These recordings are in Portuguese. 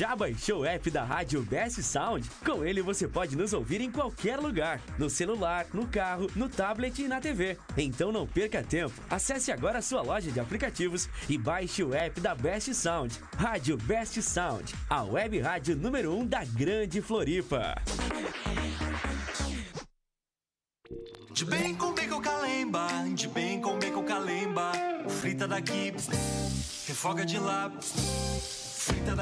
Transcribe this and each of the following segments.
Já baixou o app da Rádio Best Sound? Com ele você pode nos ouvir em qualquer lugar, no celular, no carro, no tablet e na TV. Então não perca tempo. Acesse agora a sua loja de aplicativos e baixe o app da Best Sound. Rádio Best Sound, a web rádio número 1 um da Grande Floripa. De bem com bacon calemba, de bem com bacon calemba. Frita daqui, refoga de lá.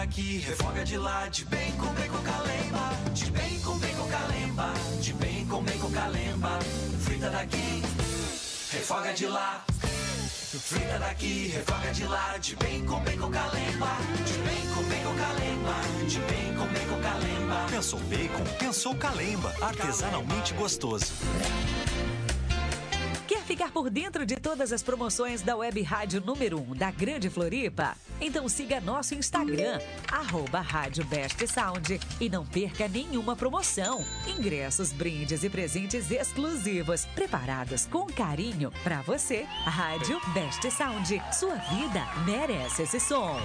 Daqui, refoga de lá. De bem com bacon calemba, de bem com bacon calemba. De bem com bacon calemba. Frita daqui, refoga de lá. Frita daqui, refoga de lá. De bem com bacon calemba. De bem com bacon calemba. De bem com bacon calemba. Pensou bacon? Pensou calemba. Artesanalmente gostoso. Ficar por dentro de todas as promoções da Web Rádio número 1 da Grande Floripa? Então siga nosso Instagram, arroba Rádio Best Sound e não perca nenhuma promoção. Ingressos, brindes e presentes exclusivos, preparados com carinho para você. Rádio Best Sound, sua vida merece esse som.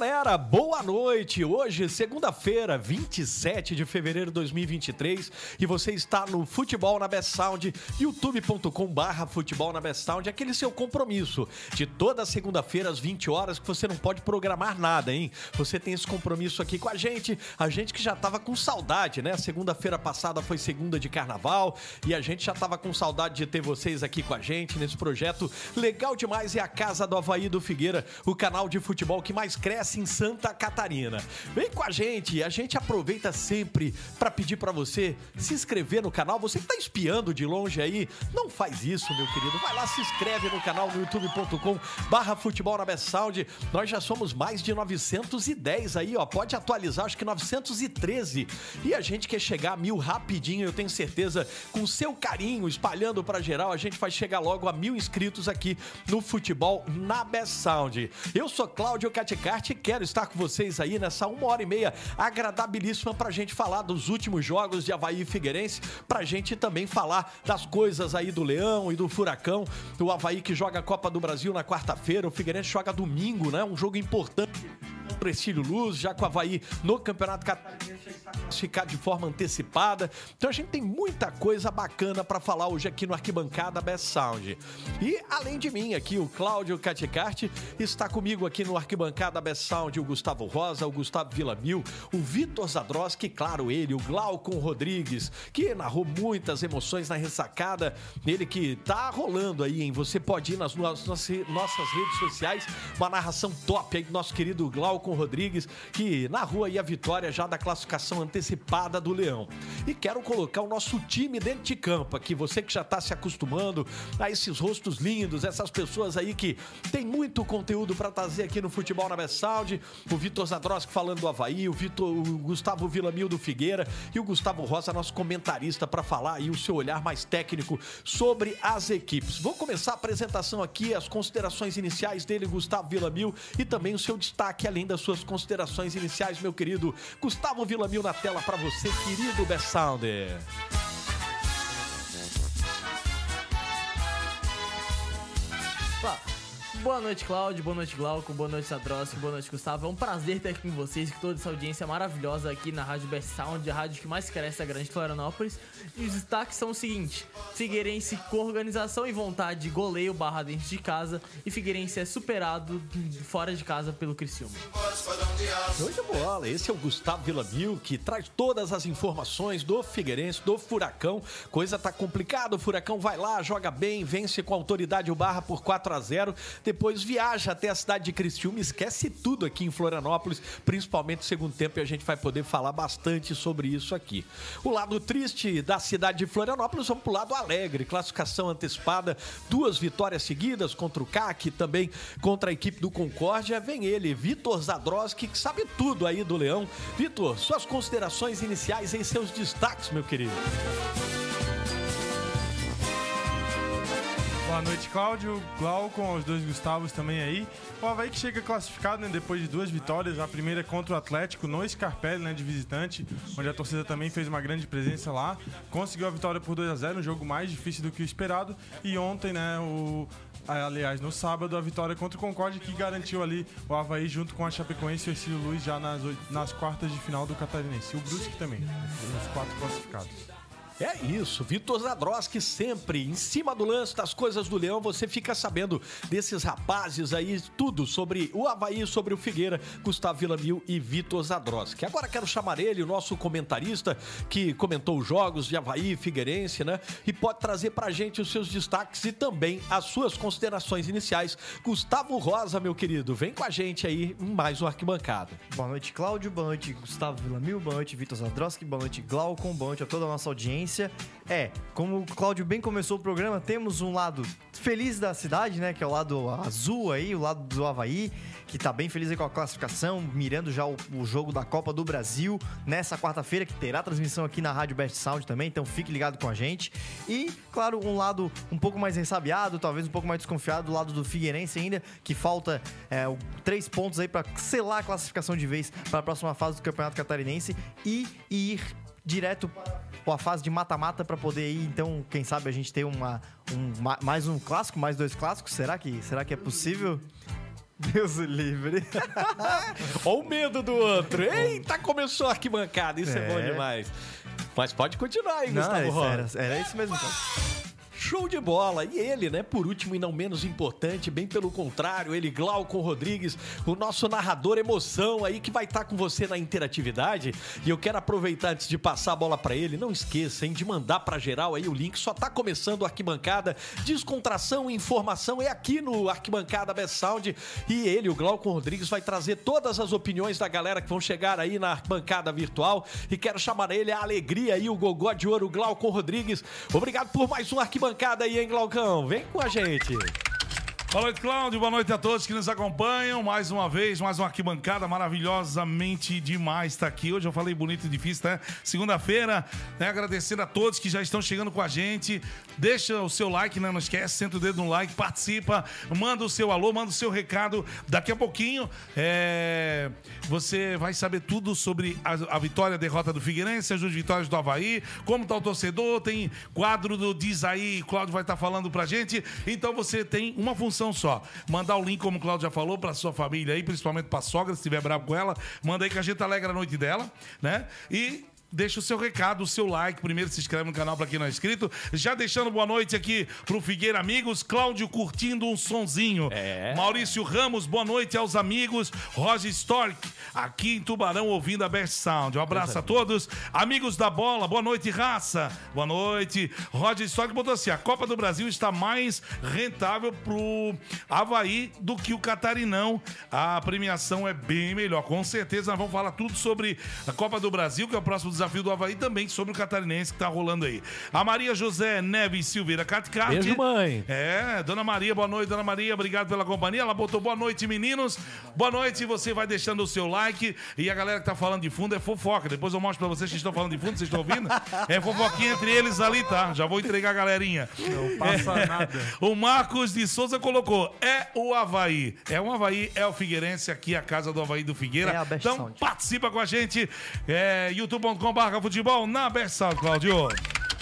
Galera, boa noite. Hoje, segunda-feira, 27 de fevereiro de 2023, e você está no Futebol na Best Sound, youtube.com/barra Futebol na Best Sound, aquele seu compromisso de toda segunda-feira às 20 horas que você não pode programar nada, hein? Você tem esse compromisso aqui com a gente, a gente que já tava com saudade, né? Segunda-feira passada foi segunda de carnaval e a gente já tava com saudade de ter vocês aqui com a gente nesse projeto legal demais. É a Casa do Havaí do Figueira, o canal de futebol que mais cresce em Santa Catarina. Vem com a gente, a gente aproveita sempre para pedir para você se inscrever no canal. Você que tá espiando de longe aí, não faz isso, meu querido. Vai lá, se inscreve no canal no youtube.com barra futebol na Best Sound. Nós já somos mais de 910 aí, ó. Pode atualizar, acho que 913. E a gente quer chegar a mil rapidinho, eu tenho certeza, com seu carinho, espalhando para geral, a gente vai chegar logo a mil inscritos aqui no futebol na Best Sound. Eu sou Cláudio Caticarte quero estar com vocês aí nessa uma hora e meia agradabilíssima pra gente falar dos últimos jogos de Havaí e Figueirense, pra gente também falar das coisas aí do Leão e do Furacão, o Havaí que joga a Copa do Brasil na quarta-feira, o Figueirense joga domingo, né? Um jogo importante contra o Estilo Luz, já com o Havaí no Campeonato Catarinense já está classificado de forma antecipada. Então a gente tem muita coisa bacana pra falar hoje aqui no Arquibancada Best Sound. E além de mim aqui, o Cláudio Caticarte está comigo aqui no Arquibancada Best Sound, o Gustavo Rosa, o Gustavo Villamil, o Vitor Zadroski, claro ele, o Glaucon Rodrigues, que narrou muitas emoções na ressacada, ele que tá rolando aí, hein? Você pode ir nas nossas redes sociais, uma narração top aí do nosso querido Glaucon Rodrigues, que narrou aí a vitória já da classificação antecipada do Leão. E quero colocar o nosso time dentro de campo aqui, você que já tá se acostumando a esses rostos lindos, essas pessoas aí que tem muito conteúdo para trazer aqui no Futebol na Sound, o Vitor Zadroski falando do Havaí, o, Vitor, o Gustavo Villamil do Figueira e o Gustavo Rosa, nosso comentarista, para falar aí o seu olhar mais técnico sobre as equipes. Vou começar a apresentação aqui, as considerações iniciais dele, Gustavo Villamil, e também o seu destaque, além das suas considerações iniciais, meu querido Gustavo Villamil na tela para você, querido Best Sounder. Pá, Boa noite, Cláudio. Boa noite, Glauco. Boa noite, Sadrowski. Boa noite, Gustavo. É um prazer ter aqui com vocês, com toda essa audiência maravilhosa aqui na Rádio Best Sound, a rádio que mais cresce da Grande Florianópolis. E os destaques são o seguinte: Figueirense com organização e vontade goleio barra dentro de casa e Figueirense é superado fora de casa pelo Criciúma. Show de bola. Esse é o Gustavo Villamil, que traz todas as informações do Figueirense, do Furacão. Coisa tá complicada, o Furacão vai lá, joga bem, vence com autoridade o Barra por 4 a 0 depois viaja até a cidade de Criciúma, esquece tudo aqui em Florianópolis, principalmente no segundo tempo, e a gente vai poder falar bastante sobre isso aqui. O lado triste da cidade de Florianópolis, vamos pro lado alegre, classificação antecipada, duas vitórias seguidas contra o CAC, também contra a equipe do Concórdia, vem ele, Vitor Zadroski, que sabe tudo aí do Leão. Vitor, suas considerações iniciais e seus destaques, meu querido. Boa noite, Cláudio, Glaucon, os dois Gustavos também aí. O Havaí que chega classificado, né, depois de duas vitórias. A primeira contra o Atlético, no Scarpelli, né, de visitante, onde a torcida também fez uma grande presença lá. Conseguiu a vitória por 2 a 0 um jogo mais difícil do que o esperado. E ontem, né, o... Aliás, no sábado, a vitória contra o Concorde, que garantiu ali o Havaí junto com a Chapecoense e o Ercílio Luiz já nas, nas quartas de final do Catarinense. E o Brusque também, os quatro classificados. É isso, Vitor Zadroski sempre em cima do lance das coisas do Leão. Você fica sabendo desses rapazes aí, tudo sobre o Havaí, sobre o Figueira, Gustavo Villamil e Vitor Zadroski. Agora quero chamar ele, o nosso comentarista, que comentou os jogos de Havaí, Figueirense, né? E pode trazer pra gente os seus destaques e também as suas considerações iniciais. Gustavo Rosa, meu querido, vem com a gente aí em mais um Arquibancada. Boa noite, Cláudio. Boa noite, Gustavo Villamil. Boa noite, Vitor Zadroski. Boa noite, Glaucon. Boa noite a toda a nossa audiência. É, como o Cláudio bem começou o programa, temos um lado feliz da cidade, né? Que é o lado azul aí, o lado do Havaí, que tá bem feliz com a classificação, mirando já o, o jogo da Copa do Brasil nessa quarta-feira, que terá transmissão aqui na Rádio Best Sound também, então fique ligado com a gente. E, claro, um lado um pouco mais ressabiado, talvez um pouco mais desconfiado, do lado do Figueirense ainda, que falta é, o- três pontos aí para selar a classificação de vez para a próxima fase do Campeonato Catarinense e, e ir direto para a fase de mata-mata para poder ir, então, quem sabe a gente ter uma, um, ma- mais um clássico, mais dois clássicos, será que, será que é possível? Deus livre. Olha o medo do outro. Eita, começou a arquibancada. Isso é, É. bom demais. Mas pode continuar aí, Não, Gustavo Rosa. era, era isso mesmo. Então. Show de bola. E ele, né, por último e não menos importante, bem pelo contrário, ele, Glaucon Rodrigues, o nosso narrador emoção aí que vai estar com você na interatividade. E eu quero aproveitar antes de passar a bola pra ele, não esqueça, hein, de mandar pra geral aí o link. Só tá começando o Arquibancada. Descontração e informação é aqui no Arquibancada Best Sound. E ele, o Glaucon Rodrigues, vai trazer todas as opiniões da galera que vão chegar aí na bancada virtual. E quero chamar ele a alegria aí, o gogó de ouro, Glaucon Rodrigues. Obrigado por mais um Arquibancada aí, hein, Glaucão? Vem com a gente. Boa noite, Cláudio. Boa noite a todos que nos acompanham. Mais uma vez, mais uma arquibancada maravilhosamente demais está aqui. Hoje eu falei bonito e difícil, né? Segunda-feira, né? Agradecendo a todos que já estão chegando com a gente. Deixa o seu like, né? Não esquece, senta o dedo no like, participa, manda o seu alô, manda o seu recado. Daqui a pouquinho, é, você vai saber tudo sobre a, a vitória a derrota do Figueirense, as duas vitórias do Havaí, como tá o torcedor, tem quadro do Diz aí, Cláudio vai estar falando pra gente. Então você tem uma função só: mandar o link, como o Cláudio já falou, pra sua família aí, principalmente pra sogra, se estiver bravo com ela. Manda aí que a gente alegra a noite dela, né? E. Deixa o seu recado, o seu like. Primeiro se inscreve no canal para quem não é inscrito. Já deixando boa noite aqui pro Figueira Amigos. Cláudio curtindo um sonzinho. É. Maurício Ramos, boa noite aos amigos. Roger Stork, aqui em Tubarão, ouvindo a Best Sound. Um abraço a todos. Amigos da bola, boa noite, raça. Boa noite. Roger Stork botou assim: a Copa do Brasil está mais rentável pro Havaí do que o Catarinão. A premiação é bem melhor. Com certeza nós vamos falar tudo sobre a Copa do Brasil, que é o próximo desafio do Havaí, também sobre o Catarinense que tá rolando aí. A Maria José Neves Silveira Caticate. Beijo, mãe. É, Dona Maria, boa noite, Dona Maria, obrigado pela companhia. Ela botou boa noite, meninos. Boa noite, você vai deixando o seu like. E a galera que tá falando de fundo é fofoca. Depois eu mostro pra vocês que estão falando de fundo, vocês estão ouvindo? É fofoquinha entre eles ali, tá? Já vou entregar a galerinha. Não passa É. nada. O Marcos de Souza colocou: é o Havaí. É o Havaí, é o Figueirense, aqui a casa do Havaí do Figueira. É então participa com a gente. É, youtube.com.br futebol na Best Sound, Claudio.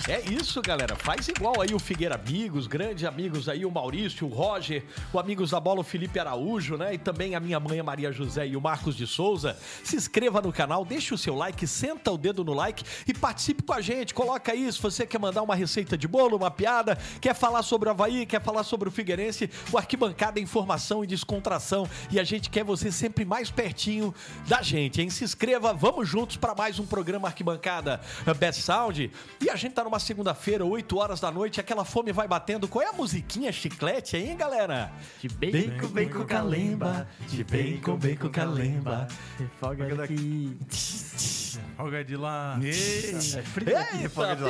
É isso, galera. Faz igual aí o Figueira Amigos, grandes amigos aí, o Maurício, o Roger, o Amigos da Bola, o Felipe Araújo, né? E também a minha mãe, a Maria José e o Marcos de Souza. Se inscreva no canal, deixa o seu like, senta o dedo no like e participe com a gente. Coloca aí se você quer mandar uma receita de bolo, uma piada, quer falar sobre o Havaí, quer falar sobre o Figueirense, o Arquibancada é informação e descontração. E a gente quer você sempre mais pertinho da gente, hein? Se inscreva, vamos juntos para mais um programa Arquibancada Best Sound. E a gente tá numa segunda-feira, 8 horas da noite, aquela fome vai batendo. Qual é a musiquinha chiclete aí, hein, galera? De bacon, bacon, calemba. De bacon, bacon, calemba. Refoga daqui. Folga de lá. Eita,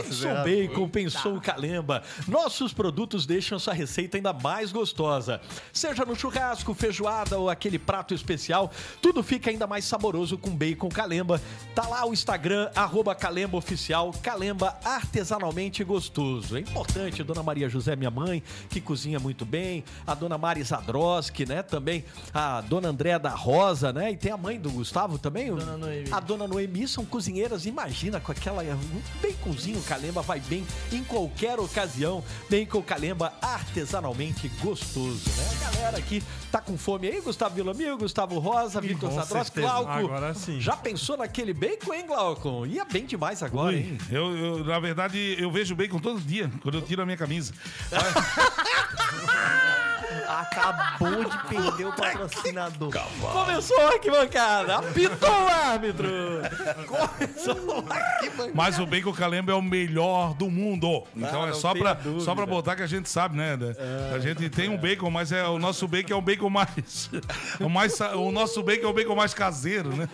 pensou bacon, pensou o calemba. Nossos produtos deixam sua receita ainda mais gostosa. Seja no churrasco, feijoada ou aquele prato especial, tudo fica ainda mais saboroso com bacon calemba. Tá lá o Instagram, arroba calemba oficial, calemba artesanalmente gostoso. É importante, Dona Maria José, minha mãe, que cozinha muito bem, a Dona Mari Zadroski, né, também a Dona Andréa da Rosa, né, e tem a mãe do Gustavo também, Dona Noemi. a Dona Noemi, são cozinheiras, imagina com aquela um baconzinho calemba vai bem em qualquer ocasião, bacon calemba artesanalmente gostoso, né? A galera aqui tá com fome aí, Gustavo Villamil, Gustavo Rosa, Vitor com Zadros, certeza. Glauco. Agora sim. Já pensou naquele bacon, hein, Glauco? Ia bem demais agora, Ui, hein? eu, eu, na verdade, eu vejo bacon todo dia, quando eu tiro a minha camisa. Acabou de perder o patrocinador. Começou a arquibancada, apitou o árbitro. Começou a arquibancada. Mas o bacon calemba é o melhor do mundo. Então Ah, é não só pra, dúvida. só pra botar que a gente sabe, né? né? a gente tem um bacon, mas é, o nosso bacon é um bacon mais. o, mais o nosso bacon é um bacon mais caseiro, né?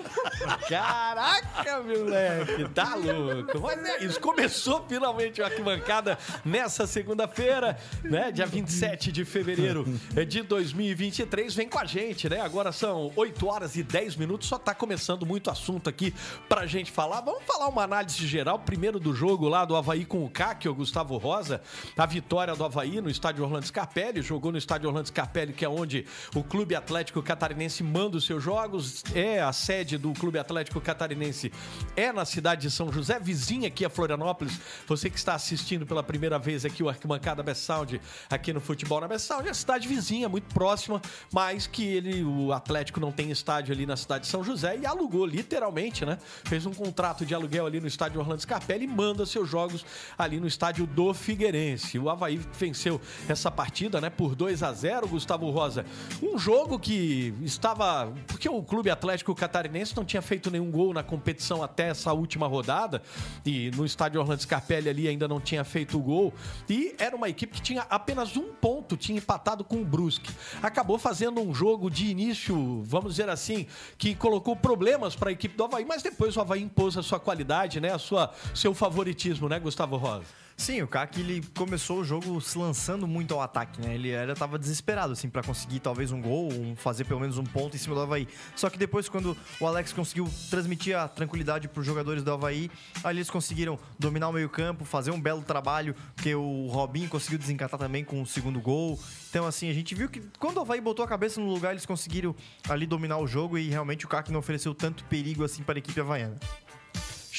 Caraca, moleque, tá louco. Mas é isso, começou finalmente a arquibancada nessa segunda-feira, né? Dia 27 de fevereiro de 2023. Vem com a gente, né? Agora são 8 horas e 10 minutos, só tá começando muito assunto aqui pra gente falar. Vamos falar uma análise geral, primeiro do jogo lá do Havaí com o CAC, o Gustavo Rosa, a vitória do Havaí no estádio Orlando Scarpelli, jogou no estádio Orlando Scarpelli, que é onde o Clube Atlético Catarinense manda os seus jogos, é a sede do Clube Atlético Catarinense, é na cidade de São José, vizinha aqui a Florianópolis. Você que está assistindo pela primeira vez aqui o Arquibancada Best Sound, aqui no Futebol na Best Sound, é a cidade vizinha, muito próxima, mas que ele, o Atlético não tem estádio ali na cidade de São José e alugou literalmente, né? Fez um contrato de aluguel ali no estádio Orlando Scarpelli e manda seus jogos ali no estádio do Figueirense. O Havaí venceu essa partida, né, por 2 a 0 Gustavo Rosa. Um jogo que estava. Porque o Clube Atlético Catarinense não tinha feito nenhum gol na competição até essa última rodada. E no estádio Orlando Scarpelli ali ainda não tinha feito o gol. E era uma equipe que tinha apenas um ponto, tinha empatado com Brusque. Acabou fazendo um jogo de início, vamos dizer assim, que colocou problemas para a equipe do Havaí, mas depois o Havaí impôs a sua qualidade, né? A sua, seu favoritismo, né, Gustavo Rosa? Sim, o Kaki ele começou o jogo se lançando muito ao ataque, né? Ele era tava desesperado assim para conseguir talvez um gol, um- fazer pelo menos um ponto em cima do Havaí. Só que depois quando o Alex conseguiu transmitir a tranquilidade para os jogadores do Havaí, ali eles conseguiram dominar o meio-campo, fazer um belo trabalho, porque o Robinho conseguiu desencatar também com o segundo gol. Então assim, a gente viu que quando o Havaí botou a cabeça no lugar, eles conseguiram ali dominar o jogo e realmente o Kaki não ofereceu tanto perigo assim para a equipe havaiana.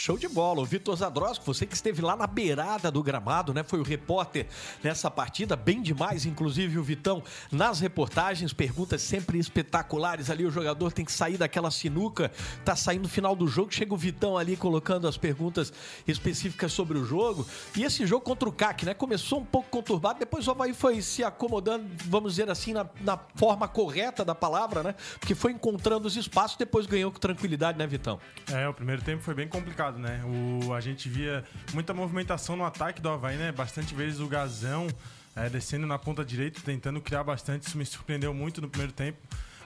Show de bola. O Vitor Zadrosco, você que esteve lá na beirada do gramado, né? Foi o repórter nessa partida, bem demais, inclusive o Vitão nas reportagens, perguntas sempre espetaculares ali. O jogador tem que sair daquela sinuca, tá saindo no final do jogo, chega o Vitão ali colocando as perguntas específicas sobre o jogo. E esse jogo contra o CAC, né? Começou um pouco conturbado, depois o Havaí foi se acomodando, vamos dizer assim, na, na forma correta da palavra, né? Porque foi encontrando os espaços, depois ganhou com tranquilidade, né, Vitão? É, o primeiro tempo foi bem complicado, né? O, a gente via muita movimentação no ataque do Havaí, né? Bastante vezes o Gazão é, descendo na ponta direita, tentando criar bastante. Isso me surpreendeu muito no primeiro tempo.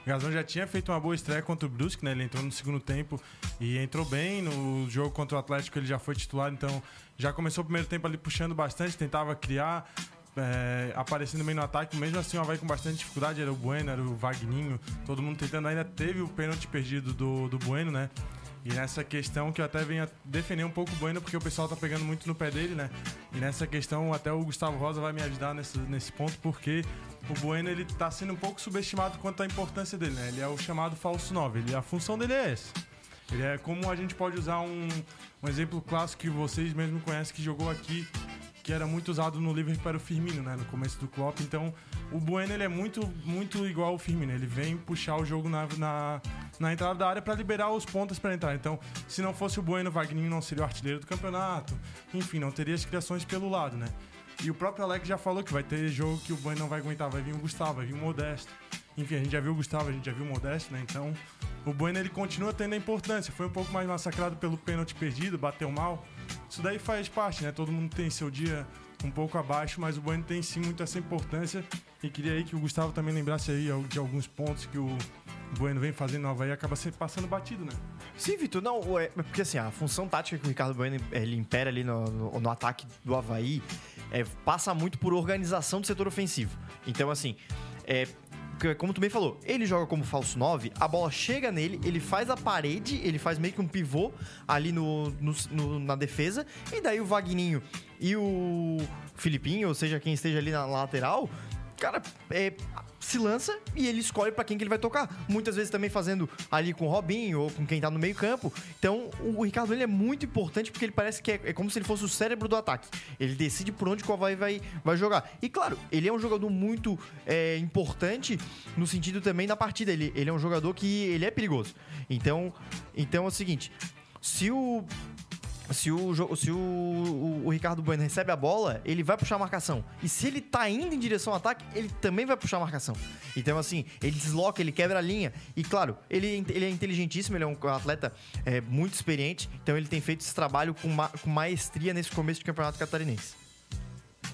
O Gazão já tinha feito uma boa estreia contra o Brusque, né? Ele entrou no segundo tempo e entrou bem. No jogo contra o Atlético ele já foi titular, então já começou o primeiro tempo ali puxando bastante, tentava criar. é, aparecendo bem no ataque, mesmo assim o Havaí com bastante dificuldade, era o Bueno, era o Vagninho, todo mundo tentando, ainda teve o pênalti perdido do, do Bueno, né? E nessa questão que eu até venho defender um pouco o Bueno, porque o pessoal tá pegando muito no pé dele, né? E nessa questão até o Gustavo Rosa vai me ajudar nesse, nesse ponto, porque o Bueno ele tá sendo um pouco subestimado quanto à importância dele, né? Ele é o chamado falso 9, ele, a função dele é essa. Ele é como a gente pode usar um, um exemplo clássico que vocês mesmo conhecem que jogou aqui, que era muito usado no Liverpool para o Firmino, né? No começo do Klopp. Então, o Bueno ele é muito, muito igual ao Firmino. Ele vem puxar o jogo na, na, na entrada da área para liberar os pontas para entrar. Então, se não fosse o Bueno, o Wagninho não seria o artilheiro do campeonato. Enfim, não teria as criações pelo lado, né? E o próprio Alex já falou que vai ter jogo que o Bueno não vai aguentar. Vai vir o Gustavo, vai vir o Modesto. Enfim, a gente já viu o Gustavo, a gente já viu o Modesto, né? Então, o Bueno ele continua tendo a importância. Foi um pouco mais massacrado pelo pênalti perdido, bateu mal. Isso daí faz parte, né? Todo mundo tem seu dia um pouco abaixo, mas o Bueno tem sim muito essa importância. E queria aí que o Gustavo também lembrasse aí de alguns pontos que o Bueno vem fazendo no Havaí acaba sempre passando batido, né? Sim, Vitor, não, é, porque assim, a função tática que o Ricardo Bueno ele impera ali no, no, no ataque do Havaí é, passa muito por organização do setor ofensivo. Então, assim, é, como tu bem falou, ele joga como falso 9, a bola chega nele, ele faz a parede, ele faz meio que um pivô ali no, no- no- na defesa, e daí o Vagninho e o Filipinho, ou seja, quem esteja ali na lateral, cara, é, se lança e ele escolhe pra quem que ele vai tocar. Muitas vezes também fazendo ali com o Robinho ou com quem tá no meio campo. Então, o Ricardo ele é muito importante porque ele parece que é, é como se ele fosse o cérebro do ataque. Ele decide por onde o Havaí vai, vai jogar. E claro, ele é um jogador muito é, importante no sentido também da partida. Ele, ele é um jogador que ele é perigoso. Então, então é o seguinte, se o se o, se o, o- o Ricardo Bueno recebe a bola, ele vai puxar a marcação. E se ele tá indo em direção ao ataque, ele também vai puxar a marcação. Então, assim, ele desloca, ele quebra a linha. E, claro, ele, ele é inteligentíssimo, ele é um atleta é, muito experiente. Então, ele tem feito esse trabalho com, ma- com maestria nesse começo de campeonato catarinense.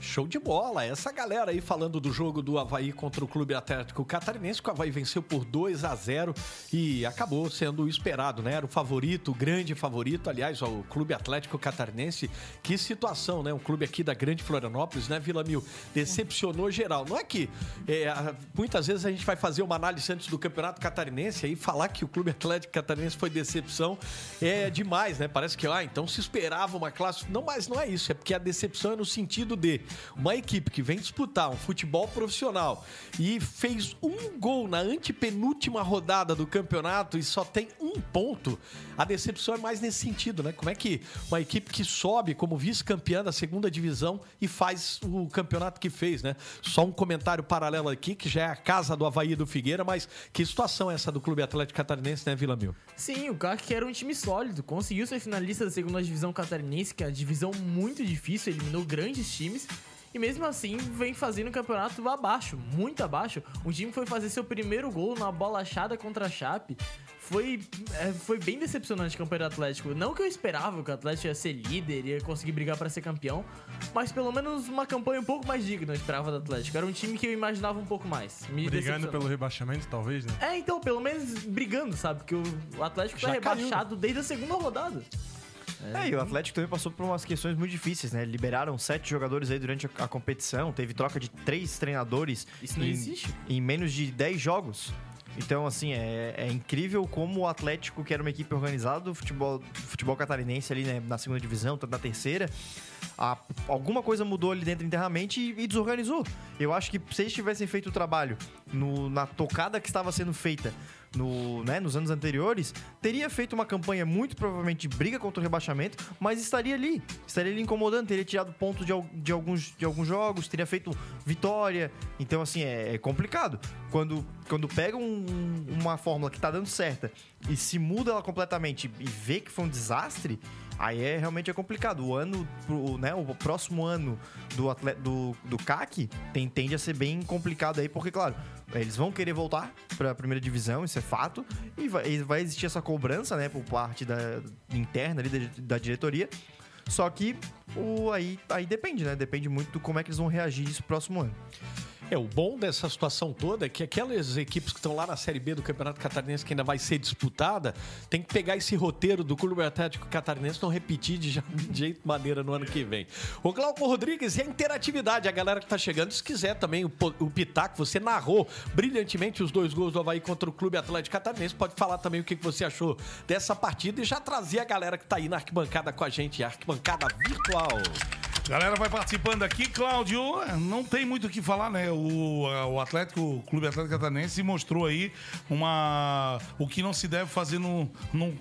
Show de bola. Essa galera aí falando do jogo do Havaí contra o Clube Atlético Catarinense, que o Havaí venceu por 2 a 0 e acabou sendo o esperado, né? Era o favorito, o grande favorito. Aliás, ó, o Clube Atlético Catarinense, que situação, né? Um clube aqui da Grande Florianópolis, né, Vila Mil? Decepcionou geral. Não é que é, muitas vezes a gente vai fazer uma análise antes do Campeonato Catarinense e falar que o Clube Atlético Catarinense foi decepção é demais, né? Parece que, ah, então se esperava uma classe. Não, mas não é isso. É porque a decepção é no sentido de uma equipe que vem disputar um futebol profissional e fez um gol na antepenúltima rodada do campeonato e só tem um ponto, a decepção é mais nesse sentido, né? Como é que uma equipe que sobe como vice-campeã da segunda divisão e faz o campeonato que fez, né? Só um comentário paralelo aqui, que já é a casa do Havaí do Figueira, mas que situação é essa do Clube Atlético Catarinense, né, Vila Mil? Sim, o CAC era um time sólido, conseguiu ser finalista da segunda divisão catarinense, que é uma divisão muito difícil, eliminou grandes times. E mesmo assim, vem fazendo o campeonato abaixo, muito abaixo. Um time que foi fazer seu primeiro gol na bola achada contra a Chape. Foi, é, foi bem decepcionante o campeonato Atlético. Não que eu esperava que o Atlético ia ser líder, ia conseguir brigar pra ser campeão, mas pelo menos uma campanha um pouco mais digna eu esperava do Atlético. Era um time que eu imaginava um pouco mais. Me Brigando pelo rebaixamento, talvez, né? É, então, pelo menos brigando, sabe? Porque o o Atlético tá Já caiu. rebaixado desde a segunda rodada. É, e o Atlético também passou por umas questões muito difíceis, né? Liberaram sete jogadores aí durante a, competição, teve troca de três treinadores Isso não em, existe. em menos de 10 jogos. Então, assim, é, é incrível como o Atlético, que era uma equipe organizada do futebol, futebol catarinense ali, né, na segunda divisão, na terceira, a- alguma coisa mudou ali dentro internamente e, e desorganizou. Eu acho que se eles tivessem feito o trabalho no- na tocada que estava sendo feita no, né, nos anos anteriores, teria feito uma campanha muito provavelmente de briga contra o rebaixamento, mas estaria ali, estaria ali incomodando, teria tirado pontos de, de alguns, de alguns jogos, teria feito vitória. Então, assim, é, é complicado. Quando, quando pega um- uma fórmula que tá dando certa e se muda ela completamente e vê que foi um desastre, aí é realmente é complicado. O ano, pro- né, o próximo ano do, atle- do, do CAC tem, tende a ser bem complicado aí, porque, claro, eles vão querer voltar para a primeira divisão, isso é fato, e vai, vai existir essa cobrança, né, por parte da interna ali da, da diretoria. Só que o, aí, aí depende, né? Depende muito do como é que eles vão reagir isso próximo ano. É, o bom dessa situação toda é que aquelas equipes que estão lá na Série B do Campeonato Catarinense, que ainda vai ser disputada, tem que pegar esse roteiro do Clube Atlético Catarinense não repetir de, jeito maneira no ano que vem. O Glauco Rodrigues e a interatividade, a galera que tá chegando, se quiser também o, o Pitaco, você narrou brilhantemente os dois gols do Havaí contra o Clube Atlético Catarinense, pode falar também o que você achou dessa partida e já trazer a galera que tá aí na arquibancada com a gente, a arquibancada virtual. Galera vai participando aqui, Cláudio. Não tem muito o que falar, né? O, o Atlético, o Clube Atlético Catarinense mostrou aí uma o que não se deve fazer no,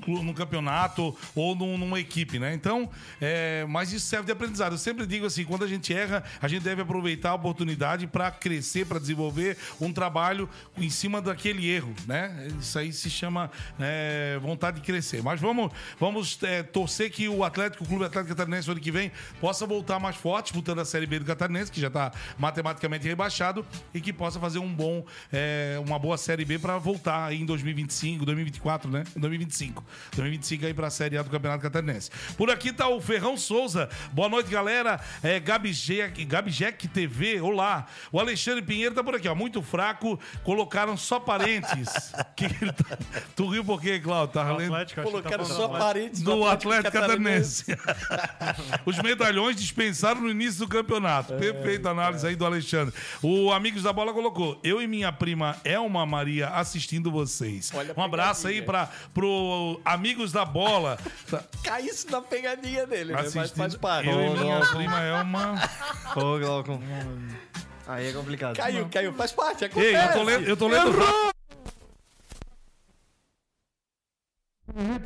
clu- num campeonato ou num- numa equipe, né? Então, é, mas isso serve de aprendizado. Eu sempre digo assim, quando a gente erra, a gente deve aproveitar a oportunidade para crescer, para desenvolver um trabalho em cima daquele erro, né? Isso aí se chama é, vontade de crescer. Mas vamos, vamos é, torcer que o Atlético, o Clube Atlético Catarinense, ano que vem, possa voltar voltar mais forte, disputando a Série B do Catarinense, que já está matematicamente rebaixado, e que possa fazer um bom, é, uma boa Série B para voltar aí em 2025, 2024, né? 2025. 2025 aí para a Série A do Campeonato Catarinense. Por aqui tá o Ferrão Souza. Boa noite, galera. É, Gabi Jack, Gabi Jack TV, olá. O Alexandre Pinheiro tá por aqui, ó. Muito fraco, colocaram só parentes. que tá... Tu riu por quê, Cláudio? Tá lendo? Atlético, tá Colocaram falando só do Atlético. parentes do Atlético Catarinense. Os medalhões dispensaram no início do campeonato. Perfeita análise aí do Alexandre. O Amigos da Bola colocou: Eu e minha prima Elma Maria assistindo vocês. um abraço aí para pro Amigos da Bola. Caísse na pegadinha dele, né? Mas Assistindo. faz parte. Eu e minha Glauco. prima Elma. Ô, Glauco. Aí é complicado. Caiu, caiu. Faz parte, Ei, acontece. eu tô lendo. Eu tô lendo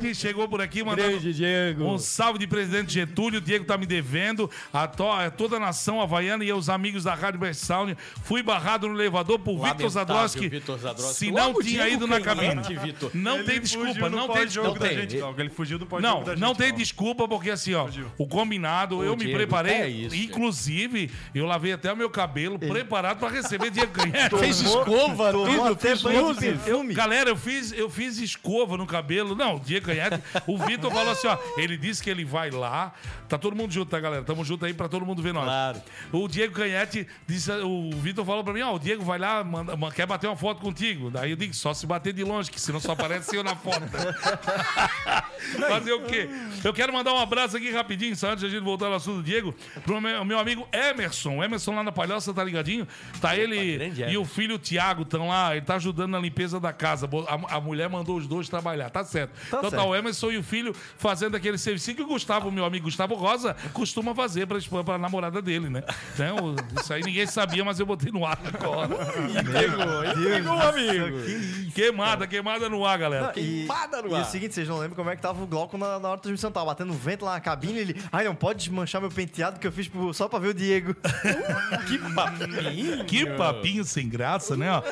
que chegou por aqui mandando Grande Diego. um salve de presidente Getúlio. O Diego tá me devendo. A to- a toda a nação havaiana e os amigos da Rádio Best Sound. Fui barrado no elevador por Vitor Zadroski. Vitor Zadroski. Se não Logo tinha ido na Canhete, cabine. Não Ele tem desculpa, não tem desculpa. da tem. gente, Glauco. Ele fugiu do pós-jogo Não, da gente. não tem desculpa, porque assim, ó, Fugiu. o combinado, eu me Diego, preparei. é isso, inclusive, eu lavei até o meu cabelo, preparado pra receber Diego Canhete. Fez escova, tudo, até fez luzes. perfume. Galera, eu fiz, eu fiz escova no cabelo. Não, o Diego Canhete. O Vitor falou assim: ó, ele disse que ele vai lá. Tá todo mundo junto, tá, galera? Tamo junto aí pra todo mundo ver nós. Claro. O Diego Canhete disse, o Vitor falou pra mim: ó, o Diego vai lá, manda- ma- quer bater uma foto contigo. Daí eu digo: só se bater de longe, que senão só aparece eu na foto. Fazer o quê? Eu quero mandar um abraço aqui rapidinho, só antes de a gente voltar ao assunto do Diego, pro meu, meu amigo Emerson. O Emerson lá na Palhoça, tá ligadinho? Tá ele grande e o filho Tiago estão lá, ele tá ajudando na limpeza da casa. A, a mulher mandou os dois trabalhar, tá certo. Então tá certo. o Emerson e o filho fazendo aquele serviço que o Gustavo, meu amigo Gustavo Rosa, costuma fazer pra, pra namorada dele, né? Então, isso aí ninguém sabia, mas eu botei no ar agora. Pegou, amigo. Queimada, queimada no ar, galera. E, Queimada no e ar. o seguinte, vocês não lembram como é que tava o Glauco na, na hora da transmissão? Tava batendo vento lá na cabine ele. Ai, não pode desmanchar meu penteado que eu fiz pro- só pra ver o Diego. Que papinho. Que papinho sem graça, né? ó?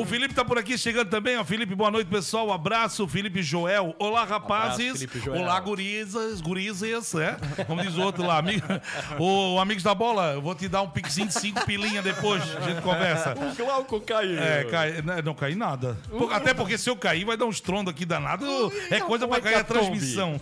O Felipe tá por aqui chegando também, ó. Felipe, boa noite, pessoal. Um abraço, Felipe Joel. Olá, rapazes. Joel. Olá, gurizas, gurizes, né? Como diz o outro lá. Amigo, o Amigos da Bola, eu vou te dar um pixinho de cinco pilinha depois, a gente conversa. O Glauco caiu. É, cai, não, não caí nada. Por- até porque se eu cair, vai dar um estrondo aqui danado. É coisa pra é cair a transmissão.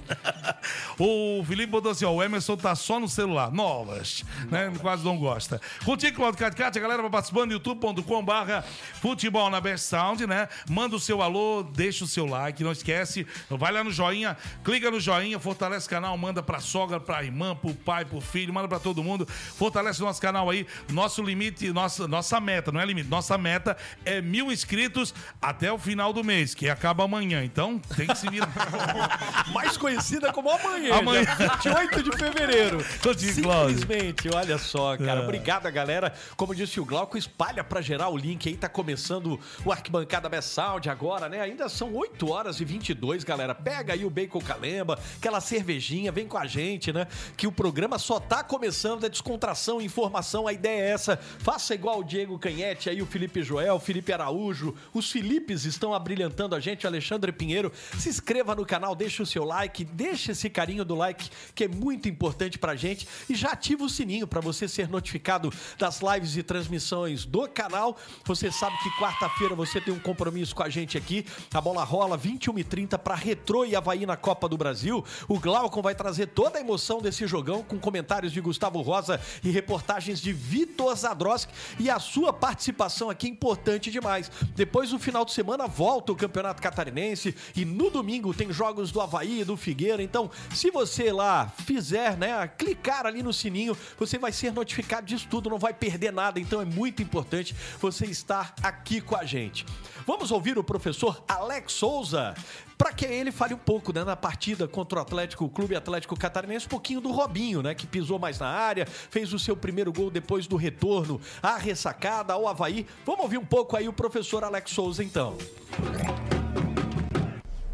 o Felipe botou assim: ó, o Emerson tá só no celular. Novas. Né? Quase não gosta. Contigo, Claudio Caticate, a galera vai participando youtube.com/barra futebol na Best Sound, né? Manda o seu alô, deixa o seu like, não esquece. Vai lá no joinha, clica no joinha, fortalece o canal, manda pra sogra, pra irmã, pro pai, pro filho, manda pra todo mundo. Fortalece o nosso canal aí. Nosso limite, nossa, nossa meta, não é limite, nossa meta é mil inscritos até o final do mês, que acaba amanhã. Então tem que se virar. Mais conhecida como amanhã. Amanhã. dia 28 de fevereiro. Simplesmente, olha só, cara. É. Obrigado, galera. Como disse o Glauco, espalha pra gerar o link aí. Tá começando o Arquibancada Best Sound agora, né? Ainda são 8 horas e 22, galera. Pega aí o Bacon Calemba, aquela cervejinha, vem com a gente, né? Que o programa só tá começando, é descontração, informação, a ideia é essa. Faça igual o Diego Canhete aí, o Felipe Joel, o Felipe Araújo, os Filipes estão abrilhantando a gente, Alexandre Pinheiro. Se inscreva no canal, deixa o seu like, deixa esse carinho do like, que é muito importante pra gente. E já ativa o sininho pra você ser notificado das lives e transmissões do canal. Você sabe que quarta-feira você tem um compromisso com a gente aqui. A bola rola 21h30 pra Retrô e Havaí na Copa do Brasil. O Glaucon vai trazer toda a emoção desse jogão com comentários de Gustavo Rosa e reportagens de Vitor Zadroski. E a sua participação aqui é importante demais. Depois, no final de semana, volta o Campeonato Catarinense e no domingo tem jogos do Havaí e do Figueira. Então, se você lá fizer, né, clicar ali no sininho, você vai ser notificado disso tudo, não vai perder nada. Então, é muito importante você estar aqui com a gente. Vamos ouvir o professor Alex Souza para que ele fale um pouco né, na partida contra o Atlético, o Clube Atlético Catarinense, um pouquinho do Robinho, né, que pisou mais na área, fez o seu primeiro gol depois do retorno à ressacada ao Havaí. Vamos ouvir um pouco aí o professor Alex Souza, então.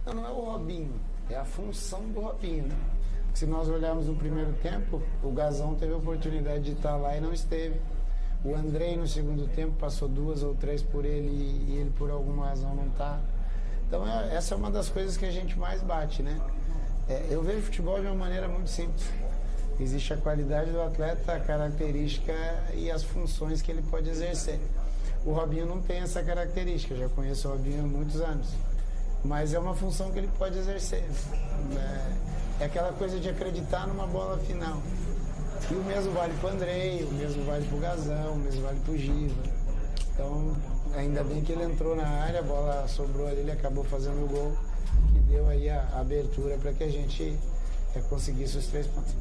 Não, não é o Robinho, é a função do Robinho, né? Se nós olharmos no primeiro tempo, o Gazão teve a oportunidade de estar lá e não esteve. O Andrei no segundo tempo passou duas ou três por ele e, ele por alguma razão não está. Então é- essa é uma das coisas que a gente mais bate, né? É, eu vejo futebol de uma maneira muito simples. Existe a qualidade do atleta, a característica e as funções que ele pode exercer. O Robinho não tem essa característica, já conheço o Robinho há muitos anos. Mas é uma função que ele pode exercer. É, é aquela coisa de acreditar numa bola final. E o mesmo vale para o Andrei, o mesmo vale para o Gazão, o mesmo vale para o Giva. Então, ainda bem que ele entrou na área, a bola sobrou ali, ele acabou fazendo o gol, que deu aí a abertura para que a gente é, conseguisse os três pontos.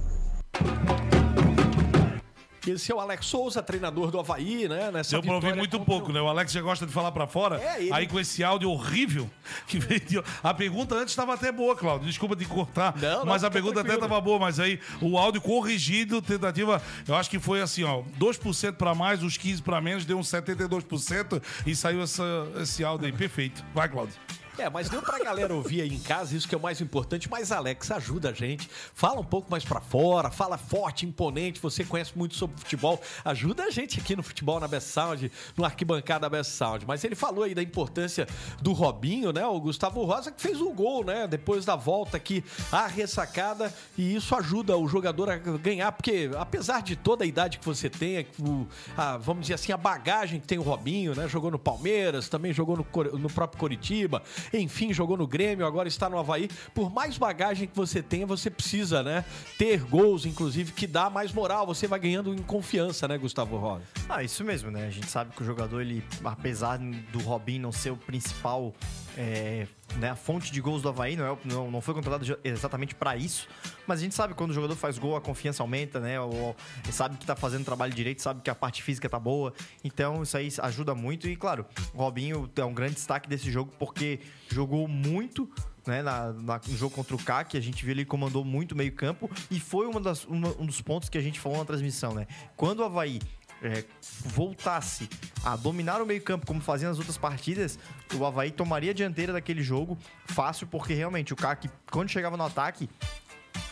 Esse é o Alex Souza, treinador do Havaí, né? Nessa Deu pra ouvir muito pouco, né? O Alex já gosta de falar pra fora. É, ele- Aí com esse áudio horrível que veio. de- A pergunta antes estava até boa, Claudio. Desculpa te cortar. Não, não, mas a pergunta até estava boa, mas aí o áudio corrigido, tentativa. Eu acho que foi assim, ó. 2% pra mais, os 15% pra menos, deu uns 72% e saiu essa, esse áudio aí. Perfeito. Vai, Claudio. É, mas deu pra galera ouvir aí em casa, isso que é o mais importante. Mas Alex, ajuda a gente. Fala um pouco mais pra fora, fala forte, imponente. Você conhece muito sobre futebol. Ajuda a gente aqui no Futebol na Best Sound, no arquibancada Best Sound. Mas ele falou aí da importância do Robinho, né? O Gustavo Rosa que fez o gol, né? Depois da volta aqui, a ressacada. E isso ajuda o jogador a ganhar, porque apesar de toda a idade que você tem, o- a- vamos dizer assim, a bagagem que tem o Robinho, né? Jogou no Palmeiras, também jogou no, no próprio Coritiba, enfim, jogou no Grêmio, agora está no Havaí. Por mais bagagem que você tenha, você precisa, né? Ter gols, inclusive, que dá mais moral. Você vai ganhando em confiança, né, Gustavo Rosa? Ah, isso mesmo, né? A gente sabe que o jogador, ele, apesar do Robin não ser o principal, é, né, a fonte de gols do Havaí, não, é, não, não foi contratado exatamente pra isso, mas a gente sabe quando o jogador faz gol, a confiança aumenta, né? O, ele sabe que tá fazendo trabalho direito, sabe que a parte física tá boa, então isso aí ajuda muito. E claro, o Robinho é um grande destaque desse jogo porque jogou muito né, na, na- no jogo contra o CAC, a gente viu ele comandou muito meio campo e foi uma das, uma- um dos pontos que a gente falou na transmissão, né? Quando o Havaí é, voltasse a dominar o meio campo como fazia nas outras partidas, o Havaí tomaria a dianteira daquele jogo fácil, porque realmente o CAC, quando chegava no ataque,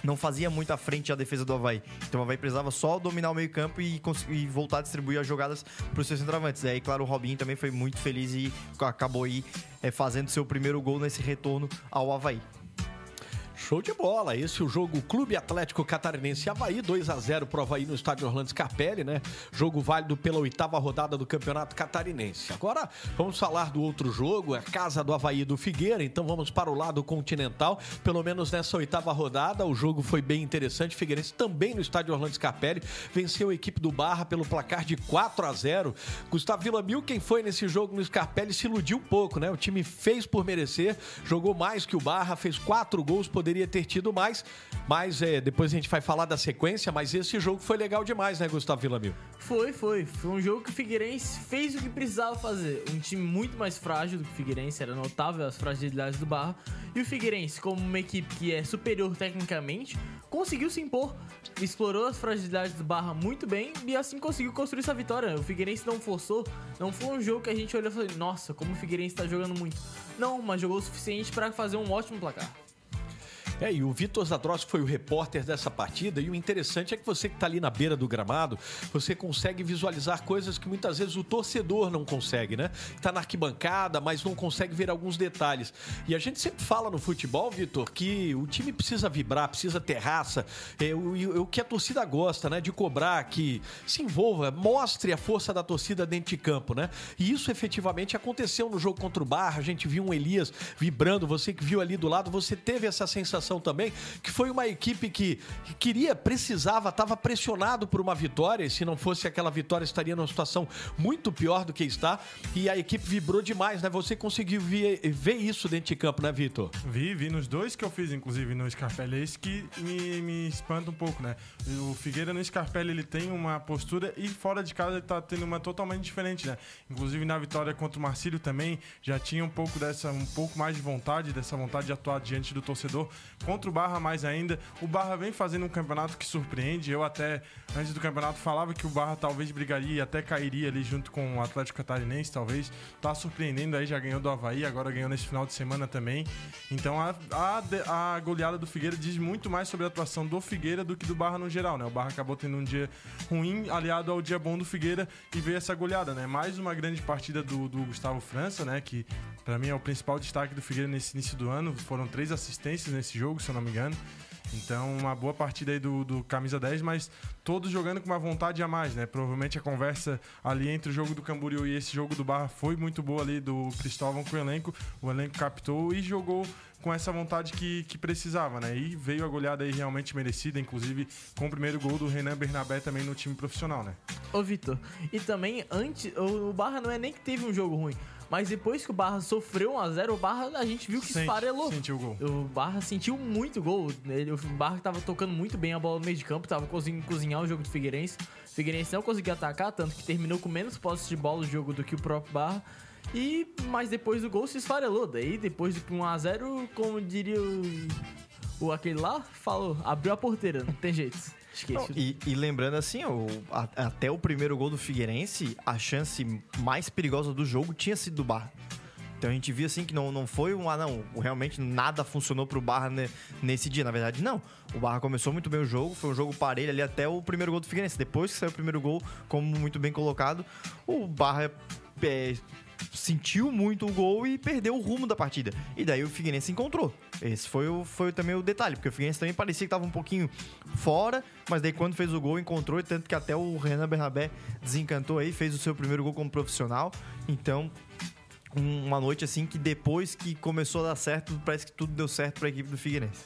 não fazia muito à frente a defesa do Havaí. Então o Havaí precisava só dominar o meio campo e, e voltar a distribuir as jogadas para os seus centroavantes. E aí, claro, o Robinho também foi muito feliz e acabou aí é, fazendo seu primeiro gol nesse retorno ao Havaí. Show de bola. Esse é o jogo Clube Atlético Catarinense Havaí, 2 a 0 pro Havaí no estádio Orlando Scarpelli, né? Jogo válido pela oitava rodada do Campeonato Catarinense. Agora vamos falar do outro jogo, é a casa do Havaí do Figueira, então vamos para o lado continental. Pelo menos nessa oitava rodada, o jogo foi bem interessante. Figueirense também no estádio Orlando Scarpelli venceu a equipe do Barra pelo placar de 4 a 0 Gustavo Villamil, quem foi nesse jogo no Scarpelli, se iludiu um pouco, né? O time fez por merecer, jogou mais que o Barra, fez quatro gols, poderia ter tido mais, mas é, depois a gente vai falar da sequência, mas esse jogo foi legal demais, né, Gustavo Villamil? Foi, foi. Foi um jogo que o Figueirense fez o que precisava fazer. Um time muito mais frágil do que o Figueirense, era notável as fragilidades do Barra. E o Figueirense, como uma equipe que é superior tecnicamente, conseguiu se impor, explorou as fragilidades do Barra muito bem e assim conseguiu construir essa vitória. O Figueirense não forçou, não foi um jogo que a gente olhou e falou: nossa, como o Figueirense tá jogando muito. Não, mas jogou o suficiente para fazer um ótimo placar. É, e o Vitor Zadrowski foi o repórter dessa partida, e o interessante é que você que está ali na beira do gramado, você consegue visualizar coisas que muitas vezes o torcedor não consegue, né? Está na arquibancada, mas não consegue ver alguns detalhes. E a gente sempre fala no futebol, Vitor, que o time precisa vibrar, precisa ter raça, é, o, o que a torcida gosta, né? De cobrar, que se envolva, mostre a força da torcida dentro de campo, né? E isso efetivamente aconteceu no jogo contra o Barra, a gente viu um Elias vibrando, você que viu ali do lado, você teve essa sensação também que foi uma equipe que queria, precisava, estava pressionado por uma vitória, e se não fosse aquela vitória estaria numa situação muito pior do que está, e a equipe vibrou demais, né? Você conseguiu ver, ver isso dentro de campo, né, Vitor? Vi, vi nos dois que eu fiz, inclusive no Scarpelli, é isso que me, me espanta um pouco, né? O Figueira no Scarpelli ele tem uma postura e fora de casa ele tá tendo uma totalmente diferente, né? Inclusive na vitória contra o Marcílio também já tinha um pouco dessa, um pouco mais de vontade, dessa vontade de atuar diante do torcedor. Contra o Barra mais ainda, o Barra vem fazendo um campeonato que surpreende. Eu até antes do campeonato falava que o Barra talvez brigaria e até cairia ali junto com o Atlético Catarinense, talvez. Tá surpreendendo aí, já ganhou do Havaí, agora ganhou nesse final de semana também. Então a, a, a goleada do Figueira diz muito mais sobre a atuação do Figueira do que do Barra no geral, né? O Barra acabou tendo um dia ruim aliado ao dia bom do Figueira e veio essa goleada, né? Mais uma grande partida do, do Gustavo França, né? Que pra mim é o principal destaque do Figueira nesse início do ano. Foram três assistências nesse jogo, se eu não me engano. Então, uma boa partida aí do, do camisa 10, mas todos jogando com uma vontade a mais, né? Provavelmente a conversa ali entre o jogo do Camboriú e esse jogo do Barra foi muito boa ali do Cristóvão com o elenco. O elenco captou e jogou com essa vontade que, que precisava, né? E veio a goleada aí realmente merecida, inclusive com o primeiro gol do Renan Bernabé também no time profissional, né? Ô, Vitor, e também antes, o Barra não é nem que teve um jogo ruim, mas depois que o Barra sofreu 1x0, o Barra a gente viu que Sente- esfarelou. sentiu o gol. O Barra sentiu muito gol. Ele- O Barra tava tocando muito bem a bola no meio de campo, tava conseguindo cozinhar o jogo do Figueirense. O Figueirense não conseguiu atacar, tanto que terminou com menos posse de bola o jogo do que o próprio Barra. E, mas depois do gol se esfarelou. Daí, depois do 1x0, como diria o, o aquele lá, falou, abriu a porteira, não tem jeito. Esqueci. E, e lembrando assim, o- a- até o primeiro gol do Figueirense, a chance mais perigosa do jogo tinha sido do Barra. Então a gente viu assim que não, não foi um, ah não, realmente nada funcionou pro Barra ne- nesse dia. Na verdade, não. O Barra começou muito bem o jogo, foi um jogo parelho ali até o primeiro gol do Figueirense. Depois que saiu o primeiro gol, como muito bem colocado, o Barra é, sentiu muito o gol e perdeu o rumo da partida. E daí o Figueirense encontrou. Esse foi, o, foi também o detalhe, porque o Figueirense também parecia que estava um pouquinho fora, mas daí quando fez o gol encontrou, e tanto que até o Renan Bernabé desencantou aí, fez o seu primeiro gol como profissional. Então, uma noite assim que depois que começou a dar certo, parece que tudo deu certo para a equipe do Figueirense.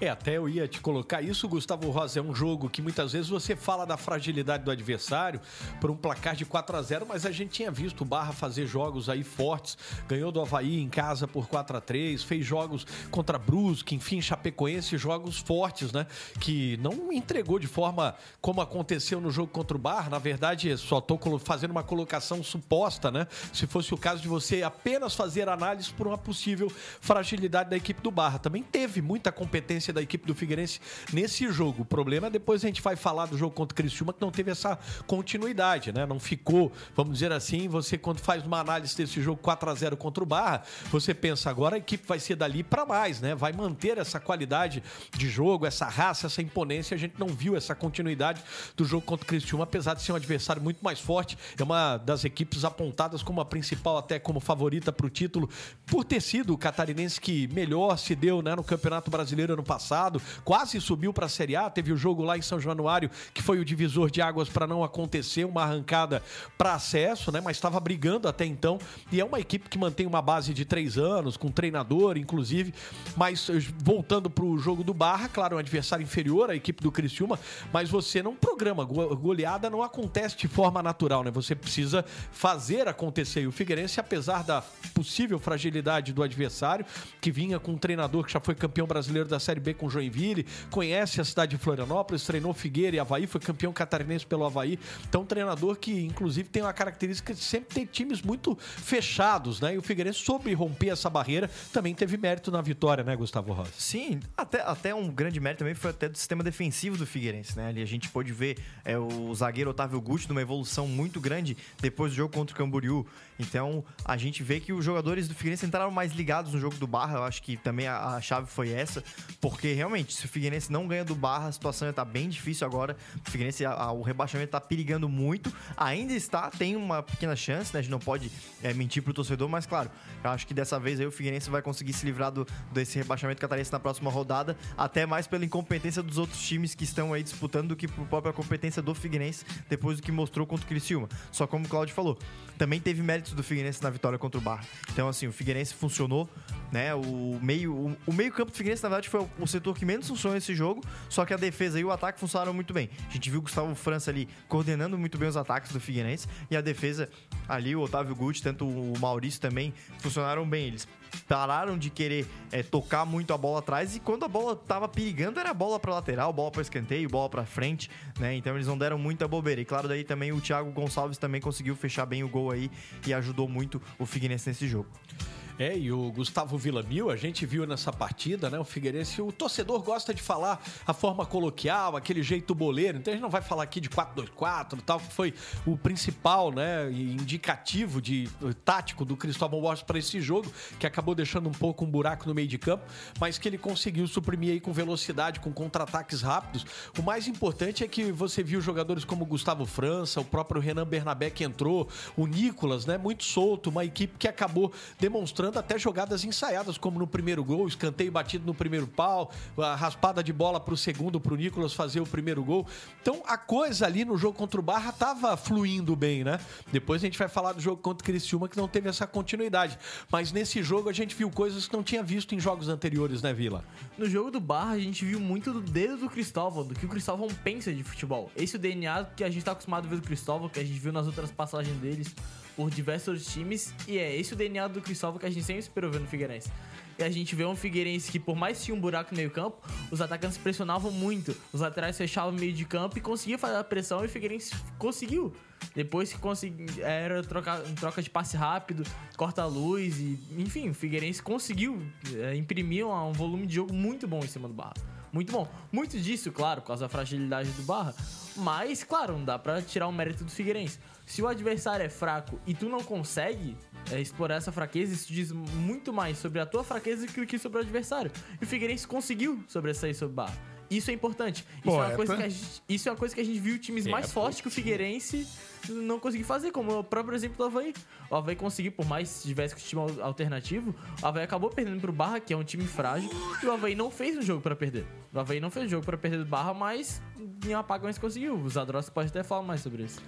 É, até eu ia te colocar isso, Gustavo Rosa. É um jogo que muitas vezes você fala da fragilidade do adversário por um placar de 4 a 0 mas a gente tinha visto o Barra fazer jogos aí fortes. Ganhou do Havaí em casa por 4 a 3 fez jogos contra Brusque, enfim, Chapecoense, jogos fortes, né? Que não entregou de forma como aconteceu no jogo contra o Barra. Na verdade, só colo- fazendo uma colocação suposta, né? Se fosse o caso de você apenas fazer análise por uma possível fragilidade da equipe do Barra. Também teve muita competência da equipe do Figueirense nesse jogo. O problema é depois a gente vai falar do jogo contra o Criciúma que não teve essa continuidade, né? Não ficou, vamos dizer assim, você quando faz uma análise desse jogo 4 a 0 contra o Barra, você pensa agora a equipe vai ser dali para mais, né? Vai manter essa qualidade de jogo, essa raça, essa imponência. A gente não viu essa continuidade do jogo contra o Criciúma, apesar de ser um adversário muito mais forte. É uma das equipes apontadas como a principal, até como favorita para o título, por ter sido o catarinense que melhor se deu né, no Campeonato Brasileiro ano passado. Quase subiu para a Série A. Teve o jogo lá em São Januário, que foi o divisor de águas para não acontecer, uma arrancada para acesso, né? Mas estava brigando até então. E é uma equipe que mantém uma base de três anos, com treinador, inclusive. Mas eh, voltando para o jogo do Barra, claro, um adversário inferior à equipe do Criciúma, mas você não programa. Go- Goleada não acontece de forma natural, né? Você precisa fazer acontecer. E o Figueirense, apesar da possível fragilidade do adversário, que vinha com um treinador que já foi campeão brasileiro da Série B com Joinville, conhece a cidade de Florianópolis, treinou Figueira e Havaí, foi campeão catarinense pelo Havaí. Então, um treinador que, inclusive, tem uma característica de sempre ter times muito fechados, né? E o Figueirense soube romper essa barreira, também teve mérito na vitória, né, Gustavo Rosa? Sim, até, até um grande mérito também foi até do sistema defensivo do Figueirense, né? Ali a gente pôde ver é, o zagueiro Otávio Guti numa evolução muito grande depois do jogo contra o Camboriú. Então a gente vê que os jogadores do Figueirense entraram mais ligados no jogo do Barra. Eu acho que também a, a chave foi essa, porque realmente, se o Figueirense não ganha do Barra, a situação está bem difícil agora. O Figueirense, a- a- o rebaixamento está perigando muito. Ainda está, tem uma pequena chance, né? A gente não pode é, mentir pro torcedor, mas claro, eu acho que dessa vez aí o Figueirense vai conseguir se livrar do, desse rebaixamento catarinense na próxima rodada, até mais pela incompetência dos outros times que estão aí disputando do que por própria competência do Figueirense depois do que mostrou contra o Criciúma. Só como o Claudio falou, também teve méritos do Figueirense na vitória contra o Barra. Então, assim, o Figueirense funcionou, né? O meio, o, o meio campo do Figueirense, na verdade, foi o, o setor que menos funcionou nesse jogo, só que a defesa e o ataque funcionaram muito bem. A gente viu o Gustavo França ali coordenando muito bem os ataques do Figueirense e a defesa ali, o Otávio Guti, tanto o Maurício também, funcionaram bem. Eles pararam de querer é, tocar muito a bola atrás e quando a bola tava perigando era bola para lateral, bola para escanteio, bola para frente, né? Então eles não deram muita bobeira. E claro, daí também o Thiago Gonçalves também conseguiu fechar bem o gol aí e ajudou muito o Figueirense nesse jogo. É, e o Gustavo Villamil, a gente viu nessa partida, né? O Figueirense, o torcedor gosta de falar a forma coloquial, aquele jeito boleiro. Então a gente não vai falar aqui de 4-2-4 e tal, que foi o principal, né? Indicativo de eh, tático do Cristóvão Borges para esse jogo, que acabou deixando um pouco um buraco no meio de campo, mas que ele conseguiu suprimir aí com velocidade, com contra-ataques rápidos. O mais importante é que você viu jogadores como o Gustavo França, o próprio Renan Bernabé que entrou, o Nicolas, né? Muito solto, uma equipe que acabou demonstrando mostrando até jogadas ensaiadas, como no primeiro gol, escanteio batido no primeiro pau, a raspada de bola pro segundo pro Nicolas fazer o primeiro gol. Então a coisa ali no jogo contra o Barra tava fluindo bem, né? Depois a gente vai falar do jogo contra o Criciúma que não teve essa continuidade. Mas nesse jogo a gente viu coisas que não tinha visto em jogos anteriores, né, Vila? No jogo do Barra, a gente viu muito do dedo do Cristóvão, do que o Cristóvão pensa de futebol. Esse é o DNA que a gente tá acostumado a ver do Cristóvão, que a gente viu nas outras passagens deles por diversos times. E é esse o DNA do Cristóvão que a gente sempre esperou ver no Figueirense. E a gente vê um Figueirense que, por mais que tinha um buraco no meio campo, os atacantes pressionavam muito. Os laterais fechavam o meio de campo e conseguia fazer a pressão e o Figueirense conseguiu. Depois que conseguiu, era troca, troca de passe rápido, corta-luz e... Enfim, o Figueirense conseguiu é, imprimir um, um volume de jogo muito bom em cima do Barra. Muito bom. Muito disso, claro, por causa da fragilidade do Barra. Mas, claro, não dá pra tirar o mérito do Figueirense. Se o adversário é fraco e tu não consegue é, explorar essa fraqueza, isso diz muito mais sobre a tua fraqueza do que sobre o adversário. E o Figueirense conseguiu sobressair sobre o Barra. Isso é importante. Isso, Pô, é uma é coisa pra- que a gente, isso é uma coisa que a gente viu times É, mais fortes que o Figueirense não conseguiu fazer, como o próprio exemplo do Havaí. O Havaí conseguiu, por mais que tivesse que time al- alternativo, o Havaí acabou perdendo pro Barra, que é um time frágil, e o Havaí não fez um jogo pra perder. O Havaí não fez um jogo pra perder do Barra, mas em apagões conseguiu. O Zadrossi pode até falar mais sobre isso.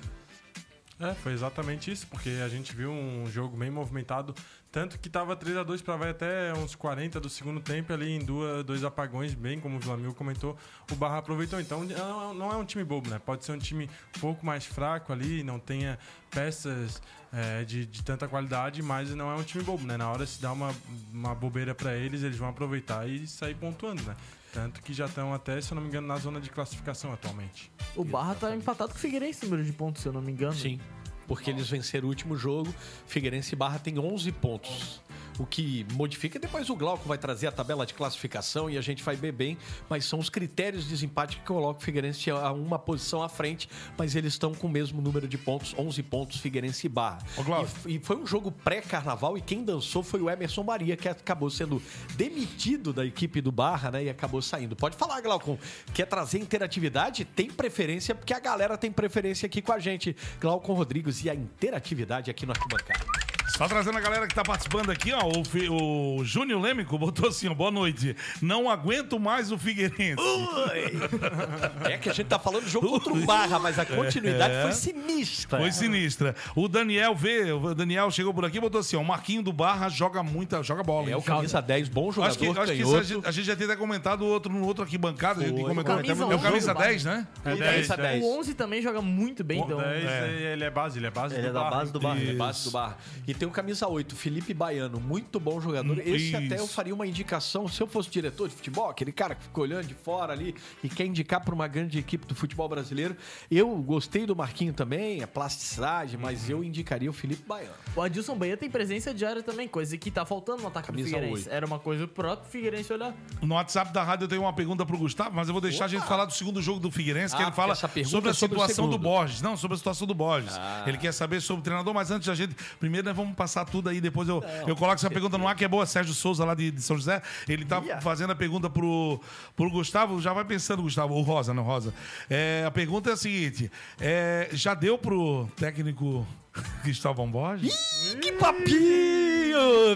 É, foi exatamente isso, porque a gente viu um jogo bem movimentado, tanto que tava 3 a 2 para vai até uns 40 do segundo tempo ali em duas, dois apagões, bem como o Vlamil comentou, o Barra aproveitou. Então não- não é um time bobo, né? Pode ser um time um pouco mais fraco ali, não tenha peças é, de, de tanta qualidade, mas não é um time bobo, né? Na hora se dá uma, uma bobeira para eles, eles vão aproveitar e sair pontuando, né? Tanto que já estão até, se eu não me engano, na zona de classificação atualmente. O Barra tá empatado com o Figueirense no número de pontos, se eu não me engano. Sim. Porque eles venceram o último jogo. Figueirense e Barra tem 11 pontos. O que modifica. Depois o Glauco vai trazer a tabela de classificação e a gente vai ver bem. Mas são os critérios de desempate que colocam o Figueirense a uma posição à frente. Mas eles estão com o mesmo número de pontos: 11 pontos, Figueirense e Barra. Ô, Glauco. E, e foi um jogo pré-carnaval e quem dançou foi o Emerson Maria, que acabou sendo demitido da equipe do Barra, né? E acabou saindo. Pode falar, Glaucon. Quer trazer interatividade? Tem preferência, porque a galera tem preferência aqui com a gente. Glaucon Rodrigues e a interatividade aqui no Arquibancada. Só trazendo a galera que tá participando aqui, ó. O, o Júnior Lêmico botou assim, ó. Boa noite. Não aguento mais o Figueirense. É que a gente tá falando do jogo contra o Barra, mas a continuidade foi sinistra. Foi sinistra. O Daniel vê, o Daniel chegou por aqui e botou assim: ó, o Marquinho do Barra joga muita, joga bola. É hein? o camisa 10, bom jogador, Acho que, acho que a, gente, a gente já tinha até comentado outro, no outro aqui bancada. A gente comentou. Camisa é o 11 camisa do 10, né? É O 10 a 10. O 11 também joga muito bem, então. 10, ele é base, ele é base Ele do é da Barra. base do Barra. É base do Barra. E tem o camisa 8, Felipe Baiano, muito bom jogador. Esse Isso. até eu faria uma indicação, se eu fosse diretor de futebol, aquele cara que fica olhando de fora ali e quer indicar para uma grande equipe do futebol brasileiro. Eu gostei do Marquinho também, a plasticidade, mas eu indicaria o Felipe Baiano. O Adilson Bahia tem presença diária também, coisa que tá faltando no ataque Camisa do Figueirense. 8. Era uma coisa pro próprio Figueirense olhar. No WhatsApp da rádio eu tenho uma pergunta pro Gustavo, mas eu vou deixar a gente falar do segundo jogo do Figueirense, que Ah, ele fala sobre a é sobre situação do. Borges. Não, sobre a situação do Borges. Ah. Ele quer saber sobre o treinador, mas antes a gente. Primeiro nós vamos passar tudo aí, depois eu, eu coloco essa pergunta no ar, que é boa. Sérgio Souza, lá de, de São José, ele tá fazendo a pergunta pro, pro Gustavo. Já vai pensando, Gustavo, o Rosa, não Rosa. É, a pergunta é a seguinte: é, já deu pro técnico Cristóvão Borges? Que papinho!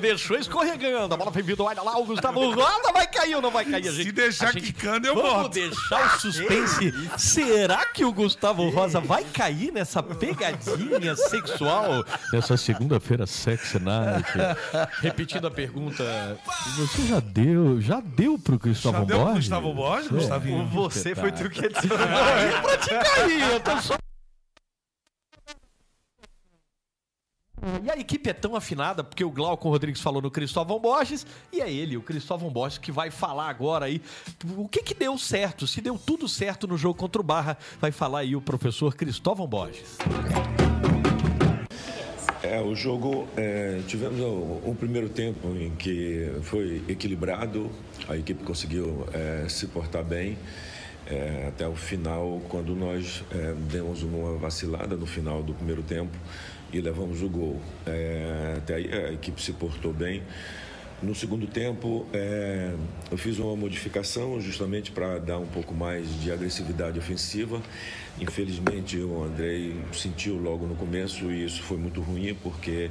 Deixou escorregando. A bola foi vindo, olha lá, o Gustavo Roda vai cair ou não vai cair? A Se gente, deixar a gente- quicando, eu Vamos boto. deixar o suspense. Será que o Gustavo Rosa vai cair nessa pegadinha sexual? Nessa segunda-feira sexy night. Repetindo a pergunta. Você já deu, já deu pro Cristóvão Já deu pro Borges? Gustavo Borges, É. Gustavinho? Você foi tu que disse. Aí é pra te cair, eu tô só... E a equipe é tão afinada, porque o Glauco Rodrigues falou no Cristóvão Borges, e é ele, o Cristóvão Borges, que vai falar agora aí o que que deu certo, se deu tudo certo no jogo contra o Barra, vai falar aí o professor Cristóvão Borges. É, o jogo, é, tivemos o primeiro tempo em que foi equilibrado, a equipe conseguiu é, se portar bem é, até o final, quando nós é, demos uma vacilada no final do primeiro tempo e levamos o gol. É, até aí a equipe se portou bem. no segundo tempo, é, eu fiz uma modificação justamente para dar um pouco mais de agressividade ofensiva. Infelizmente, o Andrei sentiu logo no começo e isso foi muito ruim porque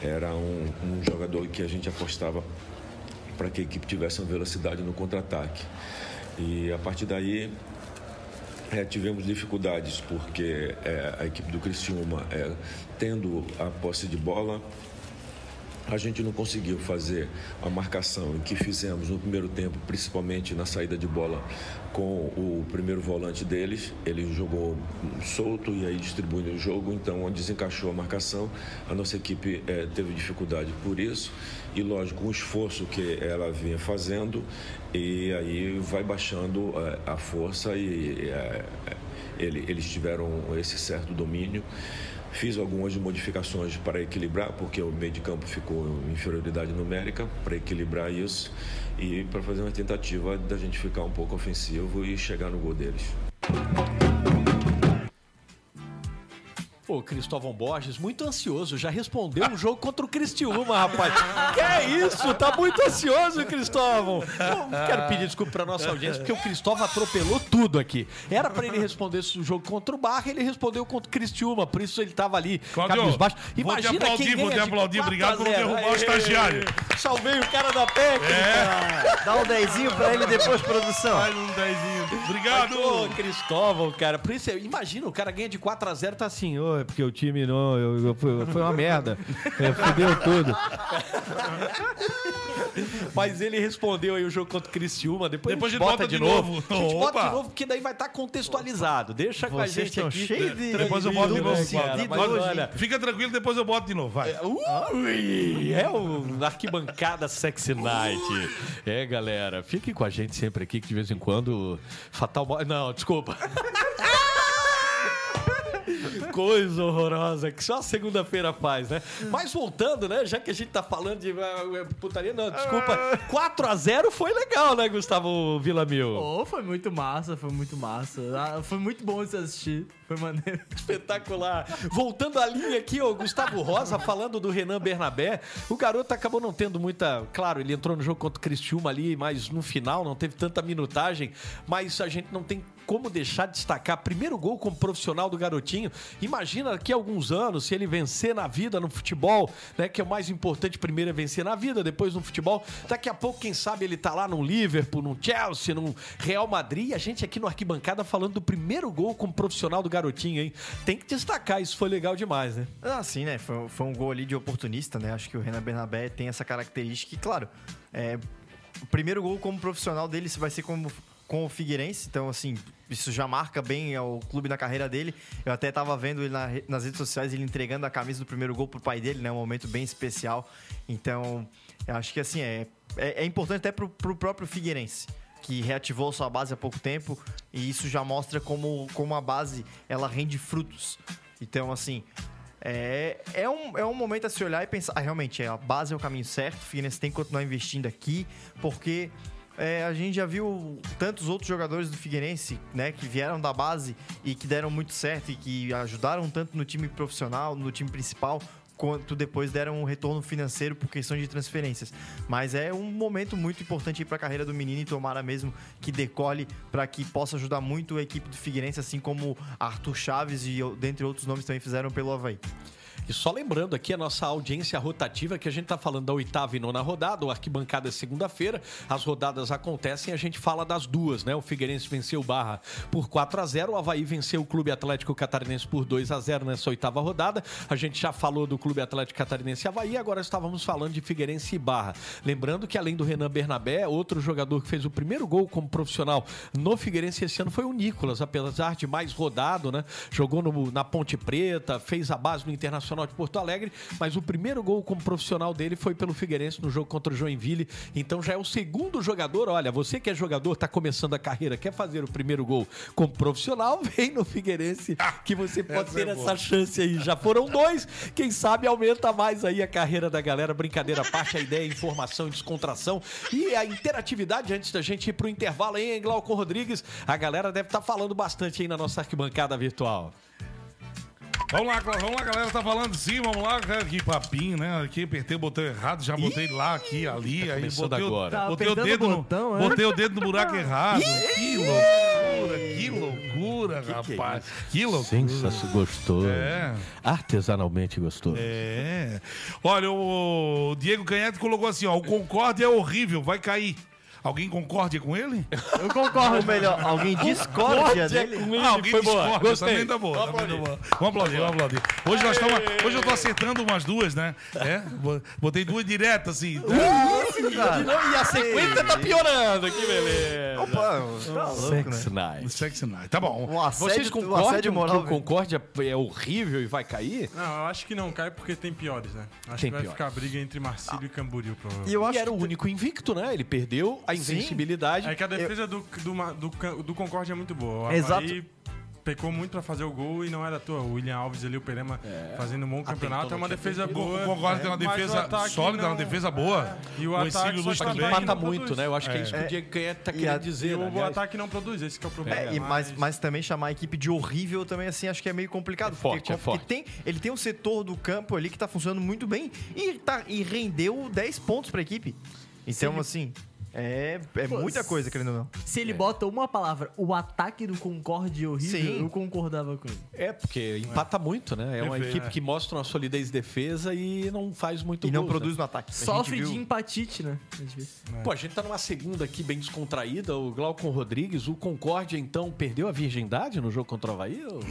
era um, um jogador que a gente apostava para que a equipe tivesse uma velocidade no contra-ataque. E a partir daí é, tivemos dificuldades porque é, a equipe do Criciúma, é, tendo a posse de bola, a gente não conseguiu fazer a marcação que fizemos no primeiro tempo, principalmente na saída de bola com o primeiro volante deles. Ele jogou solto e aí distribuindo o jogo, então desencaixou a marcação. A nossa equipe eh, teve dificuldade por isso e, lógico, o esforço que ela vinha fazendo e aí vai baixando eh, a força e eh, ele, eles tiveram esse certo domínio. Fiz algumas modificações para equilibrar, porque o meio de campo ficou em inferioridade numérica, para equilibrar isso e para fazer uma tentativa da gente ficar um pouco ofensivo e chegar no gol deles. Pô, Cristóvão Borges, muito ansioso, já respondeu um jogo contra o Cristiúma, rapaz. Que é isso? Tá muito ansioso, Cristóvão. Eu quero pedir desculpa pra nossa audiência, porque o Cristóvão atropelou tudo aqui. Era pra ele responder esse jogo contra o Barra, ele respondeu contra o Cristiúma, por isso ele tava ali, cabisbaixo. vou te Imagina aplaudir, quem vou te aplaudir. 4 Obrigado por 0. derrubar o estagiário. Salvei o cara da técnica. É. Dá um dezinho pra ele depois, produção. Faz um dezinho. Obrigado. Ô, Cristóvão, cara. Por isso, imagina, o cara ganha de 4 a 0 tá assim, ô, é porque o time não. eu- eu- foi, foi uma merda. É, fudeu tudo. Mas ele respondeu aí o jogo contra o Criciúma. Depois, Depois a gente bota, de novo. novo. A gente bota Opa. de novo, porque daí vai estar contextualizado. Deixa com a gente estão aqui. cheios de- Depois eu boto de novo, né, cara? Mas olha, Fica tranquilo, depois eu boto de novo. Vai. Ui, é o Arquibancada Sexy Night. É, galera, fiquem com a gente sempre aqui, que de vez em quando. Fatal. Mo- Não, desculpa. Coisa horrorosa que só a segunda-feira faz, né? Mas voltando, né? Já que a gente tá falando de ah, putaria, não, desculpa. 4x0 foi legal, né, Gustavo Villamil? Oh, foi muito massa, foi muito massa. Ah, foi muito bom de assistir. Foi maneiro. Espetacular. Voltando à linha aqui, o Gustavo Rosa falando do Renan Bernabé. O garoto acabou não tendo muita. Claro, ele entrou no jogo contra o Cristiúma ali, mas no final não teve tanta minutagem. Mas a gente não tem como deixar de destacar. Primeiro gol como profissional do garotinho. Imagina daqui a alguns anos, se ele vencer na vida no futebol, né? Que é o mais importante, primeiro é vencer na vida, depois no futebol. Daqui a pouco, quem sabe, ele tá lá no Liverpool, no Chelsea, no Real Madrid. E a gente aqui no Arquibancada falando do primeiro gol como profissional do garotinho, hein? Tem que destacar, isso foi legal demais, né? Ah, sim, né? Foi, foi um gol ali de oportunista, né? Acho que o Renan Bernabé tem essa característica e, claro, é, o primeiro gol como profissional dele vai ser como, com o Figueirense, então, assim, isso já marca bem o clube na carreira dele. Eu até tava vendo ele na nas redes sociais, ele entregando a camisa do primeiro gol pro pai dele, né? Um momento bem especial. Então, eu acho que, assim, é, é, é importante até pro, pro próprio Figueirense que reativou sua base há pouco tempo e isso já mostra como, como a base ela rende frutos. Então, assim, é, é, um, é um momento a se olhar e pensar, ah, realmente, a base é o caminho certo, o Figueirense tem que continuar investindo aqui, porque é, a gente já viu tantos outros jogadores do Figueirense, né, que vieram da base e que deram muito certo e que ajudaram tanto no time profissional, no time principal, quanto depois deram um retorno financeiro por questão de transferências. Mas é um momento muito importante para a carreira do menino e tomara mesmo que decole para que possa ajudar muito a equipe do Figueirense, assim como Arthur Chaves e dentre outros nomes também fizeram pelo Havaí. E só lembrando aqui a nossa audiência rotativa, que a gente tá falando da oitava e nona rodada, o arquibancada é segunda-feira, as rodadas acontecem e a gente fala das duas, né? O Figueirense venceu o Barra por 4 a 0 o Havaí venceu o Clube Atlético Catarinense por 2 a 0 nessa oitava rodada. A gente já falou do Clube Atlético Catarinense e Havaí, agora estávamos falando de Figueirense e Barra. Lembrando que além do Renan Bernabé, outro jogador que fez o primeiro gol como profissional no Figueirense esse ano foi o Nicolas, apesar de mais rodado, né? Jogou no- na Ponte Preta, fez a base no Internacional de Porto Alegre, mas o primeiro gol como profissional dele foi pelo Figueirense no jogo contra o Joinville. Então já é o segundo jogador. Olha, você que é jogador, tá começando a carreira, quer fazer o primeiro gol como profissional, vem no Figueirense que você pode ter essa chance aí. Já foram dois, quem sabe aumenta mais aí a carreira da galera. Brincadeira parte, a ideia é informação descontração e a interatividade antes da gente ir pro intervalo aí, hein, Glauco Rodrigues? A galera deve estar falando bastante aí na nossa arquibancada virtual. Vamos lá, vamos lá, galera. Tá falando sim, vamos lá. Que papinho, né? Aqui apertei o botão errado, já botei lá, aqui, ali. aí começando botei, agora. O, Tá botei o dedo o no, botão, é? Botei o dedo no buraco errado. Que loucura, que loucura, rapaz. Que loucura. Sensacional, gostoso. É. Artesanalmente gostoso. É. Olha, o Diego Canhete colocou assim, ó. O Concorde é horrível, vai cair. Alguém concorde com ele? Eu concordo. Ou melhor, alguém discórdia dele. Ah, alguém Foi boa, discorda, gostei. também tá boa. Também tá boa. Vamos aplaudir, vamos aplaudir. Hoje, nós tamo, hoje eu tô acertando umas duas, né? É, bo- botei duas diretas, assim. Isso, cara. E a sequência tá piorando, que beleza. Opa, tá louco, né? Sex Night. Sexy Night. Tá bom. Um assédio, Vocês um concordam assédio que moral. o Concórdia é horrível e vai cair? Não, eu acho que não cai porque tem piores, né? Acho Tem que vai piores. ficar briga entre Marcílio e Camboriú, provavelmente. E eu E acho era o que- único invicto, né? Ele perdeu a invencibilidade. É que a defesa do, do, do, Can- do Concorde é muito boa. O Exato. Pecou muito pra fazer o gol e não era à toa. O William Alves ali, o Perema, fazendo um bom campeonato. É uma defesa boa. O Concorde tem uma é, defesa sólida, não- uma defesa boa. E o o ataque só que também. não muito, né? Eu acho que é É. isso que o Diego Canhete tá querendo a- dizer, E o, né? o aliás. ataque não produz, esse que é o problema. É, e mas, mas também chamar a equipe de horrível também, assim, acho que é meio complicado. É forte, porque, é forte. Tem, ele tem um setor do campo ali que tá funcionando muito bem e, tá, e rendeu 10 pontos pra equipe. Então, assim, é, é Pô, muita coisa, querendo ou não. Se ele bota uma palavra, o ataque do Concorde é horrível, Sim. eu concordava com ele. É, porque empata muito, né? É uma Perfeito, equipe é. que mostra uma solidez de defesa e não faz muito E não gols, né? produz no ataque. Sofre viu- de empatite, né? Vezes. Pô, a gente tá numa segunda aqui bem descontraída, o Glaucon Rodrigues. O Concórdia, então, perdeu a virgindade no jogo contra o Havaí? ou-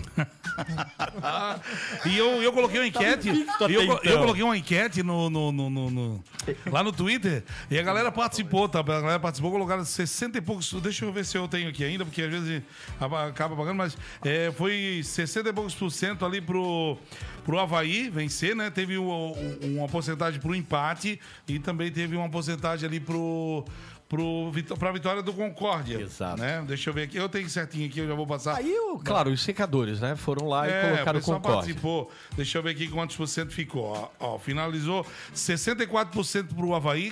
E eu, eu coloquei uma enquete. invicto e eu, eu então. coloquei uma enquete no, no- no- no- no- lá no Twitter. E a galera participou, tá? A galera participou, colocaram 60 e poucos. Deixa eu ver se eu tenho aqui ainda, porque às vezes aba- acaba pagando, mas é, foi 60 e poucos por cento ali pro, pro Havaí vencer, né? Teve o- o- uma porcentagem pro empate e também teve uma porcentagem ali pro. Pro, vitó- pra vitória do Concórdia. Exato. Né? Deixa eu ver aqui. Eu tenho certinho aqui, eu já vou passar. Aí, o- claro, os secadores, né? Foram lá e É, colocaram o o Concórdia. participou. Deixa eu ver aqui quantos por cento ficou. Ó, ó, finalizou 64% pro Havaí,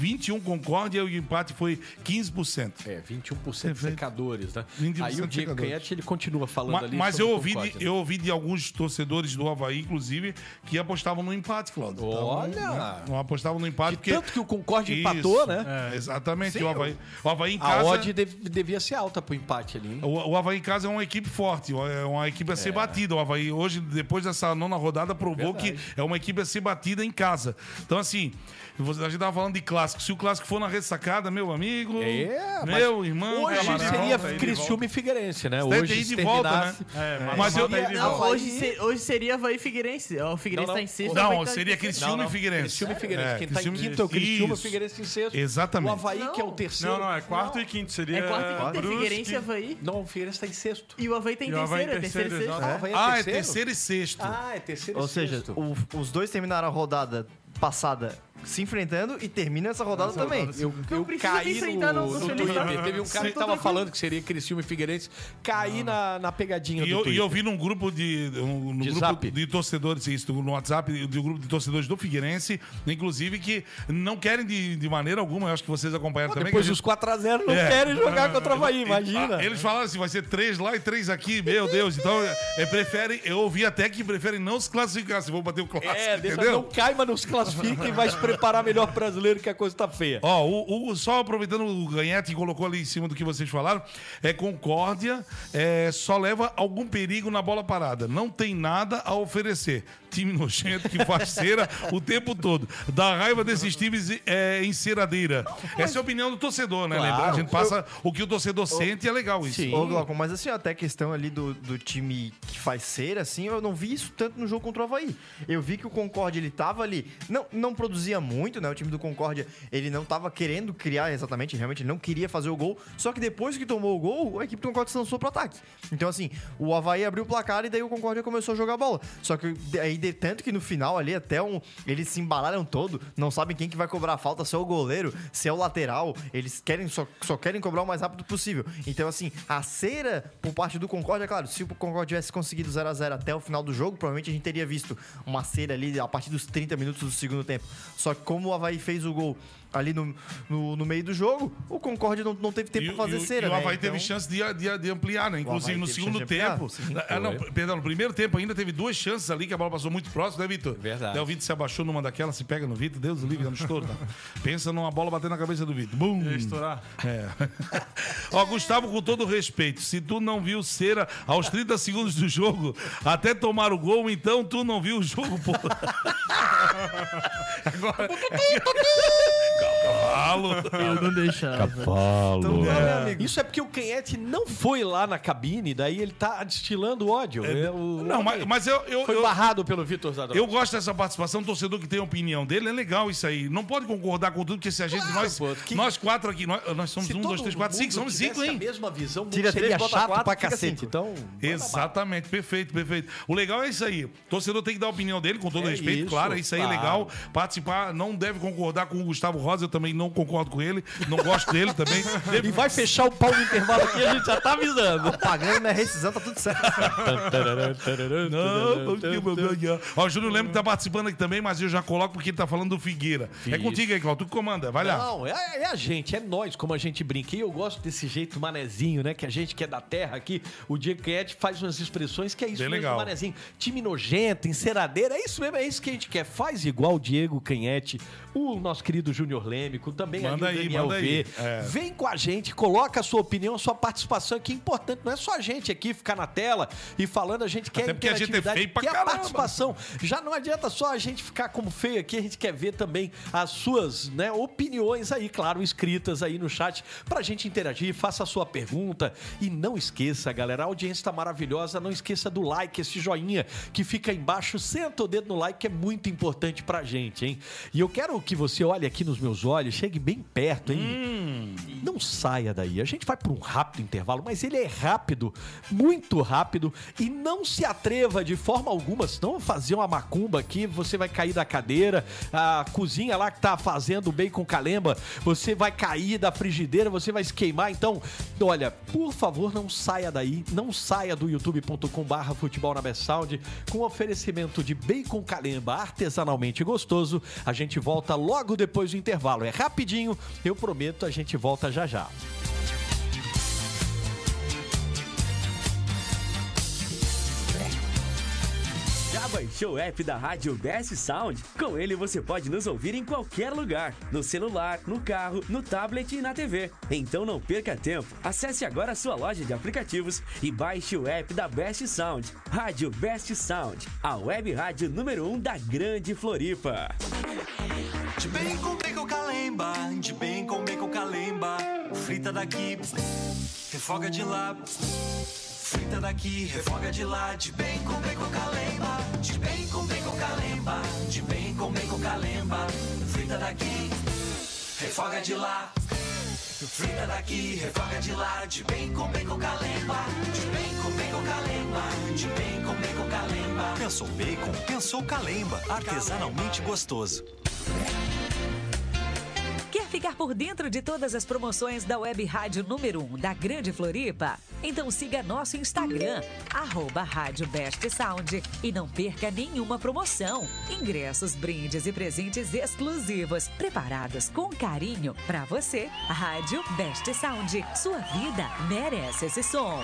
21 Concórdia e o empate foi 15%. É, 21% Perfeito. secadores, né? 21% Aí o Diego. Canhete, ele continua falando Ma- ali Mas eu ouvi, de, né? eu ouvi de alguns torcedores do Havaí, inclusive, que apostavam no empate, Claudio. Olha! Então, Não apostavam no empate. De porque... tanto que o Concórdia Isso, empatou, né? é, exatamente. Sim, o, Havaí, o Havaí em A casa... odd dev- devia ser alta pro empate ali, hein? O, o Havaí em casa é uma equipe forte, é uma equipe a ser batida. O Havaí hoje, depois dessa nona rodada, provou Verdade. que é uma equipe a ser batida em casa. Então, assim, a gente tava falando de clássico. Se o clássico for na ressacada, meu amigo, É, meu irmão, Hoje camarada, seria volta Criciúma e Figueirense, né? Hoje, de se de volta, né? É, mas, Mas eu- Não, volta. hoje, se- hoje seria Havaí e Figueirense. O Figueirense Não, tá não. em sexto. Não, tá seria em Criciúma Não, e não. Figueirense. Criciúma e Figueirense. É, Quem tá em e- quinto é o Criciúma, Isso. Figueirense em sexto. Exatamente. O Havaí, Não. que é o terceiro. Não, não, é quarto e quinto. Seria É quarto e quinto, é. Figueirense e Havaí. Não, o Figueirense tá em sexto. E o Havaí tem E o Havaí terceiro, é em terceiro e sexto. é Ah, é terceiro? e sexto. Ah, é terceiro e Ou seja, sexto. os dois terminaram a rodada passada se enfrentando e termina essa rodada também. Eu, eu precisa caí no, no. Twitter. Teve um cara que tava falando que seria Criciúma e Figueirense. Caí na, na pegadinha E do eu, e Twitter. eu vi num grupo de, um, no De grupo zap? de torcedores, isso, no WhatsApp, de um grupo de torcedores do Figueirense, inclusive, que não querem de, de maneira alguma, eu acho que vocês acompanharam também. Depois dos 4x0 não É. querem jogar contra o Havaí, imagina. Ah, Eles falaram assim, vai ser três lá e três aqui, meu Deus. Então, é, preferem, eu ouvi até que preferem não se classificar, se vão bater o clássico, É, deixa entendeu? não cai, mas nos classifica e vai se preparar melhor brasileiro que a coisa tá feia. Ó, o, o- só aproveitando o Ganhete que colocou ali em cima do que vocês falaram, é Concórdia, é, só leva algum perigo na bola parada. Não tem nada a oferecer. Time nojento que faz cera o tempo todo. Dá raiva desses times é, em ceradeira. Essa é a opinião do torcedor, né? Claro. Lembra? A gente passa o que o torcedor sente e é legal isso. Sim. Ô, Glauco, mas assim, até a questão ali do, do time que faz ser, assim, eu não vi isso tanto no jogo contra o Havaí. Eu vi que o Concórdia, ele tava ali, não, não produzia muito, né? O time do Concórdia, ele não tava querendo criar exatamente, realmente, não queria fazer o gol. Só que depois que tomou o gol, a equipe do Concórdia se lançou pro ataque. Então, assim, o Havaí abriu o placar e daí o Concórdia começou a jogar bola. Só que aí, de, tanto que no final ali, até um, eles se embalaram todo, não sabem quem que vai cobrar a falta, se é o goleiro, se é o lateral, eles querem só, só querem cobrar o mais rápido possível. Então, assim, a cera por parte do Concórdia, claro, se o Concórdia tivesse conseguido 0 a 0 até o final do jogo, provavelmente a gente teria visto uma cera ali a partir dos 30 minutos do segundo tempo. Só Só que como o Havaí fez o gol ali no, no, no meio do jogo, o Concorde não, não teve tempo pra fazer e cera, e o né? Havaí teve Então- chance de, de, de ampliar, né? Inclusive no segundo ampliar, tempo. sim. Ah, não, perdão, no primeiro tempo ainda teve duas chances ali que a bola passou muito próximo, né, Vitor? Verdade. Daí o Vitor se abaixou numa daquelas, se pega no Vitor, Deus do livre, dá no estouro, tá? Pensa numa bola batendo na cabeça do Vitor. Bum! Ia estourar. É. Ó, Gustavo, com todo respeito, se tu não viu cera aos 30 segundos do jogo, até tomar o gol, então tu não viu o jogo, pô. Agora. Cavalo. Eu não deixava. Então, meu amigo, Isso é porque o Canhete não foi lá na cabine, daí ele tá destilando ódio. É, o- Não, mas, mas eu, eu, Foi eu, barrado pelo Vitor Zadroski. eu gosto dessa participação, torcedor que tem a opinião dele, é legal isso aí. Não pode concordar com tudo, porque se a gente, Claro, nós, pô, que- nós quatro aqui, nós, nós somos Se um, dois, três, quatro, cinco, somos cinco, a hein? mesma visão, Tira seria três, bota chato quatro, pra cacete. cinco. Então, Exatamente, perfeito, perfeito. O legal é isso aí. O torcedor tem que dar a opinião dele, com todo É respeito, isso, claro, isso aí claro. é legal. Participar, não deve concordar com o Gustavo Rosa, eu também não concordo com ele, não gosto dele também. Deve- E vai fechar o pau no intervalo aqui, a gente já tá avisando. pagando minha rescisão, tá tudo certo. Não. Ó, o Júnior Lemos tá participando aqui também, mas eu já coloco porque ele tá falando do Figueira. É Isso. contigo aí, Cláudio, tu que comanda, vai lá. Não, é, é a gente, é nós, como a gente brinca. E eu gosto desse jeito manezinho, né? Que a gente que é da terra aqui, o Diego Canhete faz umas expressões que é isso Bem mesmo, legal. manezinho. Time nojento, enceradeira, é isso mesmo, é isso que a gente quer. Faz igual o Diego Canhete, o nosso querido Júnior Lêmico, também Manda ali o aí, Daniel aí. É. Vem com a gente, coloca a sua opinião, a sua participação aqui, é importante. Não é só a gente aqui ficar na tela e falando, a gente quer Até porque a gente é interatividade, feio pra quer a caramba. participação. Já não adianta só a gente ficar como feio aqui, a gente quer ver também as suas né, opiniões aí, claro, escritas aí no chat, pra gente interagir, faça a sua pergunta. E não esqueça, galera, a audiência tá maravilhosa, não esqueça do like, esse joinha que fica aí embaixo, senta o dedo no like, que é muito importante pra gente, hein? E eu quero que você olhe aqui nos meus olhos, chegue bem perto, hein? Não saia daí. A gente vai por um rápido intervalo, mas ele é rápido, muito rápido, e não se atreva de forma alguma, senão fazer uma macumba aqui, você vai cair da cadeira, a cozinha lá que tá fazendo bacon calemba, você vai cair da frigideira, você vai se queimar. Então, olha, por favor, não saia daí, não saia do youtube.com barra futebol na Best Sound, com oferecimento de bacon calemba artesanalmente gostoso. A gente volta logo depois do intervalo. É rapidinho, eu prometo, a gente volta já já. Já baixou o app da Rádio Best Sound? Com ele você pode nos ouvir em qualquer lugar, no celular, no carro, no tablet e na TV. Então não perca tempo. Acesse agora a sua loja de aplicativos e baixe o app da Best Sound. Rádio Best Sound, a web rádio número 1 um da Grande Floripa. De bem com bacon calemba, de bem com bacon calemba. Frita daqui, refoga de lá. Frita daqui, refoga de lá. De bem com bacon calemba, de bem com bacon calemba. De bem com bacon calemba. Frita daqui, refoga de lá. Frita daqui, refoga de lá. De bem com bacon calemba. De bem com bacon calemba. De bem com bacon calemba. Pensou bacon? Pensou calemba. Artesanalmente gostoso. Ficar por dentro de todas as promoções da Web Rádio número 1 da Grande Floripa? Então siga nosso Instagram, arroba Rádio Best Sound e não perca nenhuma promoção. Ingressos, brindes e presentes exclusivos, preparados com carinho para você. Rádio Best Sound, sua vida merece esse som.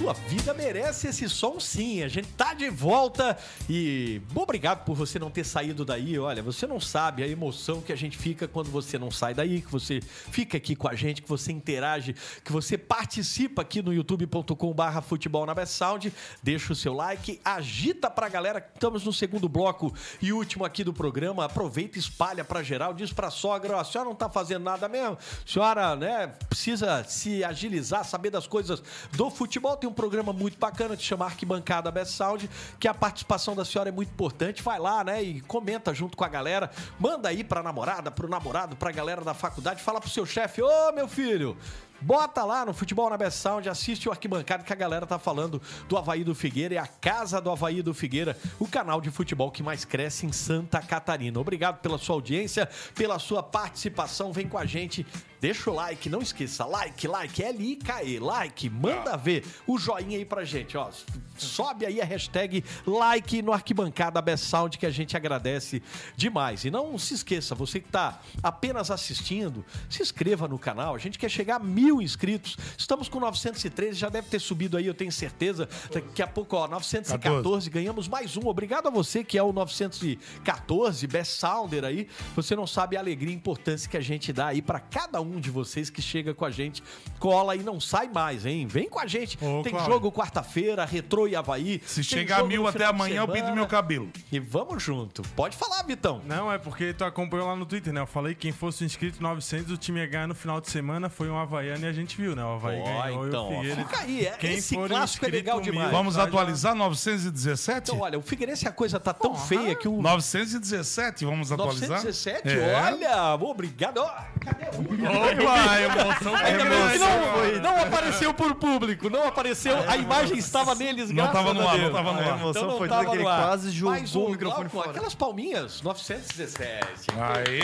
Sua vida merece esse som sim. A gente tá de volta e obrigado por você não ter saído daí. Olha, você não sabe a emoção que a gente fica quando você não sai daí, que você fica aqui com a gente, que você interage, que você participa aqui no youtube.com/barra futebol na Sound. Deixa o seu like, agita pra galera. Estamos no segundo bloco e último aqui do programa. Aproveita, espalha pra geral, diz pra sogra, ó, a senhora não tá fazendo nada mesmo. A senhora, né, precisa se agilizar, saber das coisas do futebol. Tem um programa muito bacana que chama Arquibancada Best Sound, que a participação da senhora é muito importante. Vai lá, né, e comenta junto com a galera. Manda aí pra namorada, pro namorado, pra galera da faculdade. Fala pro seu chefe, ô meu filho, Bota lá no Futebol na Best Sound, assiste o arquibancada que a galera tá falando do Havaí do Figueira e a casa do Havaí do Figueira, o canal de futebol que mais cresce em Santa Catarina. Obrigado pela sua audiência, pela sua participação. Vem com a gente. Deixa o like, não esqueça. Like, like, L-I-K-E, like. Manda ver o joinha aí pra gente, ó. Sobe aí a hashtag like no arquibancada Best Sound que a gente agradece demais. E não se esqueça, você que tá apenas assistindo, se inscreva no canal. A gente quer chegar a mil inscritos. Estamos com 913, já deve ter subido aí, eu tenho certeza. Daqui a pouco, ó, 914, ganhamos mais um. Obrigado a você que é o 914, Best Sounder aí. Você não sabe a alegria e importância que a gente dá aí pra cada um de vocês que chega com a gente. Cola e não sai mais, hein? Vem com a gente. Ô, Tem Cláudio. jogo quarta-feira, Retrô e Havaí. Se chegar a mil até amanhã, eu pinto meu cabelo. E vamos junto. Pode falar, Vitão. Não, é porque tu acompanhou lá no Twitter, né? Eu falei que quem fosse inscrito 900, o time ia ganhar no final de semana. Foi um Havaiano a gente viu, né? O Havaí Ó, ganhou então, e o Figueira... fica aí, é- Quem esse for clássico é legal mil, demais. Vamos tá já- atualizar 917? Então, olha, o Figueirense a coisa tá tão feia que o 917, vamos atualizar? 917, É. olha, obrigado. Ó, cadê o Opa, a emoção grande não, não apareceu por público, não apareceu, a imagem estava neles, Não graças tava no a ar, Deus. não tava no A ar. emoção Então não foi tava que ele ar. quase jogou Mas o microfone fora. Aquelas palminhas, 917. Aê!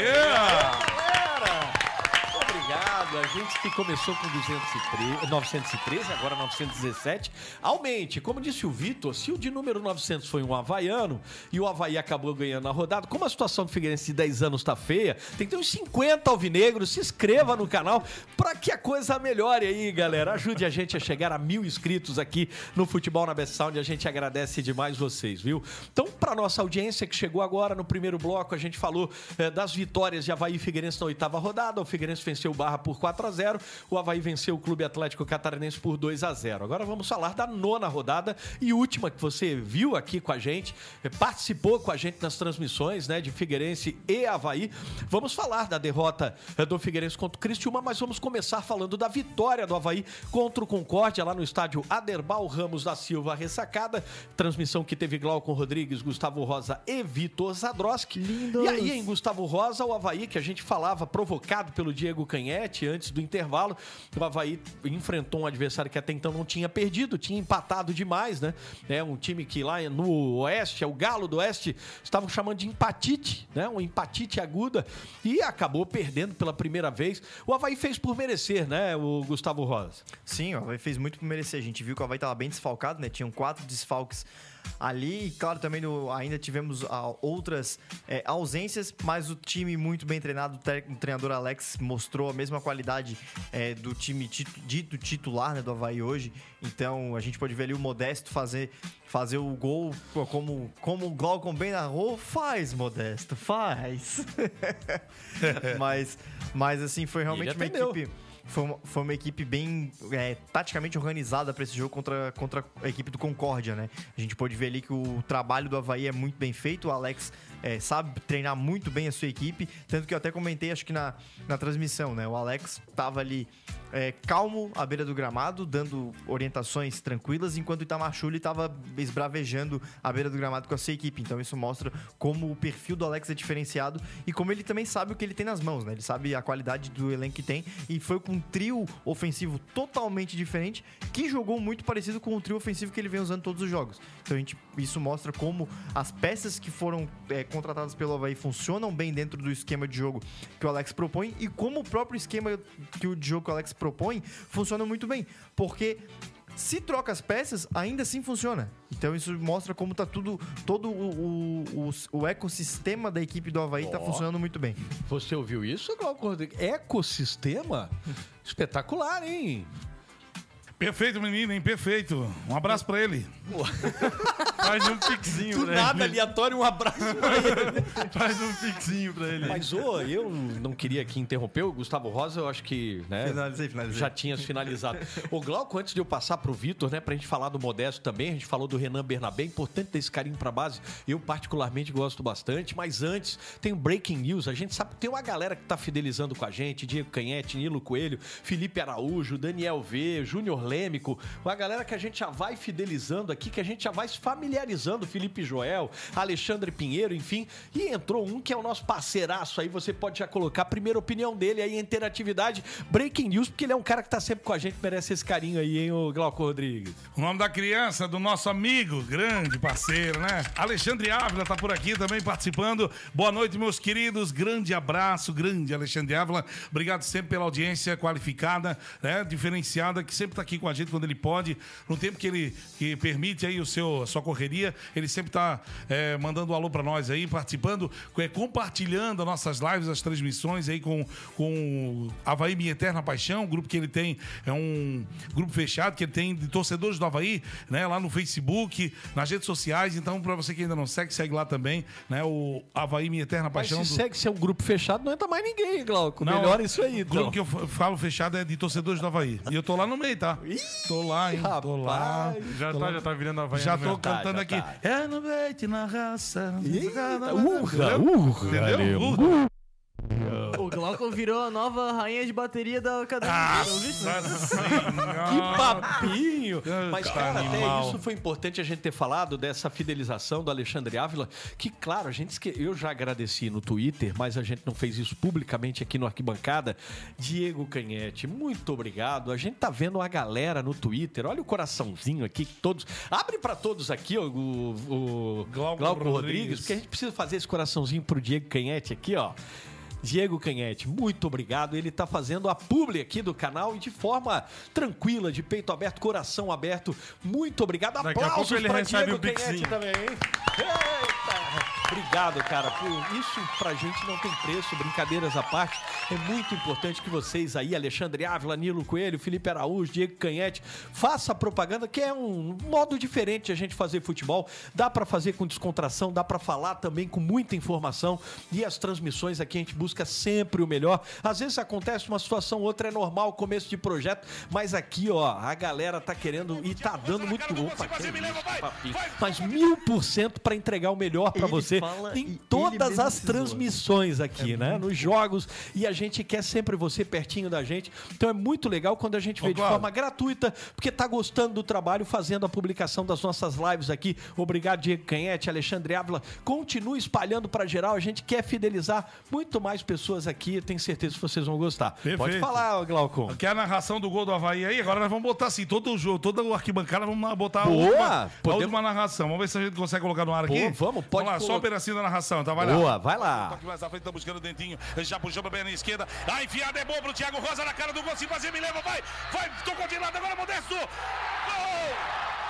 Galera, obrigado. A gente que começou com 213, 913, agora 917. Aumente. Como disse o Vitor, se o de número 900 foi um havaiano e o Havaí acabou ganhando a rodada, como a situação do Figueirense de 10 anos tá feia, tem que ter uns 50 alvinegros. Se inscreva no canal para que a coisa melhore aí, galera. Ajude a gente a chegar a mil inscritos aqui no Futebol na Best Sound. A gente agradece demais vocês, viu? Então, para nossa audiência que chegou agora no primeiro bloco, a gente falou eh, das vitórias de Havaí e Figueirense na oitava rodada. O Figueirense venceu o Barra por 4 a 0 O Havaí venceu o Clube Atlético Catarinense por 2 a 0 Agora vamos falar da nona rodada e última que você viu aqui com a gente, eh, participou com a gente nas transmissões né, de Figueirense e Havaí. Vamos falar da derrota eh, do Figueirense contra o Cristiúma, mas vamos começar falando da vitória do Havaí contra o Concórdia lá no estádio Aderbal Ramos da Silva Ressacada. Transmissão que teve Glauco Rodrigues, Gustavo Rosa e Vitor Zadroski. E aí, em Gustavo Rosa, o Havaí, que a gente falava provocado pelo Diego Antes do intervalo, o Havaí enfrentou um adversário que até então não tinha perdido, tinha empatado demais, né? É um time que lá no Oeste, é o Galo do Oeste, estavam chamando de empatite, né? Um empatite aguda e acabou perdendo pela primeira vez. O Havaí fez por merecer, né, o Gustavo Rosa? Sim, o Havaí fez muito por merecer. A gente viu que o Havaí estava bem desfalcado, né? Tinham quatro desfalques ali. E, claro, também no- ainda tivemos ah, outras é, ausências, mas o time muito bem treinado. O, tre- o treinador Alex mostrou a mesma qualidade é, do time titu- dito titular né, do Havaí hoje. Então a gente pode ver ali o Modesto fazer, fazer o gol como, como o Glaucon bem narrou. Faz, Modesto, faz. mas, mas assim, foi realmente uma equipe. Foi uma, foi uma equipe bem é, taticamente organizada para esse jogo contra, contra a equipe do Concórdia, né? A gente pode ver ali que o trabalho do Havaí é muito bem feito. O Alex é, sabe treinar muito bem a sua equipe. Tanto que eu até comentei, acho que na, na transmissão, né? O Alex tava ali é, calmo à beira do gramado, dando orientações tranquilas, enquanto o Itamachule tava esbravejando à beira do gramado com a sua equipe. Então isso mostra como o perfil do Alex é diferenciado e como ele também sabe o que ele tem nas mãos, né? Ele sabe a qualidade do elenco que tem e foi com um trio ofensivo totalmente diferente que jogou muito parecido com o trio ofensivo que ele vem usando todos os jogos. Então a gente, isso mostra como as peças que foram é, contratadas pelo Havaí funcionam bem dentro do esquema de jogo que o Alex propõe e como o próprio esquema que o jogo que o Alex propõe funciona muito bem. Porque se troca as peças, ainda assim funciona. Então isso mostra como tá tudo, todo o, o, o- ecossistema da equipe do Havaí tá Ó. funcionando muito bem. Você ouviu isso, Glauco Rodrigues? Ecossistema? Espetacular, hein? Perfeito, menino, hein? Perfeito. Um abraço pra ele. Faz um pixinho Do pra nada, ele. aleatório, um abraço pra ele. Faz um pixinho pra ele. Mas, ô, eu não queria aqui interromper o Gustavo Rosa, eu acho que, né? Finalizei, finalizei. Já tinha finalizado. o Glauco, antes de eu passar pro Vitor, né, pra gente falar do Modesto também, a gente falou do Renan Bernabé, importante ter esse carinho pra base. Eu, particularmente, gosto bastante, mas antes, tem o Breaking News. A gente sabe que tem uma galera que tá fidelizando com a gente: Diego Canhete, Nilo Coelho, Felipe Araújo, Daniel V, Júnior Lêmico, uma galera que a gente já vai fidelizando aqui, que a gente já vai se familiarizando, Felipe Joel, Alexandre Pinheiro, enfim, e entrou um que é o nosso parceiraço aí, você pode já colocar a primeira opinião dele aí, interatividade, Breaking News, porque ele é um cara que tá sempre com a gente, merece esse carinho aí, hein, o Glauco Rodrigues. O nome da criança, do nosso amigo, grande parceiro, né? Alexandre Ávila tá por aqui também participando. Boa noite, meus queridos. Grande abraço, grande Alexandre Ávila. Obrigado sempre pela audiência qualificada, né? Diferenciada, que sempre tá aqui com a gente quando ele pode. No tempo que ele que permite aí o seu, a sua correria, ele sempre tá é, mandando um alô pra nós aí, participando, é, compartilhando as nossas lives, as transmissões aí com, com Havaí Minha Eterna Paixão, o grupo que ele tem, é um grupo fechado que ele tem de torcedores do Havaí, né? Lá no Facebook, nas redes sociais. Então, pra você que ainda não segue, segue lá também, né? O Havaí Minha Eterna Mas Paixão. se do- segue se é um grupo fechado, não entra mais ninguém, Glauco. Não, Melhor isso aí, O então. grupo que eu falo fechado é de torcedores do Havaí. E eu tô lá no meio, tá? Tô lá, hein? Tô lá. Já Tô tá, lá. já tá virando Havaí. Já tô Tá, cantando já aqui. tá. É no leite, na raça. Eita, urra, urra, Entendeu? Urra. O Glauco virou a nova rainha de bateria da academia. Ah? Nossa Que papinho! Mas, cara, até isso foi importante a gente ter falado dessa fidelização do Alexandre Ávila, que, claro, a gente esque... eu já agradeci no Twitter, mas a gente não fez isso publicamente aqui no Arquibancada. Diego Canhete, muito obrigado. A gente tá vendo a galera no Twitter. Olha o coraçãozinho aqui, que todos. Abre pra todos aqui, ó, o, o Glauco Glauco, Rodrigues. Rodrigues, porque a gente precisa fazer esse coraçãozinho pro Diego Canhete aqui, ó. Diego Canhete, muito obrigado. Ele está fazendo a publi aqui do canal e de forma tranquila, de peito aberto, coração aberto. Muito obrigado. Daqui Aplausos recebe Diego. Canhete também, hein? Eita! Obrigado, cara. Por isso pra gente não tem preço, brincadeiras à parte. É muito importante que vocês aí, Alexandre Ávila, Nilo Coelho, Felipe Araújo, Diego Canhete, faça a propaganda, que é um modo diferente de a gente fazer futebol. Dá pra fazer com descontração, dá pra falar também com muita informação. E as transmissões aqui a gente busca sempre o melhor. Às vezes acontece uma situação, outra é normal, começo de projeto, mas aqui, ó, a galera tá querendo e tá dando muito. Opa, que. Mas mil por cento pra entregar o melhor pra Ele você fala em todas as zoa. transmissões aqui, né? Nos jogos. E a gente quer sempre você pertinho da gente. Então é muito legal quando a gente vê de Cláudio. forma gratuita, porque tá gostando do trabalho, fazendo a publicação das nossas lives aqui. Obrigado, Diego Canhete, Alexandre Ávila. Continue espalhando pra geral. A gente quer fidelizar muito mais pessoas aqui. Tenho certeza que vocês vão gostar. Pode Perfeito. falar, Glaucon. Quer a narração do gol do Havaí aí? Agora nós vamos botar assim, todo o jogo, toda o arquibancada, vamos botar a Boa! última, a Podemos- última narração. Vamos ver se a gente consegue colocar no ar aqui. Boa, vamos, pode Vamos lá, só colocar. Pedacinho da narração, tá? Vai lá. Boa, vai lá. Toque mais à frente, tá buscando o dentinho. Já puxou pra perna esquerda. A enfiada é boa pro Thiago Rosa na cara do gol. Se fazer, me leva, vai. Vai, tocou de lado agora, Modesto. Gol!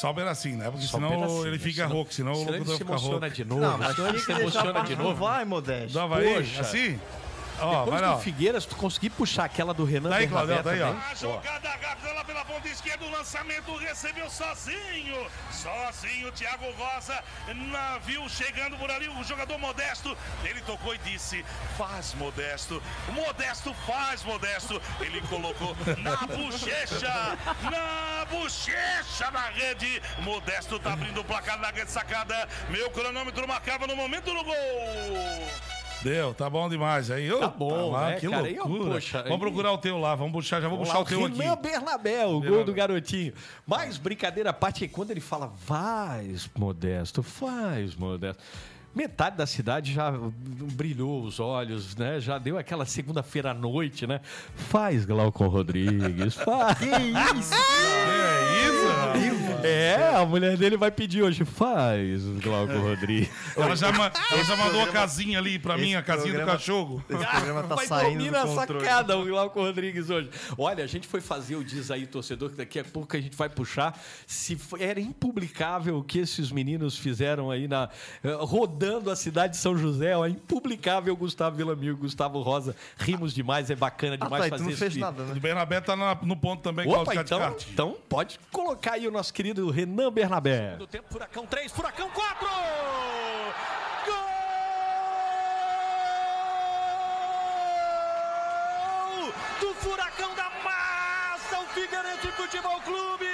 Só um pedacinho, né? Porque Só um senão pedacinho, ele fica senão- rouco, senão o Senão ele locutor se fica rouco. emociona de novo. Não, mas senão ele se emociona de novo. vai, Modesto. Do Havaí, Poxa. assim? Ó, Depois do Figueiras, tu conseguir puxar aquela do Renan Daí, Bernabé Claudel, tá aí, ó. A jogada rápida lá pela ponta esquerda, o lançamento recebeu sozinho. Sozinho, o Thiago Rosa na- viu chegando por ali o jogador Modesto. Ele tocou e disse: Faz, Modesto. Modesto, faz, Modesto. Ele colocou na bochecha, na bochecha da rede. Modesto tá abrindo o placar na rede sacada. Meu cronômetro marcava no momento do gol. Deu, tá bom demais. Aí, Tá bom, lá, né, que cara? Loucura. poxa, Vamos procurar o teu lá, vamos puxar, já vou puxar lá, o teu aqui. Renan Bernabé, o gol Bernabé. do garotinho. Mas brincadeira à parte, quando ele fala, faz, Modesto, faz, Modesto. Metade da cidade já brilhou os olhos, né? Já deu aquela segunda-feira à noite, né? Faz, Glaucon Rodrigues, faz. Que isso? É isso? É, a mulher dele vai pedir hoje, faz, Glaucon Rodrigues. Ela já, ma- ela já mandou a casinha ali pra mim, a esse casinha do programa- cachorro. Esse programa tá Vai saindo dormir do na controle. sacada o Glauco Rodrigues hoje. Olha, a gente foi fazer o Diz aí, torcedor, que daqui a pouco a gente vai puxar. Se foi- era impublicável o que esses meninos fizeram aí na eh, rodando a cidade de São José. Ó, impublicável Gustavo Villamil, Gustavo Rosa. Rimos demais, é bacana Ah, demais tá, e fazer não esse fez vídeo. nada, né? O Bernabé tá na- no ponto também, Opa, Claudio então, então pode colocar aí o nosso querido Renan Bernabé. Do tempo, Furacão 3, Furacão 4! Gol do Furacão da Massa, o Figueirense Futebol Clube!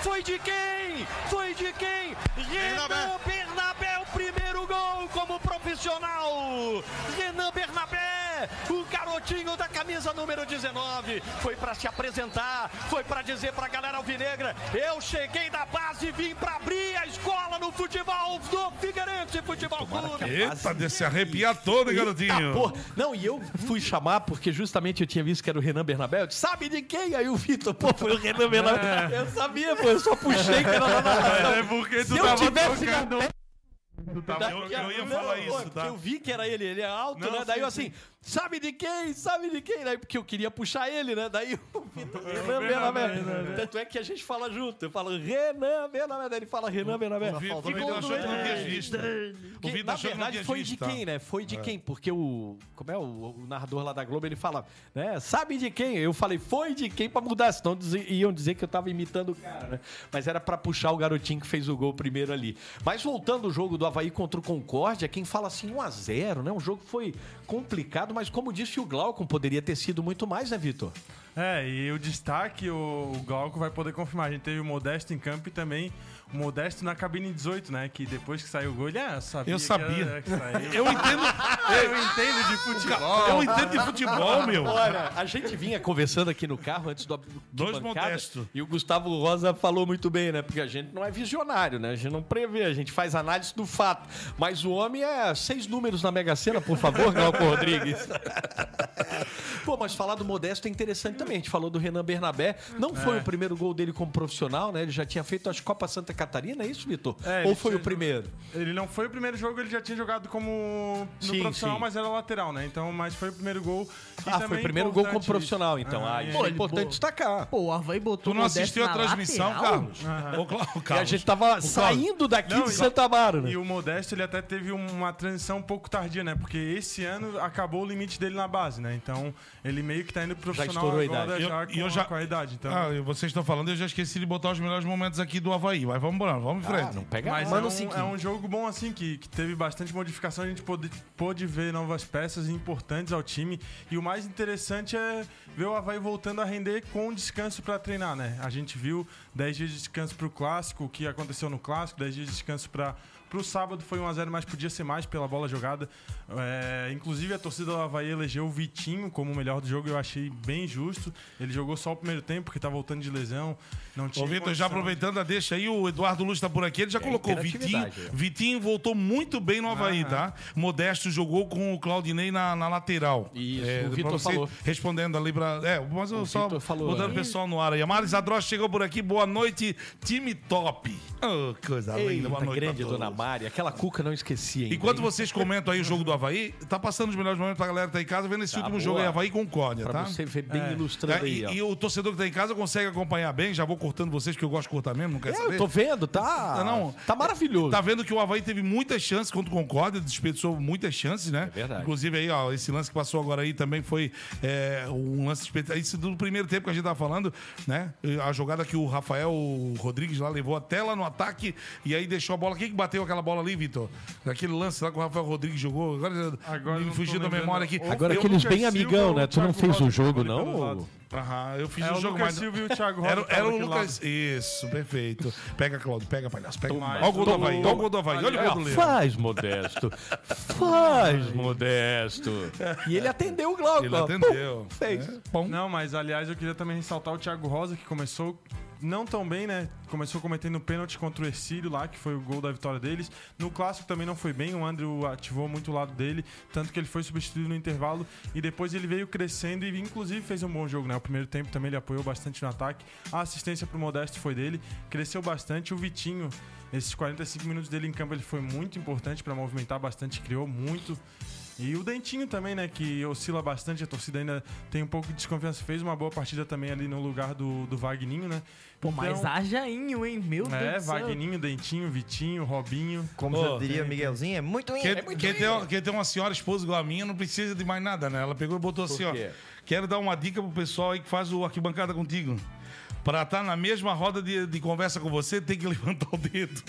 Foi de quem? Foi de quem? Renan Bernabé, o primeiro gol como profissional. Renan Bernabé, o garotinho da camisa número 19. Foi para se apresentar, foi para dizer para a galera alvinegra: eu cheguei da base e vim para abrir a escola no futebol do Figueirense Futebol Clube. Eita, de se arrepiar todo, hein, garotinho? Pô, não, e eu fui chamar porque justamente eu tinha visto que era o Renan Bernabé. Eu disse, sabe de quem? Aí o Vitor, pô, foi o Renan Bernabé. Eu sabia, pô, eu só puxei que era na narração. É porque tu Se eu tivesse tocando- na- tava- eu, eu ia Não, falar pô, isso, tá? Eu vi que era ele, ele é alto, Não, né? Daí sim, eu assim, sabe de quem? Sabe de quem? Daí porque eu queria puxar ele, né? Daí o Vitor, Renan Bernabé. Tanto é que a gente fala junto. Eu falo Renan Bernabé, daí ele fala Renan Bernabé. O Vitor Ficou que visto. O Que, na verdade, tinha foi de quem, né? Foi de É. quem? Porque o. Como é? O, o narrador lá da Globo, ele fala, né? Sabe de quem? Eu falei, foi de quem pra mudar, senão iam dizer que eu tava imitando o cara, né? Mas era pra puxar o garotinho que fez o gol primeiro ali. Mas voltando ao jogo do Havaí contra o Concórdia, quem fala assim 1x0, né? Um jogo que foi complicado, mas como disse o Glaucon, poderia ter sido muito mais, né, Vitor? É, e o destaque, o, o Glauco vai poder confirmar. A gente teve o Modesto em campo e também o Modesto na cabine 18, né? Que depois que saiu o gol, ele ah, sabia. Eu que sabia. era- que saiu. Eu entendo. Eu entendo de futebol. Eu entendo de futebol, meu. Olha, a gente vinha conversando aqui no carro antes do Dois modestos. E o Gustavo Rosa falou muito bem, né? Porque a gente não é visionário, né? A gente não prevê, a gente faz análise do fato. Mas o homem é seis números na Mega Sena, por favor, Glauco Rodrigues. Pô, mas falar do Modesto é interessante também. A gente falou do Renan Bernabé. Não foi É. o primeiro gol dele como profissional, né? Ele já tinha feito as Copa Santa Catarina, é isso, Vitor? É, Ou ele foi tinha o primeiro? Ele não foi o primeiro jogo, ele já tinha jogado como no Sim, profissional, sim. mas era lateral, né? Então, mas foi o primeiro gol. E Ah, foi o primeiro gol como profissional, isso. então. Ah, é. isso é importante destacar. Pô, o Havaí botou Tu não o assistiu a transmissão, lateral? Carlos? Ô, Clau- E a Carlos. gente tava saindo daqui Não, de Santa Amaro, né? E o Modesto, ele até teve uma transição um pouco tardia, né? Porque esse ano acabou o limite dele na base, né? Então, ele meio que tá indo pro profissional agora idade. já, Eu- com, e eu já- com a idade. Então, Ah, vocês estão falando, eu já esqueci de botar os melhores momentos aqui do Havaí. Mas vamos embora, vamos em frente. Ah, não pega Mas nada. é um, é um jogo bom assim, que, que teve bastante modificação, a gente pôde, pôde ver novas peças importantes ao time. E o mais interessante é ver o Havaí voltando a render com descanso para treinar, né? A gente viu 10 dias de descanso pro clássico, o que aconteceu no clássico, 10 dias de descanso para Pro sábado foi 1x0, mas podia ser mais pela bola jogada. É, inclusive a torcida do Havaí elegeu o Vitinho como o melhor do jogo, eu achei bem justo. Ele jogou só o primeiro tempo, porque tá voltando de lesão. Não tinha Ô, Vitor, já aproveitando a deixa aí, o Eduardo Luz tá por aqui, ele já colocou o Vitinho. é. Vitinho voltou muito bem no Havaí, tá? Modesto jogou com o Claudinei na, na lateral. Isso, é, o Vitor você falou. Respondendo ali pra. É, mas eu O só Vitor falou, botando é. o pessoal no ar aí. A Maris chegou por aqui, boa noite, time top. Oh, coisa linda, boa Eita, noite. grande todos. Mari. Aquela cuca não esquecia ainda. Enquanto hein? vocês comentam aí o jogo do Havaí, tá passando os melhores momentos pra galera que tá em casa vendo esse Tá, último boa. jogo aí, Havaí Concórdia, Pra tá? você ver bem É. ilustrando É, aí, e, ó. e o torcedor que tá em casa consegue acompanhar bem, já vou cortando vocês, porque eu gosto de cortar mesmo, não quer É, saber? eu tô vendo, tá? Não, não. Tá maravilhoso. Tá vendo que o Havaí teve muitas chances contra o Concórdia, desperdiçou muitas chances, né? É verdade. Inclusive aí, ó, esse lance que passou agora aí também foi é, um lance desperdiçado. Isso do primeiro tempo que a gente tava falando, né? A jogada que o Rafael Rodrigues lá levou até lá no ataque e aí deixou a bola. Quem que bateu aquela bola ali, Vitor? Aquele lance lá que o Rafael Rodrigues jogou. Agora, Agora me fugiu da memória aqui. Agora Eu- aqueles Lucas bem amigão, né? Tu não fez o jogo, não? Aham, eu fiz É o o jogo, Lucas mas... Silva e o Thiago Rosa Era, era o daquele Lucas. Isso, perfeito. Pega, Claudio, pega, palhaço. Pega. Olha o gol do. Havaí, olha o gol do Havaí. Olha o gol do faz, Modesto. Faz, Modesto. E ele atendeu o Glauco. Ele atendeu. Pum, Fez. É, bom. Não, mas aliás eu queria também ressaltar o Thiago Rosa, que começou não tão bem, né? Começou cometendo pênalti contra o Ercílio lá, que foi o gol da vitória deles. No clássico também não foi bem, o Andrew ativou muito o lado dele, tanto que ele foi substituído no intervalo e depois ele veio crescendo e inclusive fez um bom jogo, né? O primeiro tempo também ele apoiou bastante no ataque. A assistência pro Modesto foi dele, cresceu bastante. O Vitinho, esses 45 minutos dele em campo, ele foi muito importante para movimentar bastante, criou muito. E o Dentinho também, né? Que oscila bastante, a torcida ainda tem um pouco de desconfiança. Fez uma boa partida também ali no lugar do, do Vagninho, né? Pô, mas hajainho, hein? Meu Deus É, do céu. Vagninho, Dentinho, Vitinho, Robinho. Como Ô, já diria Miguelzinho, é muito Quem, é muito quem tem, tem uma senhora esposa igual a minha não precisa de mais nada, né? Ela pegou e botou assim, ó. Quero dar uma dica pro pessoal aí que faz o arquibancada contigo. Pra estar na mesma roda de, de conversa com você, tem que levantar o dedo.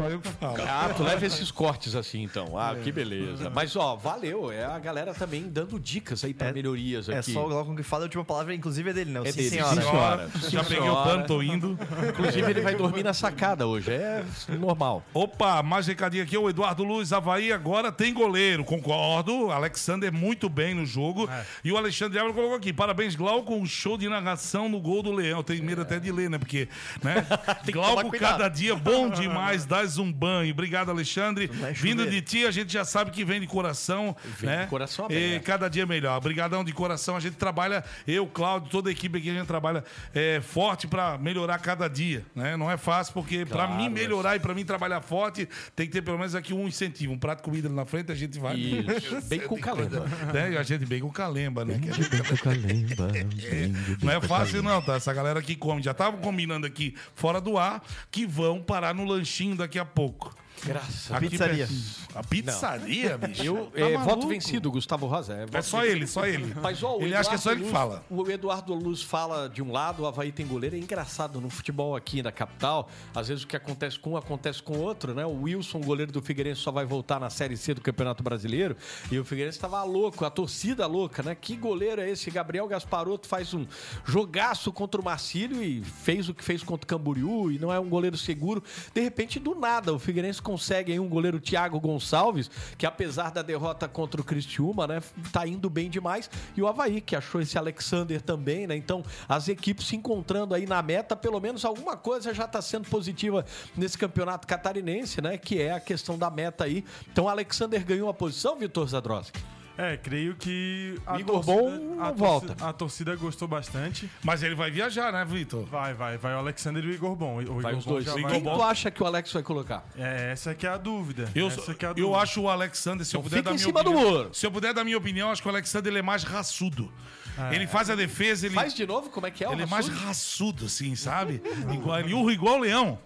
Só eu que falo. Ah, tu leva esses cortes assim, então. Ah, que beleza. Mas, ó, valeu. É a galera também dando dicas aí pra melhorias É aqui. só o Glaucon que fala, a última palavra, inclusive, é dele, não. É Sim, dele, senhora. sim, senhora. Sim, Já peguei o tô indo. Inclusive, ele vai dormir na sacada hoje. É normal. Opa, mais recadinho aqui. O Eduardo Luz, Havaí agora tem goleiro. Concordo. Alexander muito bem no jogo. É. E o Alexandre Álvaro colocou aqui. Parabéns, Glauco. Um show de narração no gol do Leão. Tenho medo até de ler, né? Porque, né? Glauco, cada dia bom demais. Dás um banho. Obrigado, Alexandre. Vindo de ti, a gente já sabe que vem de coração. Vem né? de coração E aberto. cada dia melhor. Obrigadão de coração. A gente trabalha, eu, Cláudio, toda a equipe aqui, a gente trabalha é, forte pra melhorar cada dia. Né? Não é fácil, porque pra Claro, mim mas- melhorar e pra mim trabalhar forte, tem que ter pelo menos aqui um incentivo. Um prato de comida ali na frente, a gente vai. Isso. Bem com calemba. Né? E a gente bem com calemba, né? Gente- Bem com calemba. Não é fácil, não, tá? Essa galera que come. Já estavam combinando aqui fora do ar que vão parar no lanchinho daqui a pouco. Graças Aqui Pizzaria. A pizzaria, bicho? Eu, Tá é, voto vencido, Gustavo Rosa. É, É só vencido. ele, só ele. Mas, ó, ele acha que é só ele que Eduardo fala. O Eduardo Luz fala de um lado, o Havaí tem goleiro. É engraçado no futebol aqui na capital. Às vezes o que acontece com um acontece com o outro, né? O Wilson, goleiro do Figueirense, só vai voltar na Série C do Campeonato Brasileiro. E o Figueirense estava louco, a torcida louca, né? Que goleiro é esse? Gabriel Gasparotto faz um jogaço contra o Marcílio e fez o que fez contra o Camboriú e não é um goleiro seguro. De repente, do nada, o Figueirense consegue aí um goleiro Thiago Gonçalves, que apesar da derrota contra o Cristiúma, né, tá indo bem demais. E o Havaí, que achou esse Alexander também, né? Então, as equipes se encontrando aí na meta, pelo menos alguma coisa já tá sendo positiva nesse campeonato catarinense, né? Que é a questão da meta aí. Então, o Alexander ganhou a posição, Vitor Zadrowski? É, creio que a Igor torcida, Bom a volta. torcida- a torcida gostou bastante. Mas ele vai viajar, né, Vitor? Vai, vai, vai o Alexander e o Igor Bom. O Vai Igor os Bom dois. já Quem vai- tu acha que o Alex vai colocar? É, essa que é a dúvida. Eu, essa que é a eu dúvida. acho o Alexander, se eu Então puder fica dar em minha cima do opinião, muro. Se eu puder dar minha opinião, acho que o Alexander ele é mais raçudo. Ele faz a defesa, ele, Faz de novo? Como é que é o ele é mais raçudo? raçudo, assim, sabe? igual, ele urra igual o leão.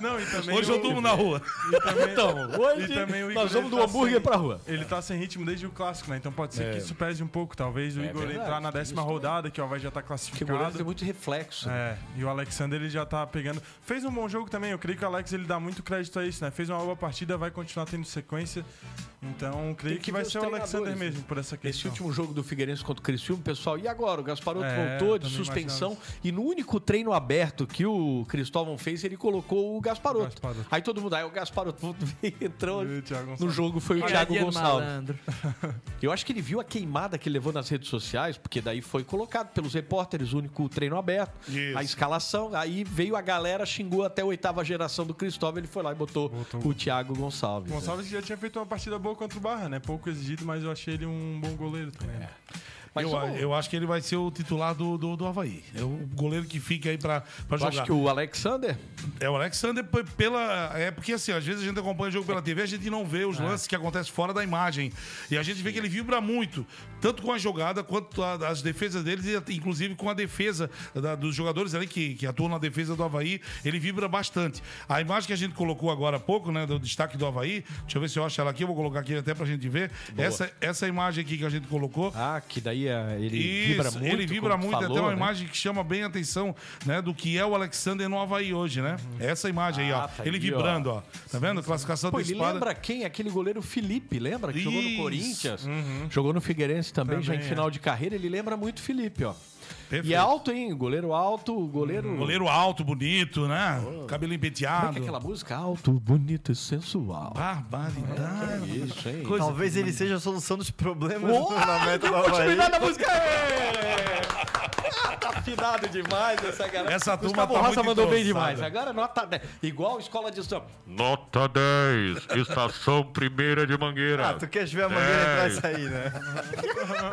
Não, e também Hoje eu durmo na rua. E também, Então, hoje e também o Igor, nós vamos ele do tá hambúrguer sem- pra rua. Ele tá sem ritmo desde o clássico, né? Então pode ser É. que isso pese um pouco. Talvez o É Igor entrar na décima isso rodada, que o Havaí já tá Porque o classificado. tem muito reflexo. É, e o Alexander ele já tá pegando. Fez um bom jogo também, eu creio que o Alex ele dá muito crédito a isso, né? Fez uma boa partida, vai continuar tendo sequência. Então, creio que, ver vai ser o Alexander treinadores, mesmo né? por essa Esse questão. último jogo do Figueirense contra o Criciúma, pessoal, e agora? O Gasparoto É, voltou de suspensão imaginava e no único treino aberto que o Cristóvão fez, ele colocou o Gasparoto. Gasparoto. Aí todo mundo, aí o Gasparoto entrou E no jogo, foi o Thiago Gonçalves. malandro. Eu acho que ele viu a queimada que ele levou nas redes sociais, porque daí foi colocado pelos repórteres, o único treino aberto, Isso. a escalação, aí veio a galera, xingou até a oitava geração do Cristóvão, ele foi lá e botou, Botou. o Thiago Gonçalves. O Gonçalves já tinha feito uma partida boa contra o Barra, né? Pouco exigido, mas eu achei ele um bom goleiro também. né? Mas, eu, eu acho que ele vai ser o titular do, do, do Havaí. É o goleiro que fica aí pra, pra eu jogar. acho que o Alexander É o Alexander pela. É porque assim, às vezes a gente acompanha o jogo pela TV, a gente não vê É. os lances que acontecem fora da imagem. E a gente vê que ele vibra muito, tanto com a jogada quanto a- as defesas deles, e inclusive com a defesa da- dos jogadores ali que, que atuam na defesa do Havaí, ele vibra bastante. A imagem que a gente colocou agora há pouco, né, do destaque do Havaí, deixa eu ver se eu acho ela aqui, eu vou colocar aqui até pra gente ver. Essa, essa imagem aqui que a gente colocou. Ah, que daí ele Isso, vibra muito. ele vibra muito, falou, até uma né? imagem que chama bem a atenção, né, do que é o Alexander no Havaí hoje, né? Essa imagem aí, ó. Ah, tá ele aí, vibrando, ó. Tá vendo? Classificação Pô, do ele espada. lembra quem? Aquele goleiro Felipe, lembra? Que jogou no Isso. Corinthians, jogou no Figueirense também, já em Também, final é. de carreira. Ele lembra muito Felipe, ó. Perfeito. E é alto, hein? Goleiro alto, goleiro... Goleiro alto, bonito, né? Cabelinho Como é penteado. que é aquela música? Alto, bonito e sensual. Barbaridade. Isso, hein? Talvez ele seja a solução dos problemas meta do Grupo Havaí. Atividade da música! Tá afinado demais essa galera. Essa turma Gustavo tá Rosa muito mandou bem demais. Agora nota 10. Igual escola de samba. Nota 10, estação primeira de Mangueira. Ah, tu quer ver a mangueira entrar e sair, né?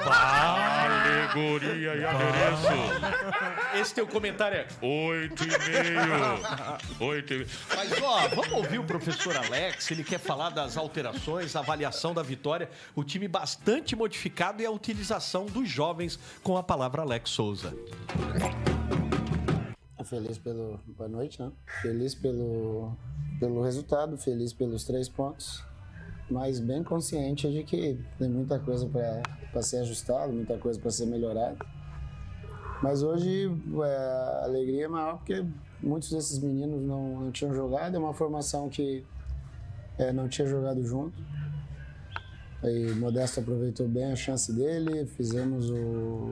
Alegoria e adereço. Esse teu comentário é... Oito e meio. Oito e meio. Mas, ó, vamos ouvir o professor Alex. Ele quer falar das alterações, avaliação da vitória. O time bastante modificado e a utilização dos jovens com a palavra Alex Souza. Feliz pelo. Boa noite, né? Feliz pelo, pelo resultado, feliz pelos três pontos, mas bem consciente de que tem muita coisa para ser ajustado, muita coisa para ser melhorada. Mas hoje é, a alegria é maior porque muitos desses meninos não, não tinham jogado, é uma formação que é, não tinha jogado junto. Aí Modesto aproveitou bem a chance dele, fizemos o,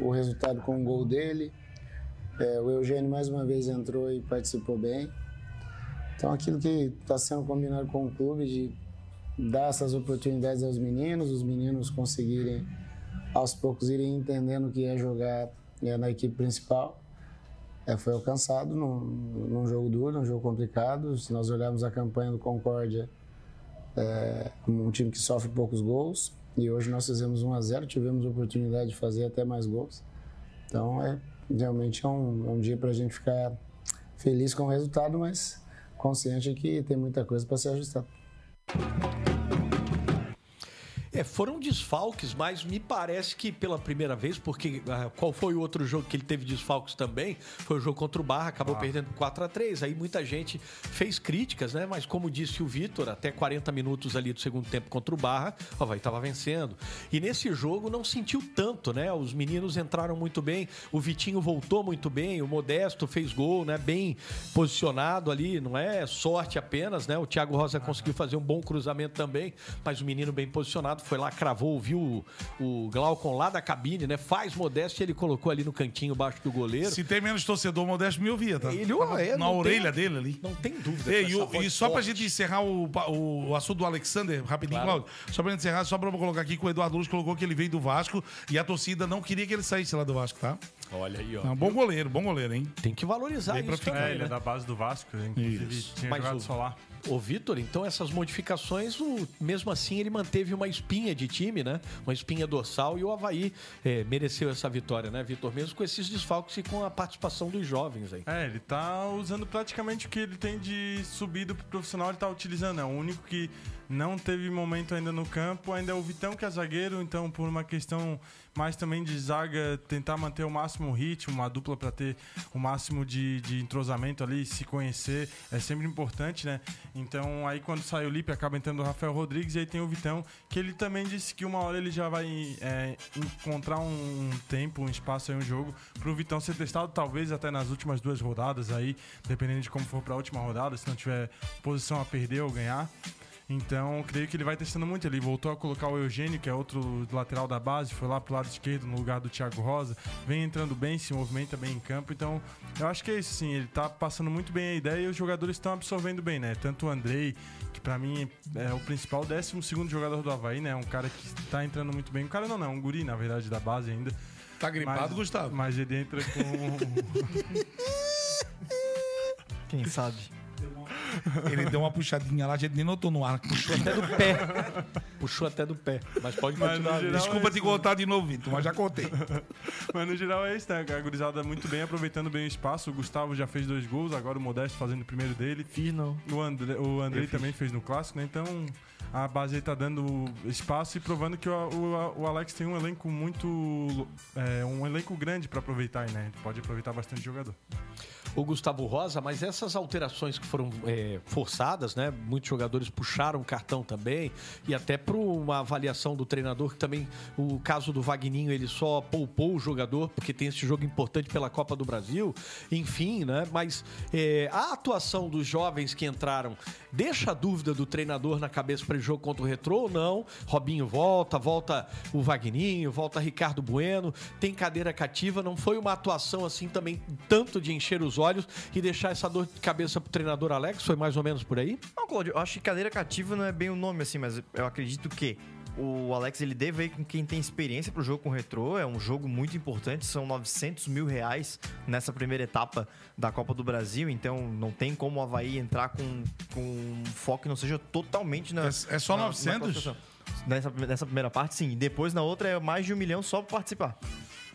o resultado com o gol dele. É, o Eugênio mais uma vez entrou e participou bem. Então aquilo que está sendo combinado com o clube de dar essas oportunidades aos meninos, os meninos conseguirem aos poucos irem entendendo o que é jogar é, na equipe principal. É, foi alcançado num, num jogo duro, num jogo complicado. Se nós olharmos a campanha do Concórdia, é um time que sofre poucos gols. E hoje nós fizemos 1 a 0 tivemos a oportunidade de fazer até mais gols. Então, é, realmente é um, é um dia para a gente ficar feliz com o resultado, mas consciente que tem muita coisa para ser ajustada. É, foram desfalques, mas me parece que pela primeira vez, porque ah, qual foi o outro jogo que ele teve desfalques também? Foi o jogo contra o Barra, acabou perdendo 4 a 3 Aí muita gente fez críticas, né? Mas como disse o Vitor, até 40 minutos ali do segundo tempo contra o Barra, o Havaí estava vencendo. E nesse jogo não sentiu tanto, né? Os meninos entraram muito bem, o Vitinho voltou muito bem, o Modesto fez gol, né? Bem posicionado ali, não é sorte apenas, né? O Thiago Rosa conseguiu fazer um bom cruzamento também, mas o menino bem posicionado foi lá, cravou, viu o, o Glaucon lá da cabine, né? Faz Modesto e ele colocou ali no cantinho baixo do goleiro. Se tem menos torcedor, o Modesto me ouvia, tá? Ele, Tava é, na orelha tem- dele ali. Não tem dúvida. Ei, com e, essa o- voz e só pra forte. gente encerrar o, o, o assunto do Alexander, rapidinho, Claro. Cláudio. Só pra gente encerrar, só pra eu colocar aqui que o Eduardo Luz colocou que ele veio do Vasco e a torcida não queria que ele saísse lá do Vasco, tá? Olha aí, ó. Não, bom goleiro, bom goleiro, hein? Tem que valorizar pra isso ficar, também, ele né? é da base do Vasco, inclusive Isso. tinha Mas jogado o- só lá. Ô, Vitor, então essas modificações, o- mesmo assim, ele manteve uma espinha de time, né? Uma espinha dorsal e o Havaí é, mereceu essa vitória, né, Vitor? Mesmo com esses desfalques e com a participação dos jovens aí. É, ele tá usando praticamente o que ele tem de subido pro profissional, ele tá utilizando. É o único que não teve momento ainda no campo, ainda é o Vitão que é zagueiro, então por uma questão mais também de zaga, tentar manter o máximo ritmo, uma dupla para ter o máximo de, de entrosamento ali, se conhecer, é sempre importante, né? Então aí quando sai o Lipe acaba entrando o Rafael Rodrigues e aí tem o Vitão, que ele também disse que uma hora ele já vai é, encontrar um tempo, um espaço aí, um jogo pro Vitão ser testado, talvez até nas últimas duas rodadas aí, dependendo de como for pra última rodada, se não tiver posição a perder ou ganhar. Então, creio que ele vai testando muito. Ele voltou a colocar o Eugênio, que é outro lateral da base, foi lá pro lado esquerdo no lugar do Thiago Rosa. Vem entrando bem, se movimenta bem em campo. Então, eu acho que é isso, sim. Ele tá passando muito bem a ideia e os jogadores estão absorvendo bem, né? Tanto o Andrei, que pra mim é o principal 12 jogador do Havaí, né? Um cara que tá entrando muito bem. Um cara não, não, um guri, na verdade, da base ainda. Tá gripado, Mas- Gustavo? Mas ele entra com. Quem sabe? Ele deu uma puxadinha lá, a gente nem notou no ar. Puxou até do pé. Puxou até do pé. Mas pode Mas, continuar. no geral, Desculpa é te isso. contar de novo, Vitor, mas já contei. Mas no geral é isso, né? A gurizada muito bem, aproveitando bem o espaço. O Gustavo já fez dois gols, agora o Modesto fazendo o primeiro dele. Fiz não. O André, o fiz. também fez no clássico, né? Então a base aí tá dando espaço e provando que o, o- o Alex tem um elenco muito. é, um elenco grande pra aproveitar né? Ele pode aproveitar bastante jogador. O Gustavo Rosa, mas essas alterações que foram é, forçadas, né? Muitos jogadores puxaram o cartão também, e até para uma avaliação do treinador, que também o caso do Vagninho, ele só poupou o jogador, porque tem esse jogo importante pela Copa do Brasil, enfim, né? Mas é, a atuação dos jovens que entraram deixa a dúvida do treinador na cabeça para o jogo contra o Retrô ou não? Robinho volta, volta o Vagninho, volta Ricardo Bueno, tem cadeira cativa, não foi uma atuação assim também tanto de encher os olhos e deixar essa dor de cabeça pro treinador Alex? Foi mais ou menos por aí? Não, Claudio, eu acho que cadeira cativa não é bem o nome assim, mas eu acredito que o Alex ele deve ir com quem tem experiência pro jogo com o retrô. É um jogo muito importante, são 900 mil reais nessa primeira etapa da Copa do Brasil, então não tem como o Havaí entrar com, com um foco que não seja totalmente na. É- é só na- na 900? classificação. Nessa, nessa primeira parte, sim. Depois, na outra, é mais de um milhão só pra participar.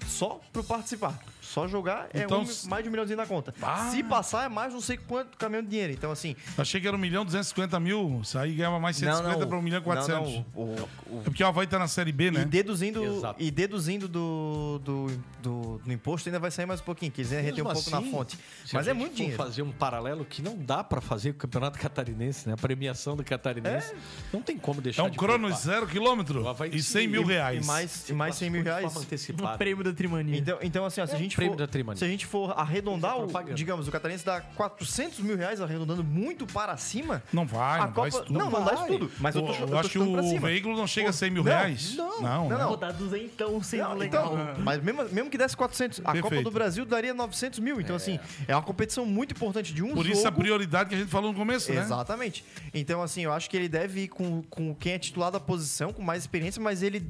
Só pro participar. Só jogar é Então, um- mais de um milhãozinho na conta. Ah. Se passar, é mais não sei quanto caminhão de dinheiro. Então, assim, Achei que era 1 milhão 250 mil, isso aí ganhava mais 150 para 1 milhão 400. Não, não, o- o- É porque o Havaí tá na Série B, né? E deduzindo, Exato. e deduzindo do, do, do, do imposto ainda vai sair mais um pouquinho, que eles ainda retêm um Mesmo pouco na assim, fonte. Mas é muito dinheiro. fazer um paralelo que não dá pra fazer com o Campeonato Catarinense, né? A premiação do Catarinense. Não tem como deixar É um de Cronos poupar. zero quilômetro e se- 100 mil E reais. mais, e mais 100 mil reais. O prêmio da Trimania. Então, então assim, ó, se, a gente prêmio for, da Trimania. se a gente for arredondar, é o, digamos, o Catarinense dá 400 mil reais, arredondando muito para cima. Não vai, a não Copa, vai isso tudo. Não, não dá isso tudo. Mas eu tô, Eu eu tô acho que o veículo não chega a 100 mil Não, reais. Não, Não, não. né? Vou dar duzentão sendo Não, legal. então, mas mesmo, mesmo que desse 400, a Copa Perfeito. do Brasil daria 900 mil. Então, assim, é uma competição muito importante de um Por jogo. isso a prioridade que a gente falou no começo, né? Exatamente. Então, assim, eu acho que ele deve ir com, com quem é titular da posição, com mais experiência, mas ele,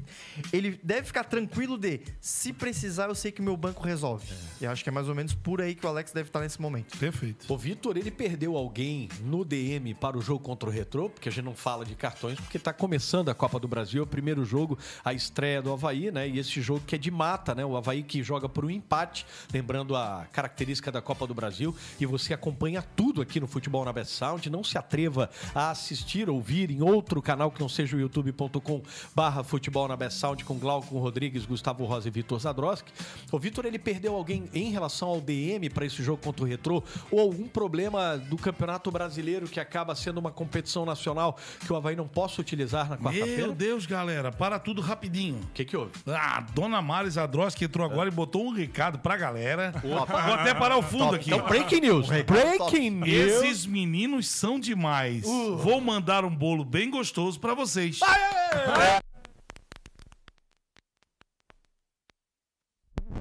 ele deve ficar tranquilo de se precisar, eu sei que meu banco resolve. E eu acho que é mais ou menos por aí que o Alex deve estar nesse momento. Perfeito. O Vitor, ele perdeu alguém no DM para o jogo contra o Retrô, porque a gente não fala de cartões, porque tá começando a Copa do Brasil, é o primeiro jogo, a estreia do Havaí, né? E esse jogo que é de mata, né? O Havaí que joga por um empate, lembrando a característica da Copa do Brasil, e você acompanha tudo aqui no Futebol na Best Sound, não se atreva a assistir, ouvir em outro canal que não seja o youtube.com barra Futebol na Best Sound com Glauco Rodrigues, Gustavo Rosa e Vitor Zadroski. O Vitor, ele perdeu alguém em relação ao DM para esse jogo contra o Retrô, ou algum problema do Campeonato Brasileiro que acaba sendo uma competição nacional que o Havaí não possa utilizar na quarta-feira? Meu Deus, galera, para tudo rapidinho. O que que houve? Ah, Dona Mari Zadroski entrou agora e botou um recado pra galera. Vou até parar o fundo aqui. Então, breaking news. Breaking news. Esses meninos são demais. Vou mandar um bolo bem gostoso pra vocês.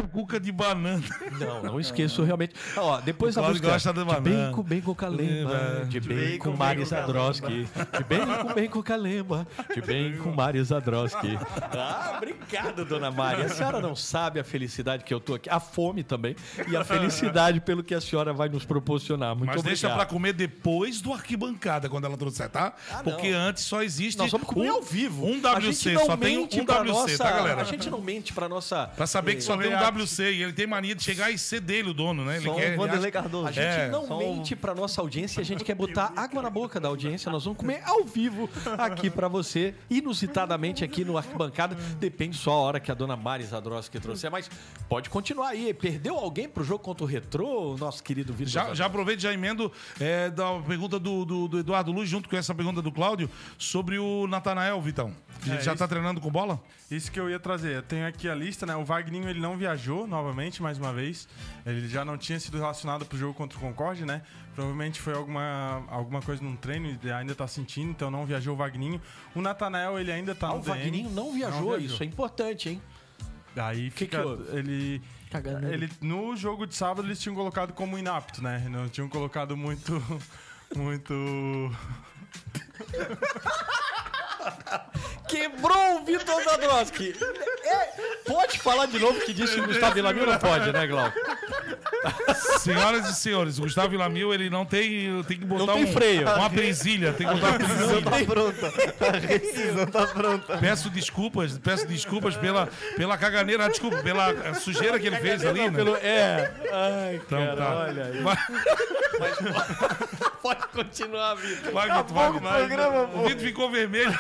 Cuca de banana. Não, não esqueço realmente. Ó, depois da Cláudio música gosta de de banana. bem com bem com calemba, de bem com Mari Zadroski, de bem com bem com calemba, de bem com Mari Zadroski. Ah, obrigado, dona Mari. A senhora não sabe a felicidade que eu tô aqui, a fome também e a felicidade pelo que a senhora vai nos proporcionar. Muito Mas deixa pra obrigado. comer depois do arquibancada, quando ela trouxer, tá? Porque antes só existe. Nós vamos comer um, ao vivo. Um A WC, só tem um WC, nossa- tá, galera? A gente não mente pra nossa. Pra saber que só tem um eh, WC e ele tem mania de chegar e ser dele o dono, né? Ele Só um quer. ele Vanderlei acha- Cardoso. A gente É. não Só um- mente pra nossa audiência, a gente quer botar água na boca da audiência. Nós vamos comer ao vivo aqui pra você, inusitadamente aqui no Arquibancada. Depende só a hora que a dona Mari Zadroski trouxer, mas pode continuar aí. Perdeu alguém pro jogo contra o Retrô, o nosso querido Vitor? Já, já aproveito e já emendo é, da pergunta do, do- do Eduardo Luz, junto com essa pergunta do Cláudio, sobre o Natanael, Vitão. Ele É, já isso- tá treinando com bola? Isso que eu ia trazer. Eu tenho aqui a lista, né? O Wagninho ele não viajou novamente, mais uma vez. Ele já não tinha sido relacionado pro jogo contra o Concorde, né? Provavelmente foi alguma, alguma coisa num treino, ele ainda tá sentindo, então não viajou o Wagninho. O Natanael, ele ainda tá Ah, no o Wagninho DM. não viajou, isso é importante, hein? Aí Que fica, que ele Cagando ele no jogo de sábado eles tinham colocado como inapto, né? Não tinham colocado muito muito Quebrou o Vitor Zadroski. É, pode falar de novo que disse que o Gustavo Villamil não pode, né, Glauco? Senhoras e senhores, o Gustavo Vilamil, ele não tem. Tem que botar Não tem um- freio. uma presilha. Tem que botar uma Decisão presilha. tá pronta. A rescisão tá pronta. Peço desculpas, peço desculpas pela, pela caganeira, ah, desculpa, pela sujeira que ele fez ali, né? Pelo, é. Ai, Então, cara, tá. olha aí. Vai, Pode continuar, Vitor. vai, Vitor, vai, programa, O Vitor ficou vermelho.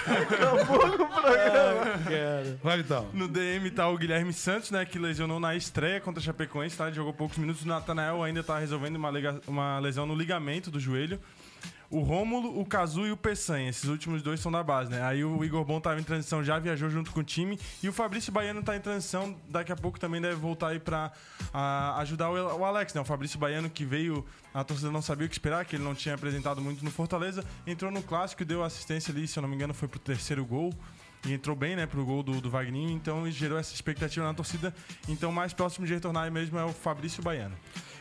Vai, Vitão. No DM tá o Guilherme Santos, né? Que lesionou na estreia contra a Chapecoense, tá? Jogou poucos minutos. O Natanael ainda tá resolvendo uma, uma lesão no ligamento do joelho. O Rômulo, o Cazu e o Peçanha. Esses últimos dois são da base, né? Aí o Igor Bom tava em transição, já viajou junto com o time. E o Fabrício Baiano tá em transição. Daqui a pouco também deve voltar aí pra ah, ajudar o, o Alex, né? O Fabrício Baiano que veio... A torcida não sabia o que esperar, que ele não tinha apresentado muito no Fortaleza. Entrou no Clássico, deu assistência ali, se eu não me engano, foi pro terceiro gol. E entrou bem, né, pro gol do, do então gerou essa expectativa na torcida. Então, mais próximo de retornar mesmo é o Fabrício Baiano.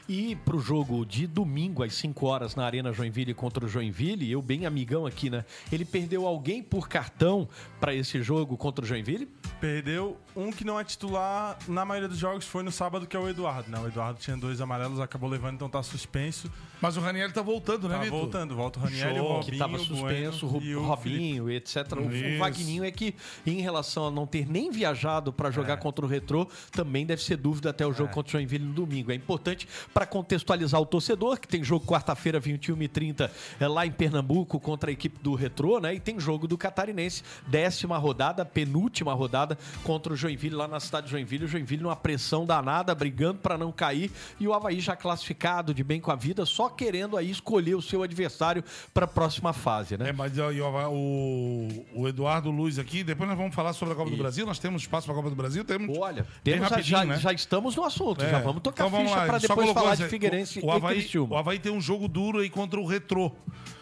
E pro jogo de domingo às 5 horas na Arena Joinville contra o Joinville, eu bem amigão aqui, né? Ele perdeu alguém por cartão pra esse jogo contra o Joinville? Perdeu um que não é titular na maioria dos jogos, foi no sábado, que é o Eduardo, né? O Eduardo tinha dois amarelos, acabou levando, então tá suspenso. Mas o Raniel tá voltando, né, Tá Vitor? voltando, volta o Raniel, o Show, Robinho, que tava o suspenso, o Bueno e o Robinho, etc. O Isso. Vagninho é que, em relação a não ter nem viajado para jogar contra o Retrô, também deve ser dúvida até o jogo contra o Joinville no domingo. É importante para contextualizar o torcedor, que tem jogo quarta-feira, 21h30, é, lá em Pernambuco, contra a equipe do Retrô, né? E tem jogo do Catarinense, décima rodada, penúltima rodada contra o Joinville lá na cidade de Joinville. O Joinville numa pressão danada, brigando para não cair. E o Havaí já classificado de bem com a vida, só querendo aí escolher o seu adversário para a próxima fase, né? É, mas o, o Eduardo Luiz aqui, depois nós vamos falar sobre a Copa do. Brasil. Nós temos espaço para a Copa do Brasil? Temos. Olha, temos, já, rapidinho, já, né? já estamos no assunto, É. já vamos tocar Então vamos ficha para depois falar assim, de Figueirense o, o Havaí, e Criciúma. o Havaí tem um jogo duro aí contra o Retrô.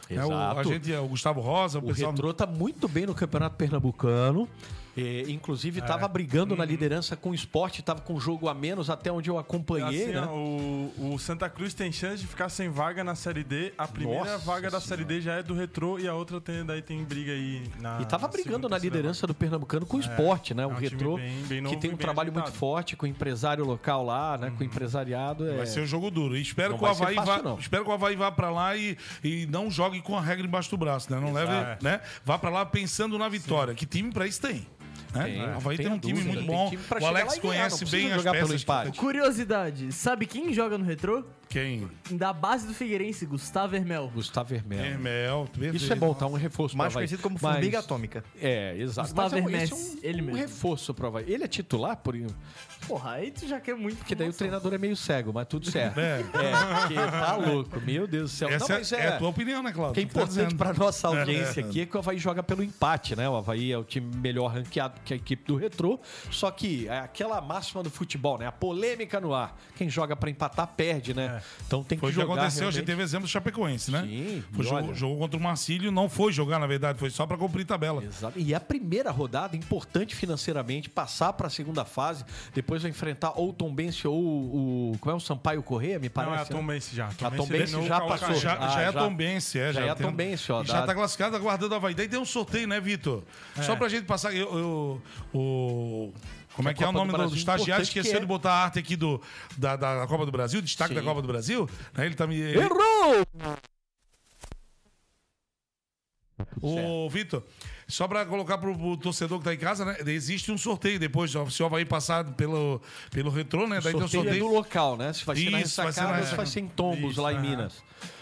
É, o, a Exato. gente, é o Gustavo Rosa, o, O pessoal... Retrô tá muito bem no Campeonato Pernambucano. É, inclusive, estava brigando na liderança com o esporte, estava com um jogo a menos até onde eu acompanhei, Assim, né? ó, o, o Santa Cruz tem chance de ficar sem vaga na Série D. A primeira Nossa vaga da Série D já é do Retrô e a outra tem, daí tem briga aí na. E tava na brigando na liderança do Pernambucano com o É, esporte, né? é O um time Retrô, bem- bem que novo tem e um trabalho muito ajeitado. forte com o empresário local lá, né? Com o empresariado. É... Vai ser um jogo duro. E espero Não que o Havaí fácil, vá, não. espero que o Havaí vá pra lá e, e não jogue com a regra embaixo do braço, né? Não leve, Exato. né? Vá pra lá pensando na vitória. Que time pra isso tem? Né? Tem, o Havaí tem, tenha um time dúvida, muito tem bom. time O Alex ganhar, conhece não precisa bem as jogar pelo peças. Curiosidade, sabe quem joga no retrô? Quem? Da base do Figueirense, Gustavo Hermel. Gustavo Vermel. Hermel, Isso é bom, tá? Um reforço Mais pro Havaí. conhecido como Mas- formiga atômica. É, exato. Gustavo Mas é, Hermes, é um, ele um mesmo. reforço pro Havaí. Ele é titular por Porra, aí tu já quer muito. Porque daí o treinador é meio cego, mas tudo certo. É. É, porque tá louco. Meu Deus do céu. Essa Não, mas é, é a tua opinião, né, O Claudio? que é tá importante dizendo. para nossa audiência É. aqui é que o Havaí joga pelo empate, né? O Havaí é o time melhor ranqueado que a equipe do Retrô. Só que é aquela máxima do futebol, né? A polêmica no ar. Quem joga para empatar perde, né? Então tem que Foi o que jogar. aconteceu, a gente realmente. teve exemplo do Chapecoense, né? Sim, Foi, jogou, olha- jogou contra o Marcílio, não foi jogar, na verdade, foi só pra cumprir tabela. Exato. E a primeira rodada, importante financeiramente, passar para a segunda fase, depois vai enfrentar ou o Tombense ou o. Como é o Sampaio Correia, me parece? Não, é a né? Tombense já. A Tombense eliminou já o passou. Calcaia. Já, Ah, já é já. Tombense, é. Já é a Tombense, ó, e Já tá classificado, aguardando a Havaí. Daí tem um sorteio, né, Vitor? Só pra gente passar. Eu, eu- o. Como é Que é a o nome do do, do Brasil, estagiário? Esqueceu é. de botar a arte aqui do, da, da Copa do Brasil, destaque Sim. da Copa do Brasil. Né? Ele tá me. ele- Errou! Ô, Vitor, só pra colocar pro, pro torcedor que tá em casa, né? Existe um sorteio depois, se o Havaí passar pelo, pelo retrô, né? Daí tem um sorteio é sorteio. do local, né? Se vai ser na Isso, vai ser na- ou se vai ser em tombos Isso, lá em aham. Minas.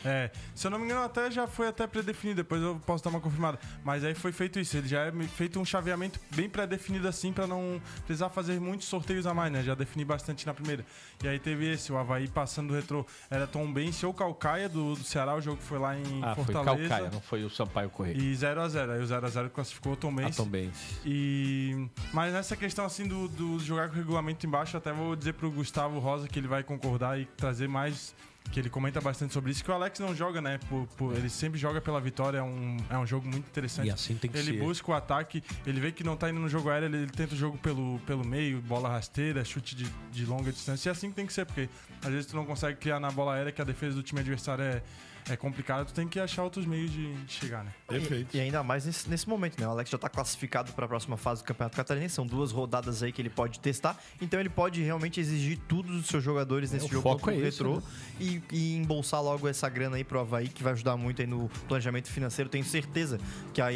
É, se eu não me engano, até já foi até predefinido, depois eu posso dar uma confirmada. Mas aí foi feito isso, ele já é feito um chaveamento bem pré-definido assim, pra não precisar fazer muitos sorteios a mais, né? Já defini bastante na primeira. E aí teve esse, o Havaí passando do retrô, era Tom Bense ou Calcaia do, do Ceará, o jogo foi lá em Ah, foi Fortaleza. Calcaia, não foi o Sampaio Correia. E 0x0, aí o 0x0 classificou o Tom A Bense. Tom Bense. E mas nessa questão assim do, do jogar com o regulamento embaixo, até vou dizer pro Gustavo Rosa que ele vai concordar e trazer mais que ele comenta bastante sobre isso, que o Alex não joga, né? por- por- ele sempre joga pela vitória, é um, é um jogo muito interessante. E assim tem que ele ser. busca o ataque, ele vê que não tá indo no jogo aéreo, ele, ele tenta o jogo pelo, pelo meio, bola rasteira, chute de, de longa distância. E é assim que tem que ser, porque às vezes tu não consegue criar na bola aérea, que a defesa do time adversário é, é complicada, tu tem que achar outros meios de, chegar, né? Perfeito. E ainda mais nesse, nesse momento, né? O Alex já tá classificado para a próxima fase do Campeonato Catarinense. São duas rodadas aí que ele pode testar. Então ele pode realmente exigir tudo dos seus jogadores nesse o jogo foco contra o é esse, Retrô né? e, e embolsar logo essa grana aí pro Havaí, que vai ajudar muito aí no planejamento financeiro. Tenho certeza que a,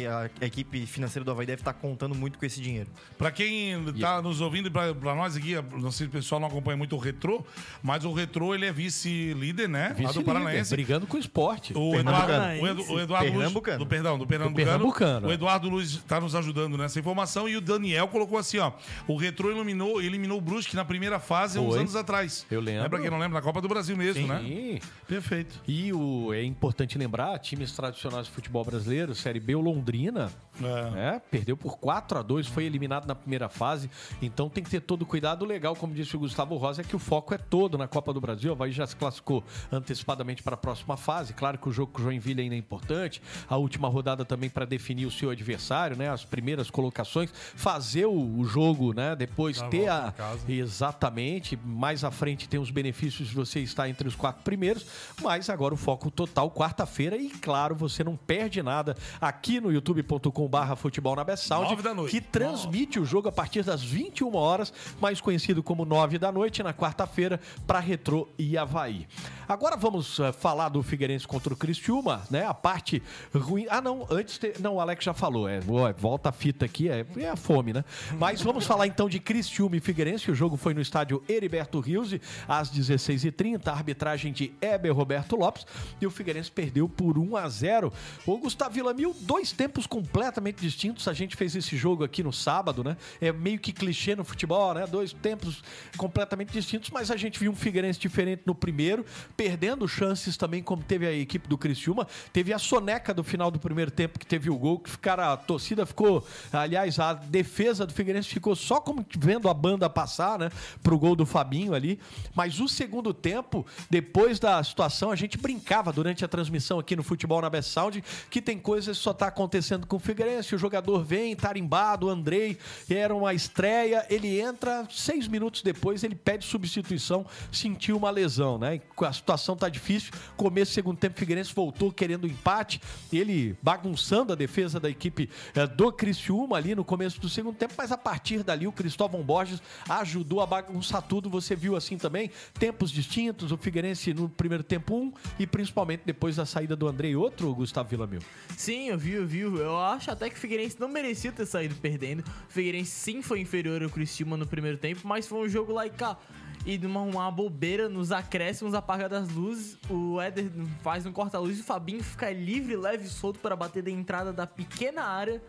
a- equipe financeira do Havaí deve estar contando muito com esse dinheiro. Pra quem tá nos ouvindo e pra, pra nós aqui, não sei se o pessoal não acompanha muito o Retrô, mas o Retrô ele é vice-líder, né? lá do Vice-líder, Paranaense. brigando com o esporte. O Eduardo, o Edu- o Eduardo Luz, Pernambucano. do perdão, do Pernambucano. Pernambucano. O Eduardo Luiz está nos ajudando nessa informação e o Daniel colocou assim, ó, o Retrô eliminou, eliminou o Brusque na primeira fase há uns Foi. anos atrás. Eu lembro. Lembra quem não lembra? Na Copa do Brasil mesmo, né? Sim. Perfeito. E o, é importante lembrar, times tradicionais de futebol brasileiro, Série B, o Londrina, É. é, perdeu por 4 a 2 foi eliminado na primeira fase, então tem que ter todo cuidado. O legal, como disse o Gustavo Rosa, é que o foco é todo na Copa do Brasil. O Havaí já se classificou antecipadamente para a próxima fase. Claro que o jogo com o Joinville ainda é importante. A última rodada também para definir o seu adversário, né? As primeiras colocações, fazer o, jogo, né? Depois ter a. Exatamente. Mais à frente tem os benefícios de você estar entre os quatro primeiros. Mas agora o foco total, quarta-feira. E claro, você não perde nada aqui no youtube.com/barra futebol na Best Sound, que transmite o jogo a partir das 21 horas, mais conhecido como 9 da noite, na quarta-feira, para Retrô e Havaí. Agora vamos eh, falar do Figueirense Figueirense contra o Criciúma, né? A parte ruim. Ah, não, antes. te- Não, o Alex já falou. É, volta a fita aqui, é, é a fome, né? Mas vamos falar então de Criciúma e Figueirense. O jogo foi no estádio Heriberto Rios, às 16h30. A arbitragem de Heber Roberto Lopes. E o Figueirense perdeu por 1 a 0 O Gustavo Villamil, dois tempos completamente distintos. A gente fez esse jogo aqui no sábado, né? É meio que clichê no futebol, né? Dois tempos completamente distintos, mas a gente viu um Figueirense diferente no primeiro, perdendo chances também, como teve a equipe do Criciúma. Teve a soneca do final do primeiro tempo, que teve o gol, que ficaram, a torcida ficou, aliás, a defesa do Figueirense ficou só como vendo a banda passar, né? Pro gol do Fabinho ali. Mas o segundo tempo, depois da situação, a gente brincava durante a transmissão aqui no Futebol na Best Sound, que tem coisas que só tá acontecendo com o Figueirense. O jogador vem, tarimbado, o Andrei, era uma estreia, ele entra, seis minutos depois, ele pede substituição, sentiu uma lesão, né? A situação tá difícil. Começo do segundo tempo, o Figueirense voltou querendo empate, ele bagunçando a defesa da equipe eh, do Criciúma ali no começo do segundo tempo, mas a partir dali o Cristóvão Borges ajudou a bagunçar tudo. Você viu assim também, tempos distintos, o Figueirense no primeiro tempo um e principalmente depois da saída do Andrei outro, Gustavo Villamil. Sim, eu vi, eu vi. Eu acho até que o Figueirense não merecia ter saído perdendo. O Figueirense sim foi inferior ao Criciúma no primeiro tempo, mas foi um jogo lá e cá. E numa uma bobeira, nos acréscimos, apagar das luzes, o Éder faz um corta-luz e o Fabinho fica livre, leve e solto para bater da entrada da pequena área,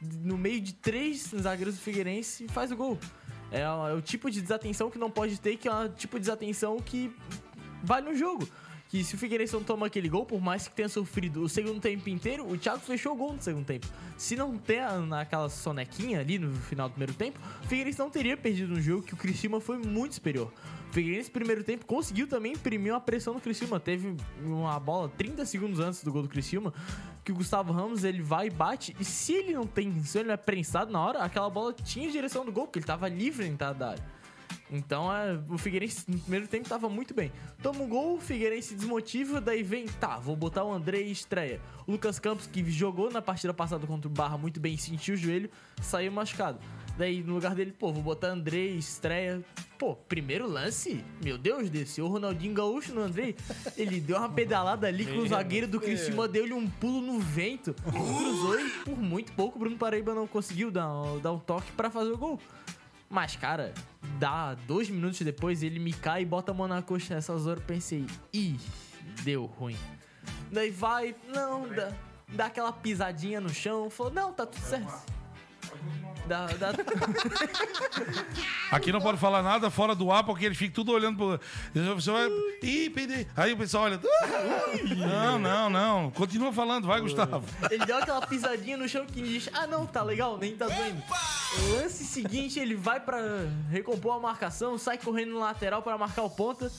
no meio de três zagueiros do Figueirense e faz o gol. É, é o tipo de desatenção que não pode ter, que é o tipo de desatenção que vale no jogo. Que se o Figueirense não toma aquele gol, por mais que tenha sofrido o segundo tempo inteiro, o Thiago fechou o gol no segundo tempo. Se não tem a- naquela sonequinha ali no final do primeiro tempo, o Figueirense não teria perdido um jogo que o Criciúma foi muito superior. O Figueirense, primeiro tempo, conseguiu também imprimir uma pressão no Criciúma. Teve uma bola 30 segundos antes do gol do Criciúma, que o Gustavo Ramos, ele vai e bate, e se ele não tem, se ele não é prensado na hora, aquela bola tinha direção do gol, porque ele tava livre na entrada da área. Então é, o Figueirense no primeiro tempo tava muito bem. Toma um gol, o Figueirense se desmotiva, daí vem, tá, vou botar o André e estreia. O Lucas Campos, que jogou na partida passada contra o Barra muito bem, sentiu o joelho, saiu machucado. Daí no lugar dele, pô, vou botar André e estreia. Pô, primeiro lance, meu Deus, desceu o Ronaldinho Gaúcho no André. Ele deu uma pedalada ali com o zagueiro do Criciúma, deu-lhe um pulo no vento, cruzou e por muito pouco o Bruno Paraíba não conseguiu dar, dar um toque pra fazer o gol. Mas, cara, dá dois minutos depois, ele me cai e bota a mão na coxa nessas horas. eu Pensei, ih, deu ruim. Daí vai, não, dá, dá aquela pisadinha no chão. Falou, não, tá tudo certo. Dá, dá... Aqui não pode falar nada fora do ar, porque eles ficam tudo olhando pro. Você vai. Ih, perdi. Aí o pessoal olha. Não, não, não. Continua falando, vai, Gustavo. Ele deu aquela pisadinha no chão que diz: Ah, não, tá legal, nem tá doendo. Lance seguinte, ele vai pra recompor a marcação, sai correndo no lateral pra marcar o ponta,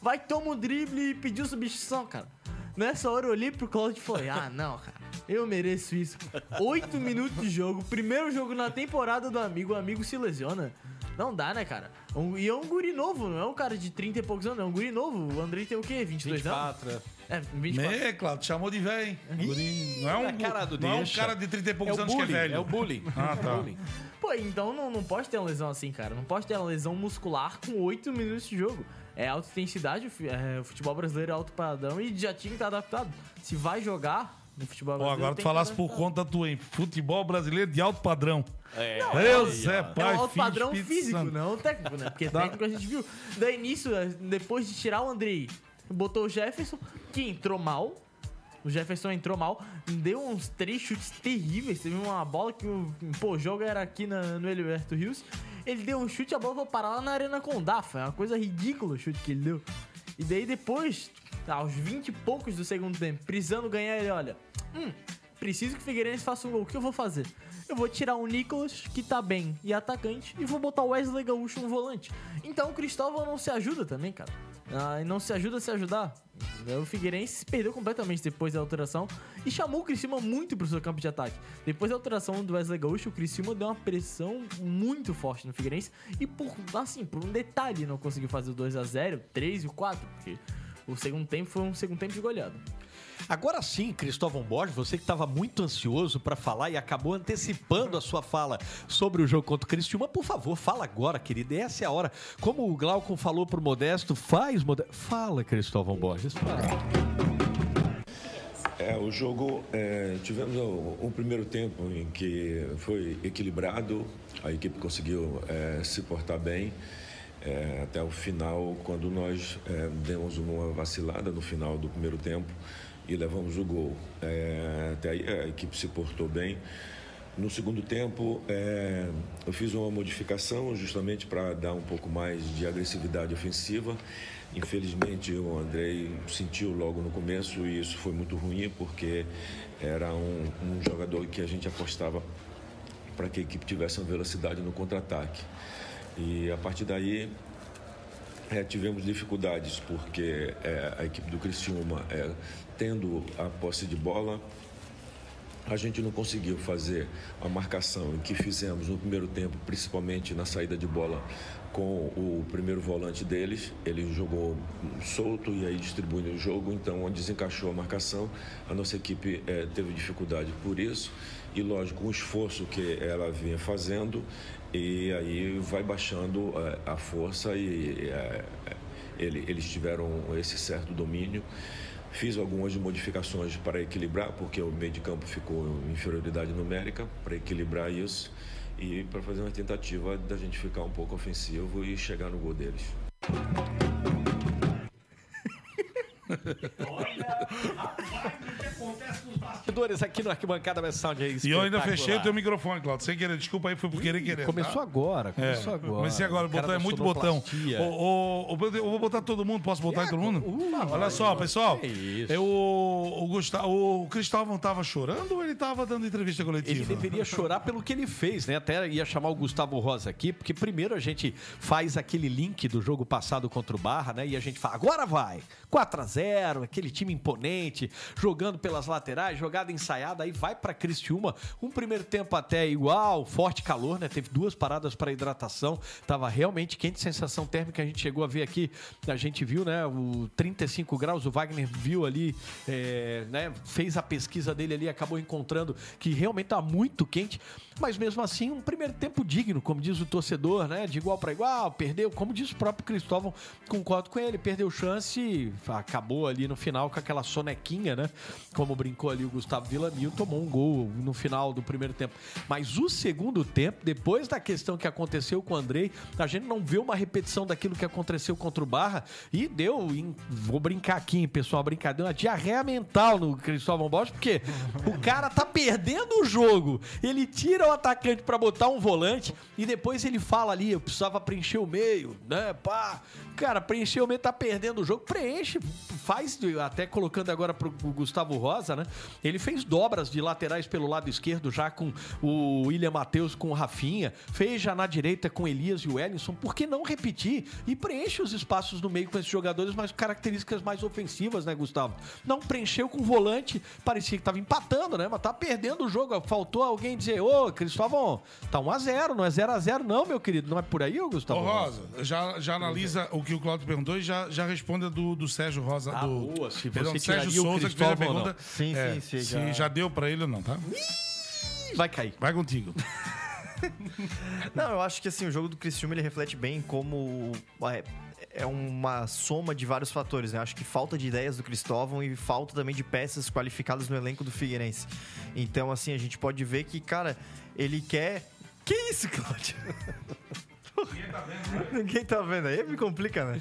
vai, toma o drible e pediu substituição, cara. Nessa hora eu olhei pro Claudio e falei: Ah, não, cara, eu mereço isso. Oito minutos de jogo, primeiro jogo na temporada do amigo, o amigo se lesiona. Não dá, né, cara? Um- e é um guri novo, não é um cara de 30 e poucos anos, é um guri novo. O Andrei tem o quê? 22 24, anos? É, 24. É, Claudio, chamou de velho. hein? Não é um, cara do não é um cara de 30 e poucos É anos que é bullying, velho. é o bullying. Ah, tá. É o bullying. Pô, então não, não pode ter uma lesão assim, cara. Não pode ter uma lesão muscular com 8 minutos de jogo. É alta intensidade, é, o futebol brasileiro é alto padrão e já tinha que estar adaptado. Se vai jogar no futebol Ó, brasileiro. agora tu falasse por conta tua, hein? Futebol brasileiro de alto padrão. É. Não, Deus é, é, é pai, um alto filho, padrão Espírito físico, Santo. não técnico, né? Porque Dá- técnico a gente viu. Daí nisso, é, depois de tirar o Andrei, botou o Jefferson, que entrou mal. O Jefferson entrou mal, deu uns três chutes terríveis. Teve uma bola que o, pô, o jogo era aqui na- no Heriberto Rios. Ele deu um chute, a bola foi parar lá na Arena Condá. Foi uma coisa ridícula o chute que ele deu. E daí depois, aos 20 e poucos do segundo tempo, precisando ganhar, ele olha. Hum, preciso que o Figueirense faça um gol. O que eu vou fazer? Eu vou tirar o Nicolas, que tá bem e atacante, e vou botar o Wesley Gaúcho no volante. Então o Cristóvão não se ajuda também, cara. Ah, não se ajuda a se ajudar. O Figueirense se perdeu completamente depois da alteração e chamou o Criciúma muito pro seu campo de ataque. Depois da alteração do Wesley Gaúcho, o Criciúma deu uma pressão muito forte no Figueirense e por, assim, por um detalhe não conseguiu fazer o 2 a 0 3 e o 4, porque o segundo tempo foi um segundo tempo de goleada. Agora sim, Cristóvão Borges, você que estava muito ansioso para falar e acabou antecipando a sua fala sobre o jogo contra o Criciúma, por favor, fala agora, querido. Essa é a hora. Como o Glaucon falou pro Modesto, faz, Modesto. Fala, Cristóvão Borges. Fala. É, o jogo, é, tivemos o primeiro tempo em que foi equilibrado, a equipe conseguiu é, se portar bem é, até o final, quando nós é, demos uma vacilada no final do primeiro tempo e levamos o gol. É, até aí a equipe se portou bem. No segundo tempo, é, eu fiz uma modificação justamente para dar um pouco mais de agressividade ofensiva. Infelizmente, o Andrei sentiu logo no começo e isso foi muito ruim porque era um, um jogador que a gente apostava para que a equipe tivesse uma velocidade no contra-ataque. E a partir daí é, tivemos dificuldades porque é, a equipe do Criciúma, é, tendo a posse de bola, a gente não conseguiu fazer a marcação em que fizemos no primeiro tempo, principalmente na saída de bola com o primeiro volante deles. Ele jogou solto e aí distribuindo o jogo, então onde desencaixou a marcação, a nossa equipe eh, teve dificuldade por isso. E lógico, o esforço que ela vinha fazendo, e aí vai baixando eh, a força e eh, ele, eles tiveram esse certo domínio. Fiz algumas modificações para equilibrar, porque o meio de campo ficou em inferioridade numérica, para equilibrar isso e para fazer uma tentativa da gente ficar um pouco ofensivo e chegar no gol deles. Bastidores aqui no Arquibancada Best Sound. É E eu ainda fechei o teu microfone, Claudio. Sem querer, desculpa aí, foi por querer querer. Começou tá? agora, começou É, agora. Comecei agora, o botão é muito botão. O, o- o- eu vou botar todo mundo, posso botar em todo mundo? Olha só, pessoal. Eu, o, Gustavo, o Cristóvão tava chorando ou ele tava dando entrevista coletiva? Ele deveria chorar pelo que ele fez, né? Até ia chamar o Gustavo Rosa aqui, porque primeiro a gente faz aquele link do jogo passado contra o Barra, né? E a gente fala, agora vai! 4 a 0 aquele time imponente, jogando pelas laterais, jogada ensaiada, aí vai pra Cristiúma. Um primeiro tempo até igual, forte calor, né? Teve duas paradas para hidratação, tava realmente quente, sensação térmica. A gente chegou a ver aqui, a gente viu, né? O 35 graus, o Wagner viu ali, é, né? Fez a pesquisa dele ali, acabou encontrando que realmente tá muito quente, mas mesmo assim, um primeiro tempo digno, como diz o torcedor, né? De igual para igual, perdeu, como diz o próprio Cristóvão, concordo com ele, perdeu chance, acabou ali no final com aquela sonequinha, né? Como brincou ali o Gustavo Villamil, tomou um gol no final do primeiro tempo. Mas o segundo tempo, depois da questão que aconteceu com o Andrei, a gente não vê uma repetição daquilo que aconteceu contra o Barra e deu, em- vou brincar aqui, pessoal, brincadeira, uma diarreia mental no Cristóvão Bosch, porque o cara tá perdendo o jogo. Ele tira o atacante pra botar um volante e depois ele fala ali, eu precisava preencher o meio, né, pá. Cara, preencher o meio, tá perdendo o jogo, preenche, faz, até colocando agora pro Gustavo Rosa, né? Ele fez dobras de laterais pelo lado esquerdo já com o William Matheus com o Rafinha, fez já na direita com Elias e o Ellison, por que não repetir e preenche os espaços no meio com esses jogadores mais características mais ofensivas, né, Gustavo? Não preencheu com volante, parecia que tava empatando, né? Mas tá perdendo o jogo. Faltou alguém dizer: "Ô, Cristóvão, tá 1 a 0, não é 0 a 0 não, meu querido. Não é por aí, Gustavo?" Ô, Rosa, já, já analisa o que o Claudio perguntou e já, já responde a do, do Sérgio Rosa. Ah, do, boa, se perdão, você do Sérgio Souza, que fez a pergunta. Sim, é, sim, sim, Se já. já deu pra ele ou não, tá? Vai cair. Vai contigo. Não, eu acho que assim, o jogo do Criciúma ele reflete bem como é, é uma soma de vários fatores, né? Acho que falta de ideias do Cristóvão e falta também de peças qualificadas no elenco do Figueirense. Então, assim, a gente pode ver que, cara, ele quer. Que isso, Cláudio? Ninguém tá vendo aí, me complica, né?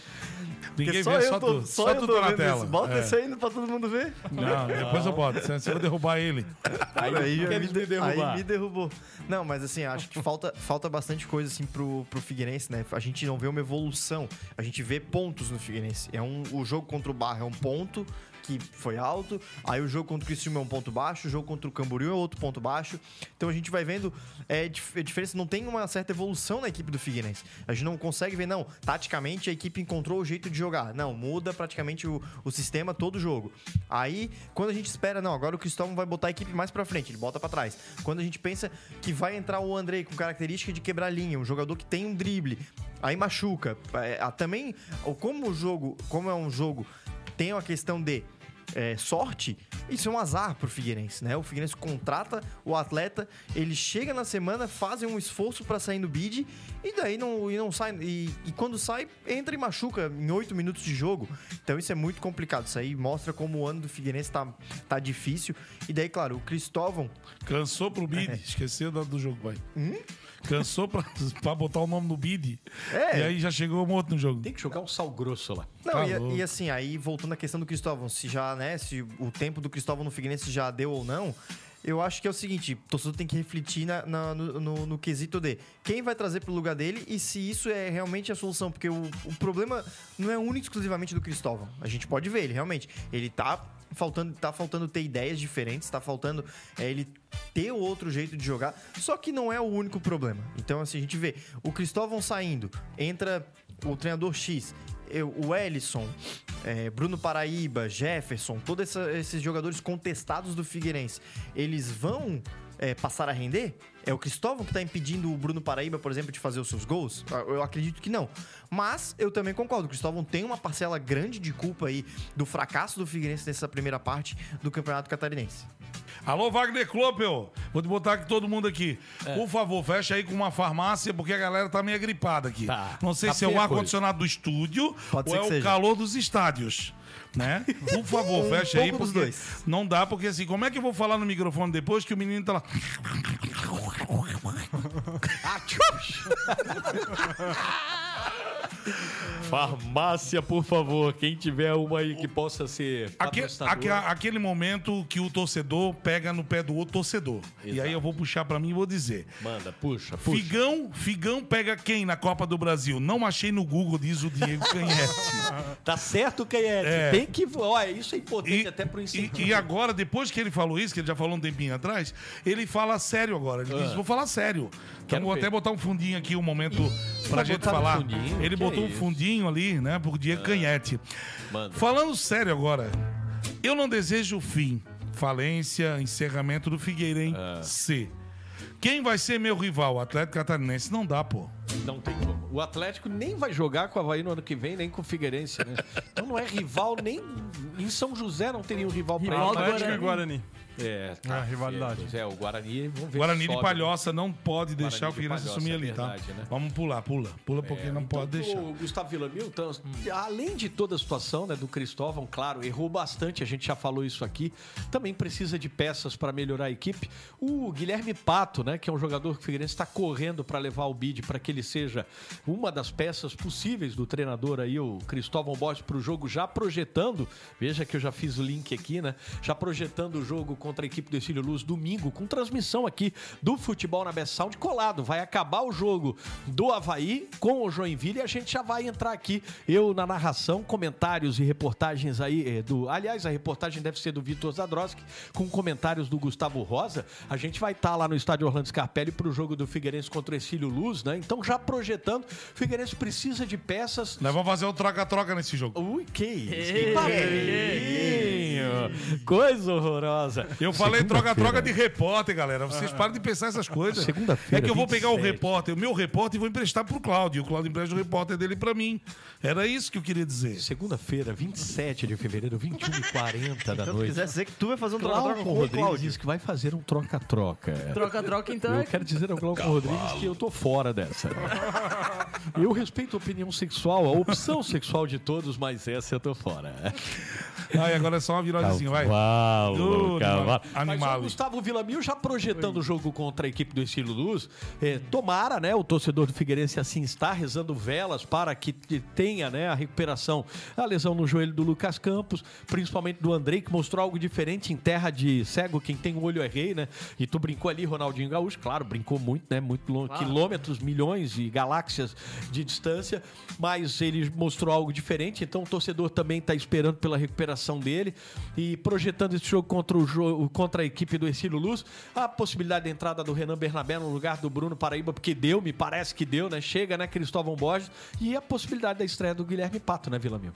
Ninguém Porque vê, eu só tô, tu. Só, Só eu tu tô tá na vendo tela. isso. Bota É. isso aí pra todo mundo ver. Não, depois eu boto. Senão Você vai derrubar ele. Aí, Aí queres me, me de- derrubar. aí me derrubou. Não, mas assim, acho que falta, falta bastante coisa assim pro, pro Figueirense, né? A gente não vê uma evolução. A gente vê pontos no Figueirense. É um, o jogo contra o Barra é um ponto que foi alto. Aí o jogo contra o Criciúma é um ponto baixo. O jogo contra o Camboriú é outro ponto baixo. Então a gente vai vendo é, diferença. Não tem uma certa evolução na equipe do Figueirense. A gente não consegue ver, não. Taticamente a equipe encontrou o jeito de jogar. Não, muda praticamente o, o sistema todo jogo. Aí, quando a gente espera, não, agora o Cristóvão vai botar a equipe mais pra frente, ele bota pra trás. Quando a gente pensa que vai entrar o Andrei com característica de quebrar linha, um jogador que tem um drible, aí machuca. É, também, como o jogo, como é um jogo, tem uma questão de é, sorte, isso é um azar pro Figueirense, né? O Figueirense contrata o atleta, ele chega na semana, fazem um esforço para sair no bid e daí não, e não sai. E, e quando sai, entra e machuca em oito minutos de jogo. Então isso é muito complicado. Isso aí mostra como o ano do Figueirense tá, tá difícil. E daí, claro, o Cristóvão. Cansou pro bid, esqueceu do, do jogo, vai. Hum? Cansou pra, pra botar o nome no bid. É. E aí já chegou um outro no jogo. Tem que jogar um sal grosso lá. Não, Tá e, e assim, aí voltando à questão do Cristóvão, se já, né, se o tempo do Cristóvão no Figueirense já deu ou não, eu acho que é o seguinte, o torcedor tem que refletir na- na- no, no- no quesito de quem vai trazer pro lugar dele e se isso é realmente a solução, porque o, o problema não é único exclusivamente do Cristóvão. A gente pode ver ele, realmente. Ele tá faltando, tá faltando ter ideias diferentes, tá faltando é, ele ter outro jeito de jogar, só que não é o único problema. Então, assim, a gente vê o Cristóvão saindo, entra o treinador X, eu- o Ellison, é, Bruno Paraíba, Jefferson, todos esses jogadores contestados do Figueirense, eles vão é, passar a render? É o Cristóvão que tá impedindo o Bruno Paraíba, por exemplo, de fazer os seus gols? Ah, Eu acredito que não. Mas eu também concordo, o Cristóvão tem uma parcela grande de culpa aí do fracasso do Figueirense nessa primeira parte do Campeonato Catarinense. Alô, Wagner Klopel. Vou te botar aqui todo mundo aqui. É. Por favor, fecha aí com uma farmácia, porque a galera tá meio gripada aqui. Não sei Tá se é o ar-condicionado do estúdio Pode ou é o seja. calor dos estádios. Né? Por favor, Um fecha aí, porque dois. não dá, porque assim, como é que eu vou falar no microfone depois que o menino tá lá. Farmácia, por favor. Quem tiver uma aí que possa ser Aque- patrocinador. aque- aquele momento que o torcedor pega no pé do outro torcedor. E aí Exato. eu vou puxar pra mim e vou dizer. Manda, puxa, puxa. Figão, Figão pega quem na Copa do Brasil? Não achei no Google, diz o Diego Canhete. Tá certo, Canhete. É. Tem que. Olha, isso é importante E- até pro E, incentivo. e agora, depois que ele falou isso, que ele já falou um tempinho atrás, ele fala sério agora. Ele diz, vou falar sério. Então Quero vou ver. até botar um fundinho aqui, um momento pra gente falar. fundinho? Ele botou um isso? fundinho ali, né, pro Diego Canhete. Manda. Falando sério agora, eu não desejo o fim, falência, encerramento do Figueirense. Quem vai ser meu rival? O Atlético Catarinense. Não dá, pô. Não tem como. O Atlético nem vai jogar com o Havaí no ano que vem, nem com o Figueirense, né? Então não é rival, nem em São José não teria um rival pra Rival do ele. Atlético e Guarani. É, É, rivalidade. certo. É, o Guarani, vamos ver Guarani de sobe. Palhoça não pode deixar Guarani o de Figueirense Palhoça, assumir é ali, tá? verdade, né? Vamos pular, pula. Pula porque não pode Então, deixar. O Gustavo Villamilton, além de toda a situação né, do Cristóvão, claro, errou bastante, a gente já falou isso aqui. Também precisa de peças para melhorar a equipe. O Guilherme Pato, né, que é um jogador que o Figueirense está correndo para levar o bid para que ele seja uma das peças possíveis do treinador aí, o Cristóvão Borges, para o jogo, já projetando. Veja que eu já fiz o link aqui, né? Já projetando o jogo contra a equipe do Estilo Luz domingo, com transmissão aqui do futebol na Best Sound colado. Vai acabar o jogo do Havaí com o Joinville e a gente já vai entrar aqui, eu na narração, comentários e reportagens aí eh, do. Aliás, a reportagem deve ser do Vitor Zadroski, com comentários do Gustavo Rosa. A gente vai estar lá no estádio Orlando Scarpelli para o jogo do Figueirense contra o Exílio Luz, né? Então, já projetando, o Figueirense precisa de peças. Nós vamos fazer um troca-troca nesse jogo. Ui, que isso? Que papinho! Coisa horrorosa. Eu falei troca-troca de repórter, galera. Vocês param de pensar essas coisas. Segunda-feira, É que eu vou pegar o 27. repórter, o meu repórter, e vou emprestar pro Cláudio. E o Cláudio empresta o repórter dele pra mim. Era isso que eu queria dizer. Segunda-feira, 27 de fevereiro, 21h40 da Então, se noite. quiser dizer que tu vai fazer um troca-troca com o Rodrigues Cláudio. disse que vai fazer um troca-troca. Troca-troca, então Eu quero dizer ao Glauco Rodrigues que eu tô fora dessa. Eu respeito a opinião sexual, a opção sexual de todos, mas essa eu tô fora. Ai, agora é só uma virosezinha, vai. Cavalo, cavalo. Mas Animal. o Gustavo Villamil já projetando o jogo contra a equipe do Estilo Luz. É, tomara, né? O torcedor do Figueirense assim está rezando velas para que te- tenha né, a recuperação, a lesão no joelho do Lucas Campos, principalmente do Andrei, que mostrou algo diferente em terra de cego, quem tem o olho é rei, né? E tu brincou ali, Ronaldinho Gaúcho, claro, brincou muito, né? Muito longe, Claro. quilômetros, milhões e galáxias de distância, mas ele mostrou algo diferente, então o torcedor também está esperando pela recuperação dele e projetando esse jogo contra, o jogo, contra a equipe do Ercílio Luz, a possibilidade de entrada do Renan Bernabé no lugar do Bruno Paraíba, porque deu, me parece que deu, né? Chega, né, Cristóvão Borges, e a possibilidade da estreia do Guilherme Pato, né, Vila Mil?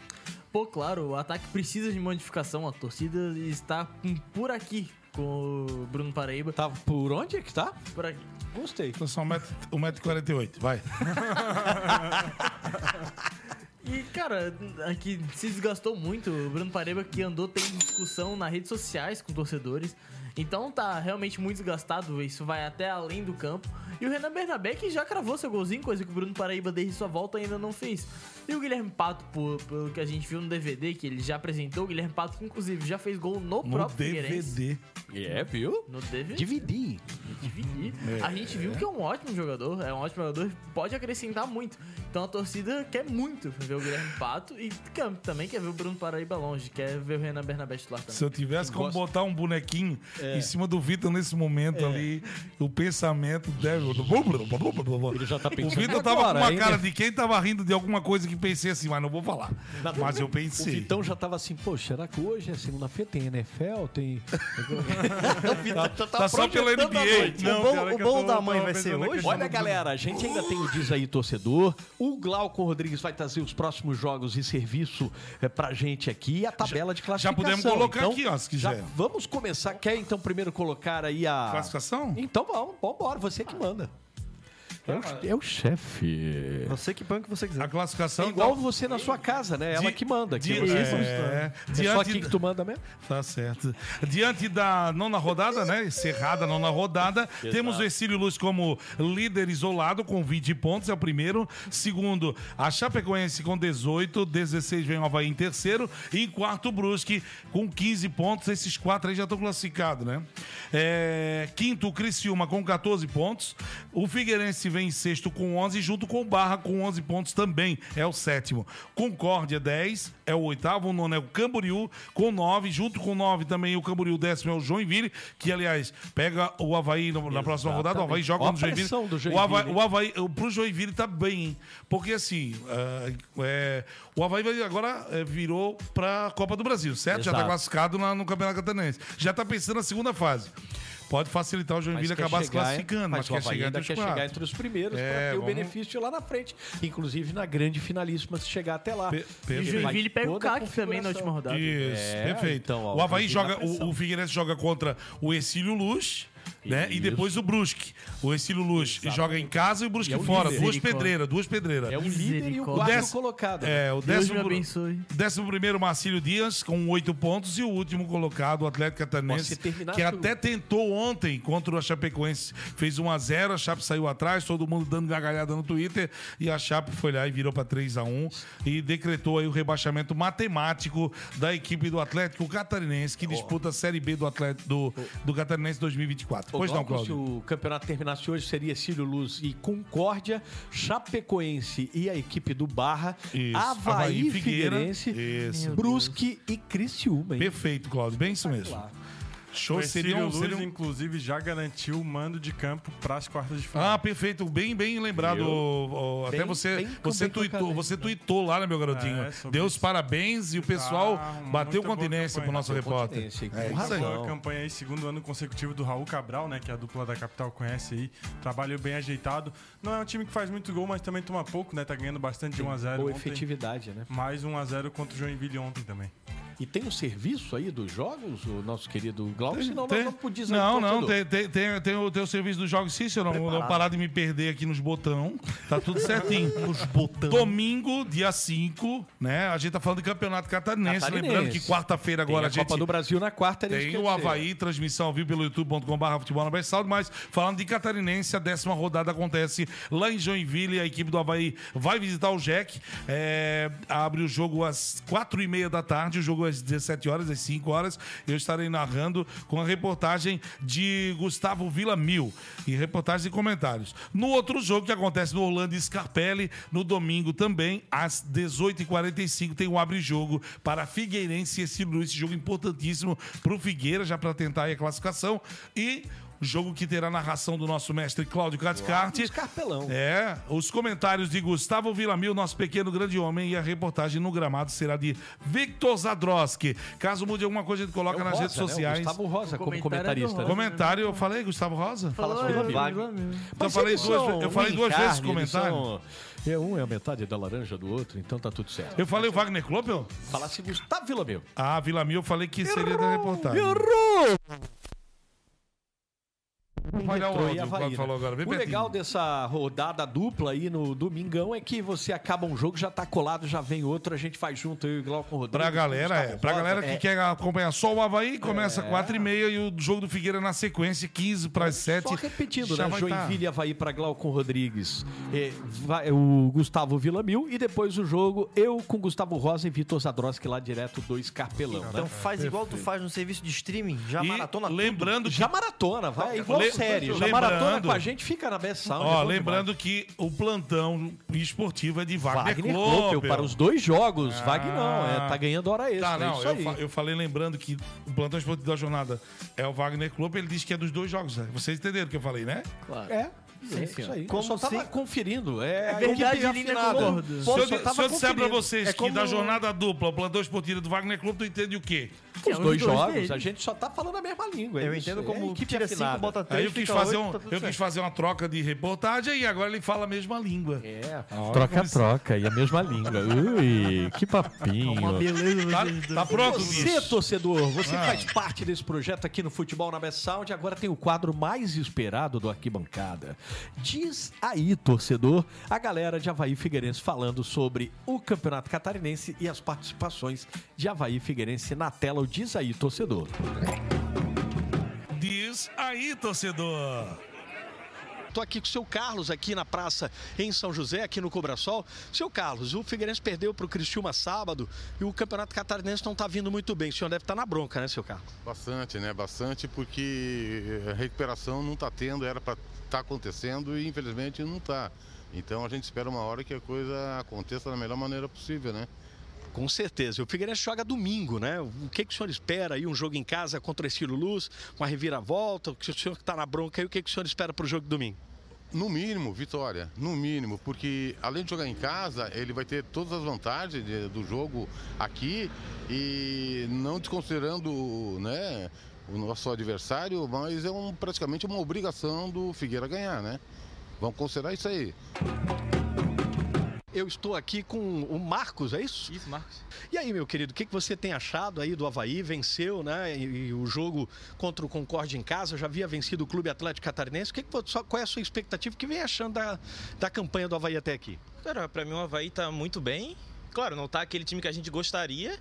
Pô, claro, o ataque precisa de modificação. A torcida está por aqui com o Bruno Paraíba. Tá por onde é que tá? Por aqui. Gostei. Então só 1,48m, vai. E, cara, aqui se desgastou muito. O Bruno Pareba que andou tendo discussão nas redes sociais com torcedores. Então tá realmente muito desgastado. Isso vai até além do campo. E o Renan Bernabé que já cravou seu golzinho, coisa que o Bruno Paraíba desde sua volta ainda não fez. E o Guilherme Pato, por- pelo que a gente viu no DVD, que ele já apresentou, o Guilherme Pato, que inclusive já fez gol no, No próprio Figueirense. DVD. É, viu? No DVD. Dividi. Dividir. É. A gente viu que é um ótimo jogador, é um ótimo jogador, pode acrescentar muito. Então a torcida quer muito ver o Guilherme Pato e quer- também quer ver o Bruno Paraíba longe, quer ver o Renan Bernabé titular também. Se eu tivesse como botar um bonequinho É. em cima do Vitor nesse momento ali, o pensamento deve. Ele já tá O Vitor tava agora com uma cara de quem tava rindo de alguma coisa que pensei assim, mas não vou falar. Mas eu O pensei. Vitão já tava assim, pô, será que hoje é segunda-feira? Tem NFL? Tem. Tá- tá só pela NBA. Noite. Não, o bolo, o bolo tô- da mãe vai ser na hoje? Olha, galera, a gente ainda tem o Diz aí Torcedor. O Glauco Rodrigues vai trazer os próximos jogos e serviço é, pra gente aqui e a tabela de classificação. podemos colocar Então, aqui, ó, se já quiser. vamos começar. Quer então primeiro colocar aí a. Classificação? Então vamos, vambora, você que manda. É o, é o chefe. Você que banca você quiser. A classificação. É igual você na sua casa, né? Ela Di- que manda. di- Que você é, é, só diante aqui que tu manda mesmo? Tá certo. Diante da nona rodada, né? Encerrada a nona rodada, temos o Exílio Luz como líder isolado, com 20 pontos, é o primeiro. Segundo, a Chapecoense com 18, 16 vem o Havaí em terceiro. E em quarto, o Brusque com 15 pontos. Esses quatro aí já estão classificados, né? É, quinto, o Criciúma com 14 pontos. O Figueirense vem em sexto com 11, junto com o Barra com 11 pontos também. É o sétimo. Concórdia, 10, é o oitavo. O nono é o Camboriú com 9. Junto com 9 também o Camboriú, décimo é o Joinville, que aliás pega o Havaí no- na próxima rodada. O Havaí joga Ó a no Joinville. do O Havaí, Joinville, o Havaí, o- pro Joinville tá bem, hein? Porque assim, ah, é, o Havaí agora é, virou pra Copa do Brasil, certo? Já tá Exato. classificado na- no Campeonato Catarinense. Já tá pensando na segunda fase. Pode facilitar o Joinville acabar se classificando, mas, mas o quer chegar ainda entre os quer quatro. chegar entre os primeiros É, para ter o vamos- benefício lá na frente. Inclusive na grande finalíssima se chegar até lá. E o Joinville pega o CAC também na última rodada. Isso, É, perfeito. então, ó, o Havaí joga, o, o Figueirense joga contra o Exílio Luz. Né? E depois o Brusque. O Exílio Luz joga em casa e o Brusque E é fora. líder. Duas pedreiras, duas pedreiras. É o líder e o quarto décimo- colocado. É, o Deus décimo, me abençoe. décimo primeiro, Marcílio Dias, com oito pontos. E o último colocado, o Atlético Catarinense, que tudo. até tentou ontem contra o Chapecoense. Fez 1 a 0 a Chape saiu atrás, todo mundo dando gargalhada no Twitter. E a Chape foi lá e virou para 3 a 1 E decretou aí o rebaixamento matemático da equipe do Atlético Catarinense, que disputa a Série B do, Atlético, do, do Catarinense 2024. Ô, pois não, Cláudio? Se o campeonato terminasse hoje, seria Cílio Luz e Concórdia, Chapecoense e a equipe do Barra, Isso. Havaí, Havaí. Figueirense. Brusque e Criciúma. hein? Perfeito, Cláudio. Bem isso mesmo. Show O seria um, Luz, seria um- inclusive, já garantiu o mando de campo para as quartas de final. Ah, perfeito. Bem, bem lembrado. Até Bem- você, bem com- você, com tuitou, você tuitou lá, né, meu garotinho? É, Deus parabéns e o pessoal bateu continência pro nosso repórter. É isso aí. Boa campanha aí, segundo ano consecutivo do Raul Cabral, né? Que a dupla da capital conhece aí. Trabalho bem ajeitado. Não é um time que faz muito gol, mas também toma pouco, né? Tá ganhando bastante de 1x0. Boa ontem. efetividade, né? Mais 1x0 contra o Joinville ontem também. E tem um serviço aí dos jogos, o nosso querido Glauco? Senão Tem- não, não, torcedor. tem, tem, tem, tem o, tem o serviço dos jogos sim, se eu não, não parar de me perder aqui nos botão. Tá tudo certinho. nos botão. Domingo, dia 5, né? A gente tá falando de campeonato catarinense. Catarinense. Lembrando que quarta-feira agora Tem a a gente. Copa do Brasil na quarta, Tem o. Havaí, transmissão ao vivo pelo youtube.com.br futebol na mas falando de catarinense, a décima rodada acontece lá em Joinville. A equipe do Havaí vai visitar o Jack. É, abre o jogo às quatro e meia da tarde, o jogo às 17 horas, às 5 horas. Eu estarei narrando com a reportagem de Gustavo Villamil e reportagens e comentários. No outro jogo que acontece no Orlando Scarpelli, no domingo também, às 18h45, tem o abre-jogo para Figueirense e esse esse jogo importantíssimo para o Figueira, já para tentar a classificação. E jogo que terá narração do nosso mestre Cláudio Caticarte. Escarpelão. É, os comentários de Gustavo Villamil, nosso pequeno grande homem, e a reportagem no gramado será de Victor Zadroski. Caso mude alguma coisa, ele coloca É o nas Rosa, redes né? O sociais. Gustavo Rosa como comentário comentarista. é do né? Comentário, eu falei, Gustavo Rosa? Fala sobre vi. Então, eu falei duas, eu falei duas vezes o comentário. são- É, um é a metade da laranja do outro, então tá tudo certo. Eu falei o Wagner Kloppel? Falasse Gustavo Villamil. Ah, Villamil, eu falei que seria da reportagem. Olha o Retrô áudio e que o Havaí. Cláudio falou agora, bem o pertinho. legal dessa rodada dupla aí no domingão é que você acaba um jogo, já tá colado, já vem outro, a gente faz junto, eu e o Glauco Rodrigues. Pra galera, é. Pra galera que É. quer acompanhar só o Havaí, começa É. 4 e meia e o jogo do Figueira na sequência, 15 para as 7. Só repetindo, Já né? vai tá. Joinville e Havaí para Glaucon Rodrigues. É, vai- o Gustavo Villamil e depois o jogo eu com Gustavo Rosa e Vitor Zadroski lá direto do Escarpelão. Então né? faz igual tu faz no serviço de streaming, já E maratona tudo. lembrando que... Já maratona, vai igual Le- Já lembrando- maratona com a gente, fica na Best Sound. é Ó, bom lembrando que o plantão esportivo é de Wagner, Wagner Klopel. Klopel para os dois jogos. Ah. Wagner não, é, tá ganhando hora extra. Tá, não, é isso eu, aí. fa- eu falei lembrando que o plantão esportivo da jornada é o Wagner Klopp, ele disse que é dos dois jogos. né? Vocês entenderam o que eu falei, né? Claro. É. Sim, é senhor. isso aí. Como eu só tava se- conferindo. É, a verdade. Pô, Se eu, se eu disser pra conferindo. vocês É que como da jornada dupla, o plantão esportivo do Wagner Clube, tu entende o quê? Os dois jogos, deles. a gente só tá falando a mesma língua. é Eu isso. entendo É como equipe tira 5, afinada. bota Aí 3, eu quis, fazer 8, um, tá eu certo. quis fazer uma troca de reportagem e agora ele fala a mesma língua. É, troca-troca e a mesma língua. Ui, que papinho. Uma beleza. Tá, dois. tá pronto, Você, bicho? torcedor, você Ah. faz parte desse projeto aqui no Futebol na Best Sound. Agora tem o quadro mais esperado do Arquibancada. Diz aí, torcedor, a galera de Havaí Figueirense falando sobre o Campeonato Catarinense e as participações de Havaí Figueirense na tela. O Diz aí, torcedor. Diz aí, torcedor. Tô aqui com o seu Carlos aqui na praça em São José, aqui no Cobrasol. Seu Carlos, o Figueirense perdeu para o Criciúma sábado e o Campeonato Catarinense não tá vindo muito bem. O senhor deve estar na bronca, né, seu Carlos? Bastante, né? Bastante, porque a recuperação não está tendo, era para estar acontecendo e infelizmente não está. Então a gente espera uma hora que a coisa aconteça da melhor maneira possível, né? Com certeza. O Figueirense joga domingo, né? O que, que o senhor espera aí? Um jogo em casa contra o Estilo Luz, uma reviravolta? O que o senhor que está na bronca aí, o que, que o senhor espera para o jogo de domingo? No mínimo, vitória. No mínimo, porque além de jogar em casa, ele vai ter todas as vantagens de- do jogo aqui e não desconsiderando né, o nosso adversário, mas é um, praticamente uma obrigação do Figueira ganhar, né? Vamos considerar isso aí. Eu estou aqui com o Marcos, é isso? Isso, Marcos. E aí, meu querido, o que, que você tem achado aí do Havaí? Venceu, né? E, e o jogo contra o Concorde em casa, já havia vencido o Clube Atlético Catarinense. O que qual é a sua expectativa? O que vem achando da, da campanha do Havaí até aqui? Cara, pra mim o Havaí tá muito bem. Claro, não tá aquele time que a gente gostaria,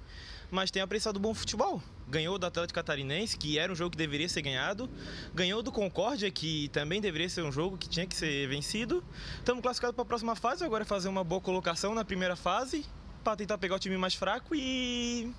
mas tem apreciado bom futebol. Ganhou do Atlético Catarinense, que era um jogo que deveria ser ganhado. Ganhou do Concórdia, que também deveria ser um jogo que tinha que ser vencido. Estamos classificados para a próxima fase, agora é fazer uma boa colocação na primeira fase, para tentar pegar o time mais fraco e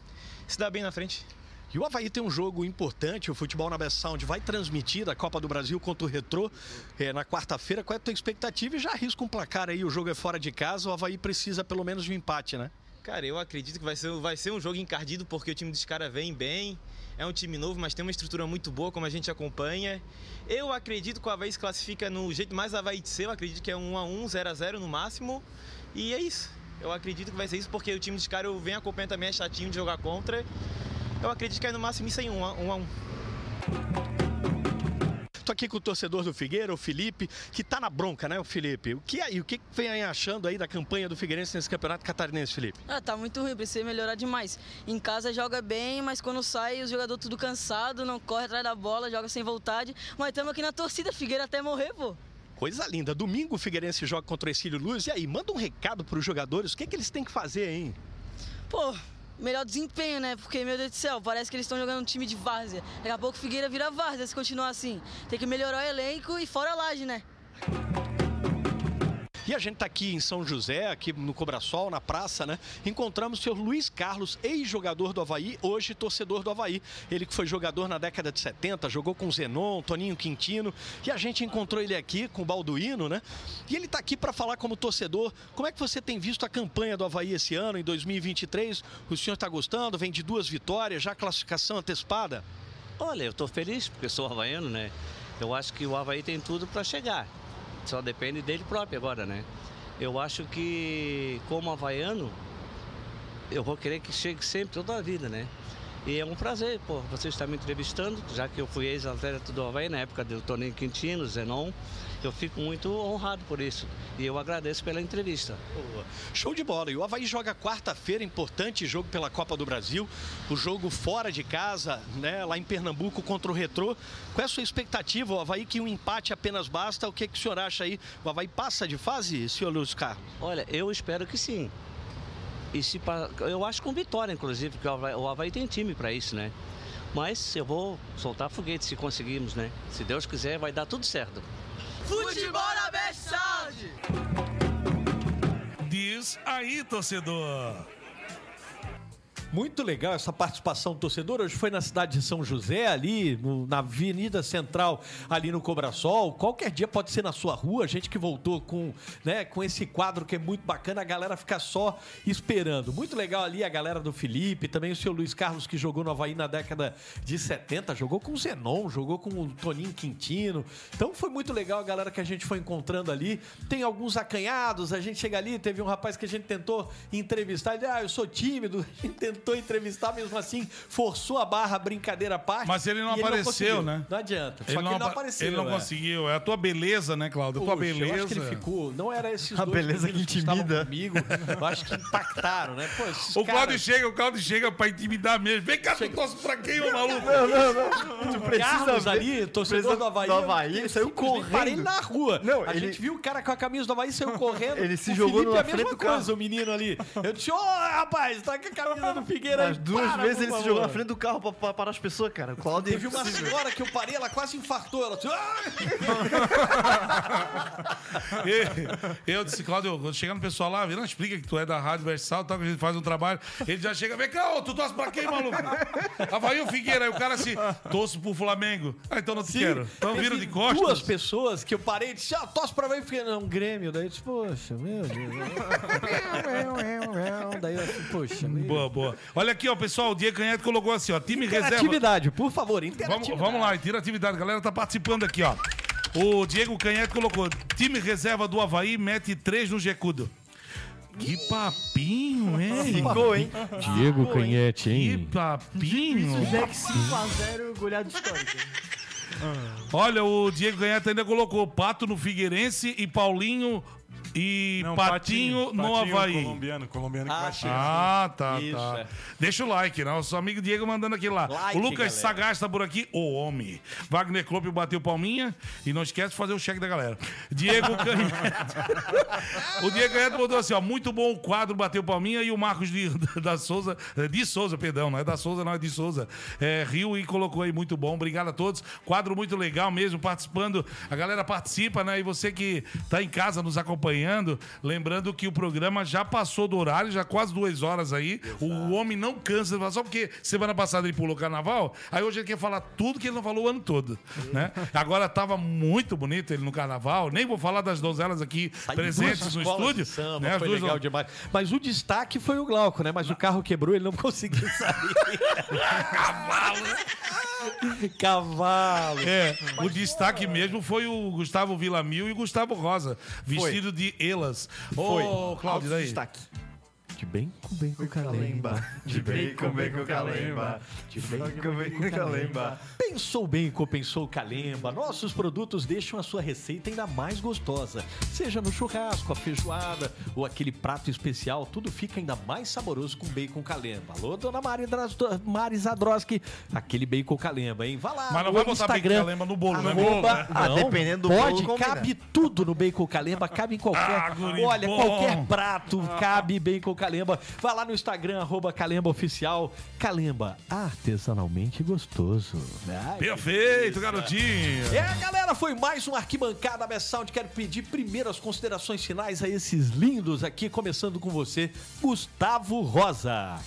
se dar bem na frente. E o Havaí tem um jogo importante, o Futebol na Best Sound vai transmitir a Copa do Brasil contra o Retrô eh, na quarta-feira. Qual é a tua expectativa? E já arrisca um placar aí, o jogo é fora de casa, o Havaí precisa pelo menos de um empate, né? Cara, eu acredito que vai ser, vai ser um jogo encardido porque o time dos caras vem bem. É um time novo, mas tem uma estrutura muito boa, como a gente acompanha. Eu acredito que o Havaí se classifica no jeito mais Havaí de ser. Eu acredito que é um 1x1, 0x0 no máximo. E é isso. Eu acredito que vai ser isso porque o time dos caras venho acompanhando também, é chatinho de jogar contra. Eu acredito que é no máximo isso aí, 1x1. Tô aqui com o torcedor do Figueira, o Felipe, que tá na bronca, né, o Felipe? O que aí, o que vem aí achando aí da campanha do Figueirense nesse campeonato catarinense, Felipe? Ah, tá muito ruim, precisa melhorar demais. Em casa joga bem, mas quando sai, os jogadores tudo cansado, não corre atrás da bola, joga sem vontade. Mas estamos aqui na torcida, Figueira até morrer, pô. Coisa linda. Domingo o Figueirense joga contra o Exílio Luz. E aí, manda um recado pros jogadores. O que, que eles têm que fazer, hein? Pô, melhor desempenho, né? Porque, meu Deus do céu, parece que eles estão jogando um time de várzea. Daqui a pouco Figueira vira várzea se continuar assim. Tem que melhorar o elenco e fora a laje, né? E a gente tá aqui em São José, aqui no Cobrasol, na praça, né? Encontramos o senhor Luiz Carlos, ex-jogador do Havaí, hoje torcedor do Havaí. Ele que foi jogador na década de 70, jogou com Zenon, Toninho Quintino. E a gente encontrou ele aqui com o Balduino, né? E ele tá aqui para falar como torcedor. Como é que você tem visto a campanha do Havaí esse ano, em 2023? O senhor tá gostando? Vem de duas vitórias, já classificação antecipada? Olha, eu estou feliz porque sou havaiano, né? Eu acho que o Havaí tem tudo para chegar. Só depende dele próprio agora, né? Eu acho que, como havaiano, eu vou querer que chegue sempre, toda a vida, né? E é um prazer, pô, você estar me entrevistando, já que eu fui ex-atleta do Havaí na época do Toninho Quintino, Zenon. Eu fico muito honrado por isso. E eu agradeço pela entrevista. Boa. Show de bola. E o Havaí joga quarta-feira, importante jogo pela Copa do Brasil. O jogo fora de casa, né, lá em Pernambuco contra o Retrô. Qual é a sua expectativa? O Havaí que um empate apenas basta. O que, que o senhor acha aí? O Havaí passa de fase, senhor Luiz Carlos? Olha, eu espero que sim. E se, eu acho com vitória, inclusive, porque o Havaí, o Havaí tem time para isso, né? Mas eu vou soltar foguete se conseguirmos, né? Se Deus quiser, vai dar tudo certo. Futebol na Best Sound! Diz aí, torcedor. Muito legal essa participação do torcedor. Hoje foi na cidade de São José, ali no- na Avenida Central, ali no Cobrasol. Qualquer dia pode ser na sua rua. A gente que voltou com, né, com esse quadro que é muito bacana, a galera fica só esperando. Muito legal ali a galera do Felipe, também o seu Luiz Carlos que jogou no Havaí na década de 70, jogou com o Zenon, jogou com o Toninho Quintino. Então foi muito legal a galera que a gente foi encontrando ali. Tem alguns acanhados, a gente chega ali, teve um rapaz que a gente tentou entrevistar, ele, ah, eu sou tímido, a gente tentou entrevistar, mesmo assim, forçou a barra, brincadeira à parte. Mas ele não apareceu, conseguiu. né? Não adianta. Só que ele não apa- apareceu. Ele não é. conseguiu. É a tua beleza, né, Cláudio? A tua Puxa, beleza. Eu acho que ele ficou. Não era esses A dois beleza que intimida. comigo. Eu acho que impactaram, né? Pô, O Cláudio caras- chega, o Cláudio chega pra intimidar mesmo. Vem cá, tu torce pra quem, ô maluco? Não, não, não. Tu precisa Carlos ver- ali, torcedor do Havaí. do Havaí, ele saiu correndo. Parei ele na rua. Não, a ele- gente viu o cara com a camisa do Havaí, saiu correndo. Ele se O jogou Felipe na é a mesma coisa, o menino ali. Eu disse, ô rapaz, tá com a camisa do Figueira As duas para, vezes ele se favor." jogou na frente do carro pra, pra parar as pessoas, cara. O Claudio Teve uma senhora que eu parei, ela quase infartou. Ela disse, eu disse, Cláudio, quando chegar no pessoal lá, não explica que tu é da Rádio Versal, tal, que a gente faz um trabalho. Ele já chega, vem cá, ô, tu torce pra quem, maluco? Havaí ou Figueira? Aí o cara assim, torço pro Flamengo. Ah, então não te quero. Então Teve vira de costas. Duas pessoas que eu parei e disse, ah, tosse pra mim, porque não, Grêmio. Daí eu disse, poxa, meu Deus. Daí eu assim, poxa, meu. Boa, boa. Olha aqui, ó, pessoal, o Diego Canhete colocou assim, ó, time reserva. Interatividade, por favor, Vamos, interatividade. vamos lá, interatividade. A galera tá participando aqui, ó. O Diego Canhete colocou: time reserva do Havaí mete 3 no Gecudo. Que papinho, hein? Ficou, hein? Diego Canhete, hein? Que papinho. Jack 5x0, goleado histórico. Olha, o Diego Canhete ainda colocou Pato no Figueirense e Paulinho e Não, Patinho, no Patinho Havaí. colombiano, colombiano que Ah, vai sim. chegar. Ah, tá, Isso, tá. é. Deixa o like, né? Nosso amigo Diego mandando aqui lá. Like, o Lucas galera. Sagaz tá por aqui, o homem. Wagner Klopp bateu palminha e não esquece de fazer o cheque da galera. Diego Canhete. o Diego Canhete botou assim, ó, muito bom o quadro, bateu palminha e o Marcos de, da Souza, de Souza, perdão, não é da Souza, não é de Souza, é, riu e colocou aí, muito bom. Obrigado a todos. Quadro muito legal mesmo, participando. A galera participa, né? E você que tá em casa nos acompanhando, lembrando que o programa já passou do horário, já quase duas horas aí. O homem não cansa de falar, só porque semana passada ele pulou carnaval, aí hoje ele quer falar tudo que ele não falou o ano todo, né? Agora tava muito bonito ele no carnaval, nem vou falar das donzelas aqui presentes Duas no estúdio. Samba, né? Foi legal demais. Mas o destaque foi o Glauco, né? Mas o carro quebrou, ele não conseguiu sair. Cavalo, né? Cavalo. É, o destaque mesmo foi o Gustavo Villamil e o Gustavo Rosa, vestido de elas. Foi. Ô, Cláudio, daí. Destaque. De bem com bem com calemba. De bacon, bacon, calemba. De bacon, bacon, calemba. Pensou bacon, pensou calemba. Nossos produtos deixam a sua receita ainda mais gostosa. Seja no churrasco, a feijoada ou aquele prato especial, tudo fica ainda mais saboroso com bacon calemba. Alô, dona Mari, Mari Zadroski, aquele bacon calemba, hein? Vá lá Mas não vai botar bacon Instagram. calemba no bolo, né? Ah, Não, dependendo do Pode, bolo, cabe tudo no bacon calemba, cabe em qualquer... Ah, olha, bom. qualquer prato cabe bacon calemba. Vai lá no Instagram, arroba calemba oficial. Calemba, artesanalmente gostoso. Ai, Perfeito, garotinho. é, galera, foi mais um Arquibancada Best Sound. Quero pedir primeiro as considerações finais a esses lindos aqui, começando com você, Gustavo Rosa.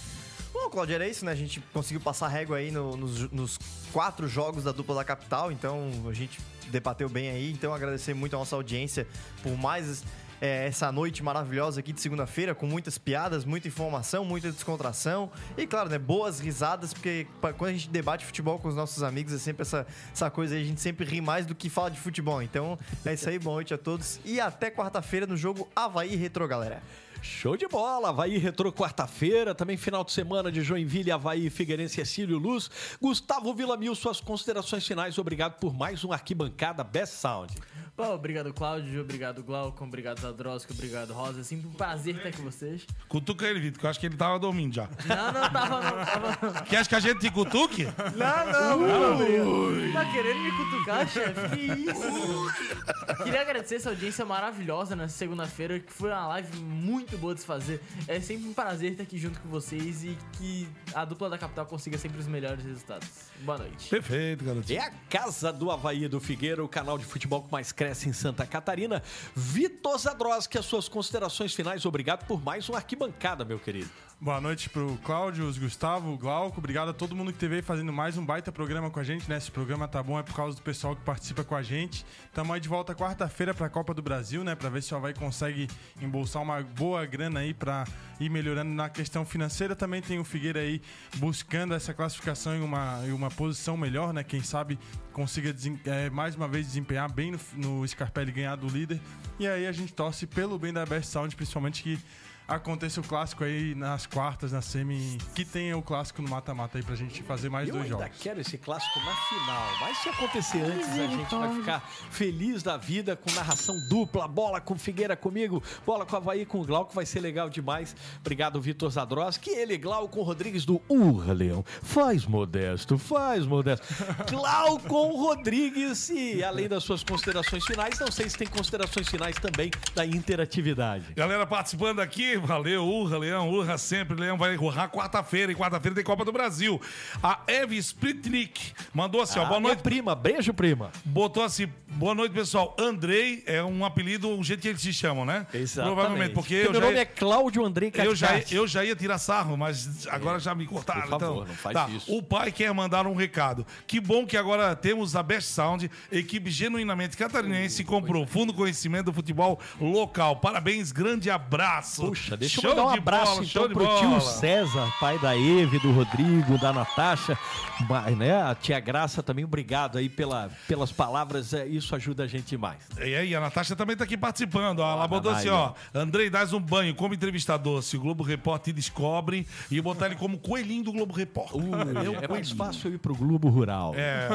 Bom, Claudio, era isso, né? A gente conseguiu passar régua aí no- nos, nos quatro jogos da dupla da capital, então a gente debateu bem aí. Então agradecer muito a nossa audiência por mais é, essa noite maravilhosa aqui de segunda-feira, com muitas piadas, muita informação, muita descontração e, claro, né, boas risadas, porque quando a gente debate futebol com os nossos amigos é sempre essa, essa coisa aí, a gente sempre ri mais do que fala de futebol. Então é isso aí, boa noite a todos e até quarta-feira no jogo Havaí Retro, galera. Show de bola, Havaí Retrô quarta-feira, também final de semana de Joinville, Havaí, Figueirense, Cecílio Luz. Gustavo Villamil, suas considerações finais, obrigado por mais um Arquibancada Best Sound. Pô, obrigado, Cláudio. Obrigado, Glauco. Obrigado, Zadrowski. Obrigado, Rosa. É sempre um prazer estar com vocês. Cutuca ele, Vitor, que eu acho que ele tava dormindo já. Não, não, tava, não. Tava... Quer que a gente te cutuque? Não, não, não. Tá querendo me cutucar, chefe? Que isso? Queria agradecer essa audiência maravilhosa nessa segunda-feira, que foi uma live muito boa de se fazer. É sempre um prazer estar aqui junto com vocês e que a dupla da capital consiga sempre os melhores resultados. Boa noite. Perfeito, garotinho. É a casa do Havaí do Figueira, o canal de futebol que mais cresce em Santa Catarina. Vitor Zadroski, as suas considerações finais. Obrigado por mais um arquibancada, meu querido. Boa noite pro Cláudio, Gustavo, Glauco. Obrigado a todo mundo que esteve aí fazendo mais um baita programa com a gente, né? Esse programa tá bom é por causa do pessoal que participa com a gente. Tamo aí de volta quarta-feira pra Copa do Brasil, né? Pra ver se o Havaí consegue embolsar uma boa grana aí pra ir melhorando na questão financeira. Também tem o Figueira aí buscando essa classificação em uma, em uma posição melhor, né? Quem sabe consiga é, mais uma vez desempenhar bem no, no Scarpelli ganhar do líder. E aí a gente torce pelo bem da Best Sound, principalmente que aconteça o clássico aí nas quartas, na semi, que tenha o clássico no mata-mata aí pra gente fazer mais Eu dois ainda jogos. quero esse clássico na final. Mas se acontecer antes, a gente vai ficar feliz da vida com narração dupla, bola com Figueira comigo, bola com Havaí com o Glauco, vai ser legal demais. Obrigado, Vitor Zadroski. Ele, Glauco Rodrigues do Urra, Leão. Faz modesto, faz modesto. Glaucon Rodrigues e além das suas considerações finais, não sei se tem considerações finais também da interatividade. Galera participando aqui, valeu, urra, Leão, urra sempre, Leão vai urrar quarta-feira, e quarta-feira tem Copa do Brasil. A Eve Splitnik mandou assim, ó, Ah, boa noite. prima, beijo, prima. Botou assim, boa noite, pessoal. Andrei é um apelido, um jeito que eles se chamam, né? Exatamente. Provavelmente, porque Porque eu meu já... nome é Cláudio Andrei Eu já, eu já ia tirar sarro, mas agora já me cortaram. Por favor, então, não faz tá. isso. O pai quer mandar um recado. Que bom que agora temos a Best Sound, equipe genuinamente catarinense com profundo conhecimento do futebol local. Parabéns, grande abraço. Puxa, deixa Show eu mandar um abraço bola, então pro tio César, pai da Eve, do Rodrigo, da Natasha, mas, né, a tia Graça também, obrigado aí pela, pelas palavras, é, isso ajuda a gente demais. E aí, a Natasha também tá aqui participando. ó. Ela botou assim, ó. Andrei, dás um banho como entrevistador. Se o Globo Repórter te descobre e botar ele como coelhinho do Globo Repórter. Uh, É é mais fácil eu ir pro Globo Rural. É.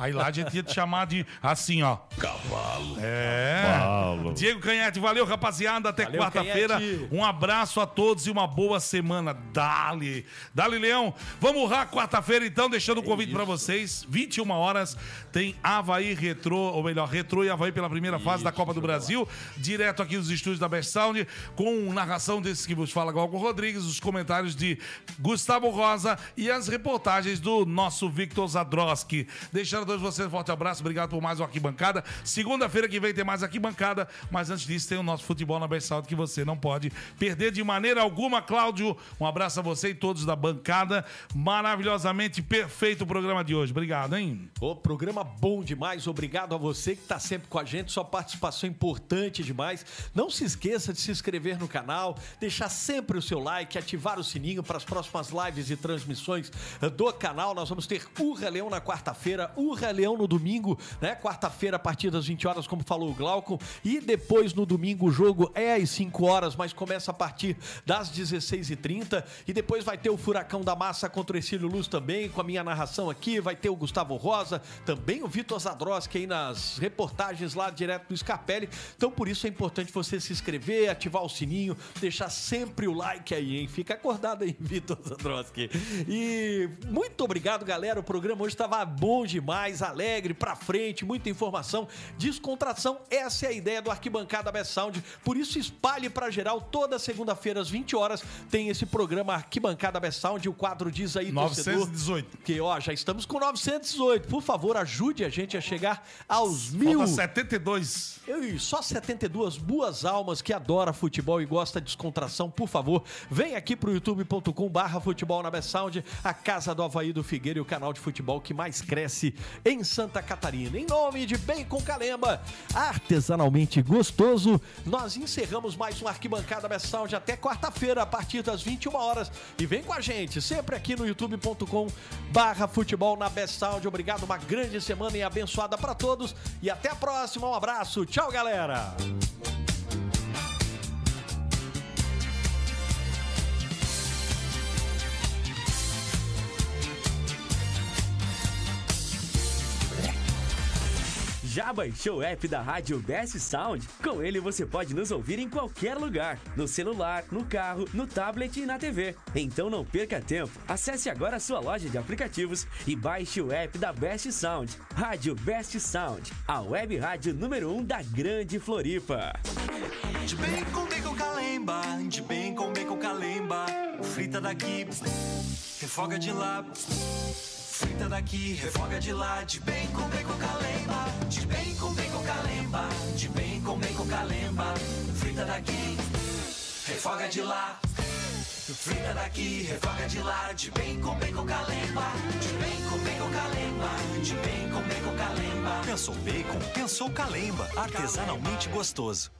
Aí lá a gente ia te chamar de assim, ó. Cavalo. É. Cavalo. Diego Canhete, valeu, rapaziada. Até quarta-feira. Um abraço a todos e uma boa semana. Dali. Dali, Leão. Vamos urrar quarta-feira, então, deixando o convite pra vocês. 21 horas tem Havaí Retrô, ou melhor, Retrô e Havaí pela primeira fase da Copa do Brasil. Direto aqui dos estúdios da Best Sound, com narração desses que vos fala Galgo Rodrigues, os comentários de Gustavo Rosa e as reportagens do nosso Victor Zadroski. Deixando a todos vocês um forte abraço, obrigado por mais uma arquibancada. Segunda-feira que vem tem mais arquibancada, mas antes disso tem o nosso futebol na Best Sound que você não pode perder de maneira alguma. Cláudio, um abraço a você e todos da bancada. Maravilhosamente perfeito o programa de hoje. Obrigado, hein? O programa bom demais, obrigado a você que está sempre com a gente, sua participação importante demais. Não se esqueça de se inscrever no canal, deixar sempre o seu like, ativar o sininho para as próximas lives e transmissões eh, do canal. Nós vamos ter Urra Leão na quarta-feira, Urra Leão no domingo, né? Quarta-feira a partir das 20 horas, como falou o Glauco, e depois no domingo o jogo é às 5 horas, mas começa partir das 16h30 e depois vai ter o Furacão da Massa contra o Ercílio Luz também, com a minha narração aqui, vai ter o Gustavo Rosa, também o Vitor Zadroski aí nas reportagens lá direto do Scarpelli. Então por isso é importante você se inscrever, ativar o sininho, deixar sempre o like aí, hein? Fica acordado aí, Vitor Zadroski. E muito obrigado, galera. O programa hoje estava bom demais, alegre, pra frente, muita informação, descontração. Essa é a ideia do Arquibancada Best Sound. Por isso espalhe pra geral toda segunda-feira às 20 horas tem esse programa Arquibancada Best Sound, o quadro diz aí torcedor. 918. Que ó, já estamos com 918. Por favor, ajude a gente a chegar aos mil. Falta 72. E só 72 boas almas que adora futebol e gosta de descontração, por favor, vem aqui pro youtube.com barra futebol na Best Sound, a casa do Havaí do Figueira e o canal de futebol que mais cresce em Santa Catarina. Em nome de Bacon Calemba, artesanalmente gostoso, nós encerramos mais um Arquibancada Best Sound até quarta-feira, a partir das 21 horas. E vem com a gente, sempre aqui no youtube.com barra futebol na Best Sound. Obrigado, uma grande semana e abençoada para todos. E até a próxima, um abraço, tchau galera! Já baixou o app da Rádio Best Sound? Com ele você pode nos ouvir em qualquer lugar, no celular, no carro, no tablet e na TV. Então não perca tempo. Acesse agora a sua loja de aplicativos e baixe o app da Best Sound. Rádio Best Sound, a web rádio número 1 um da Grande Floripa. De bem com bacon calemba, de bem com bacon calemba. Frita daqui, refoga de lá. Frita daqui, refoga de lá. De bem com bacon calemba, de bem com bacon calemba. De bem com bacon calemba. Frita daqui, refoga de lá. Frita daqui, refoga de lá. De bem com bacon calemba. De bem com bacon calemba. De bem com bacon calemba. Pensou bacon? Pensou calemba. Artesanalmente gostoso.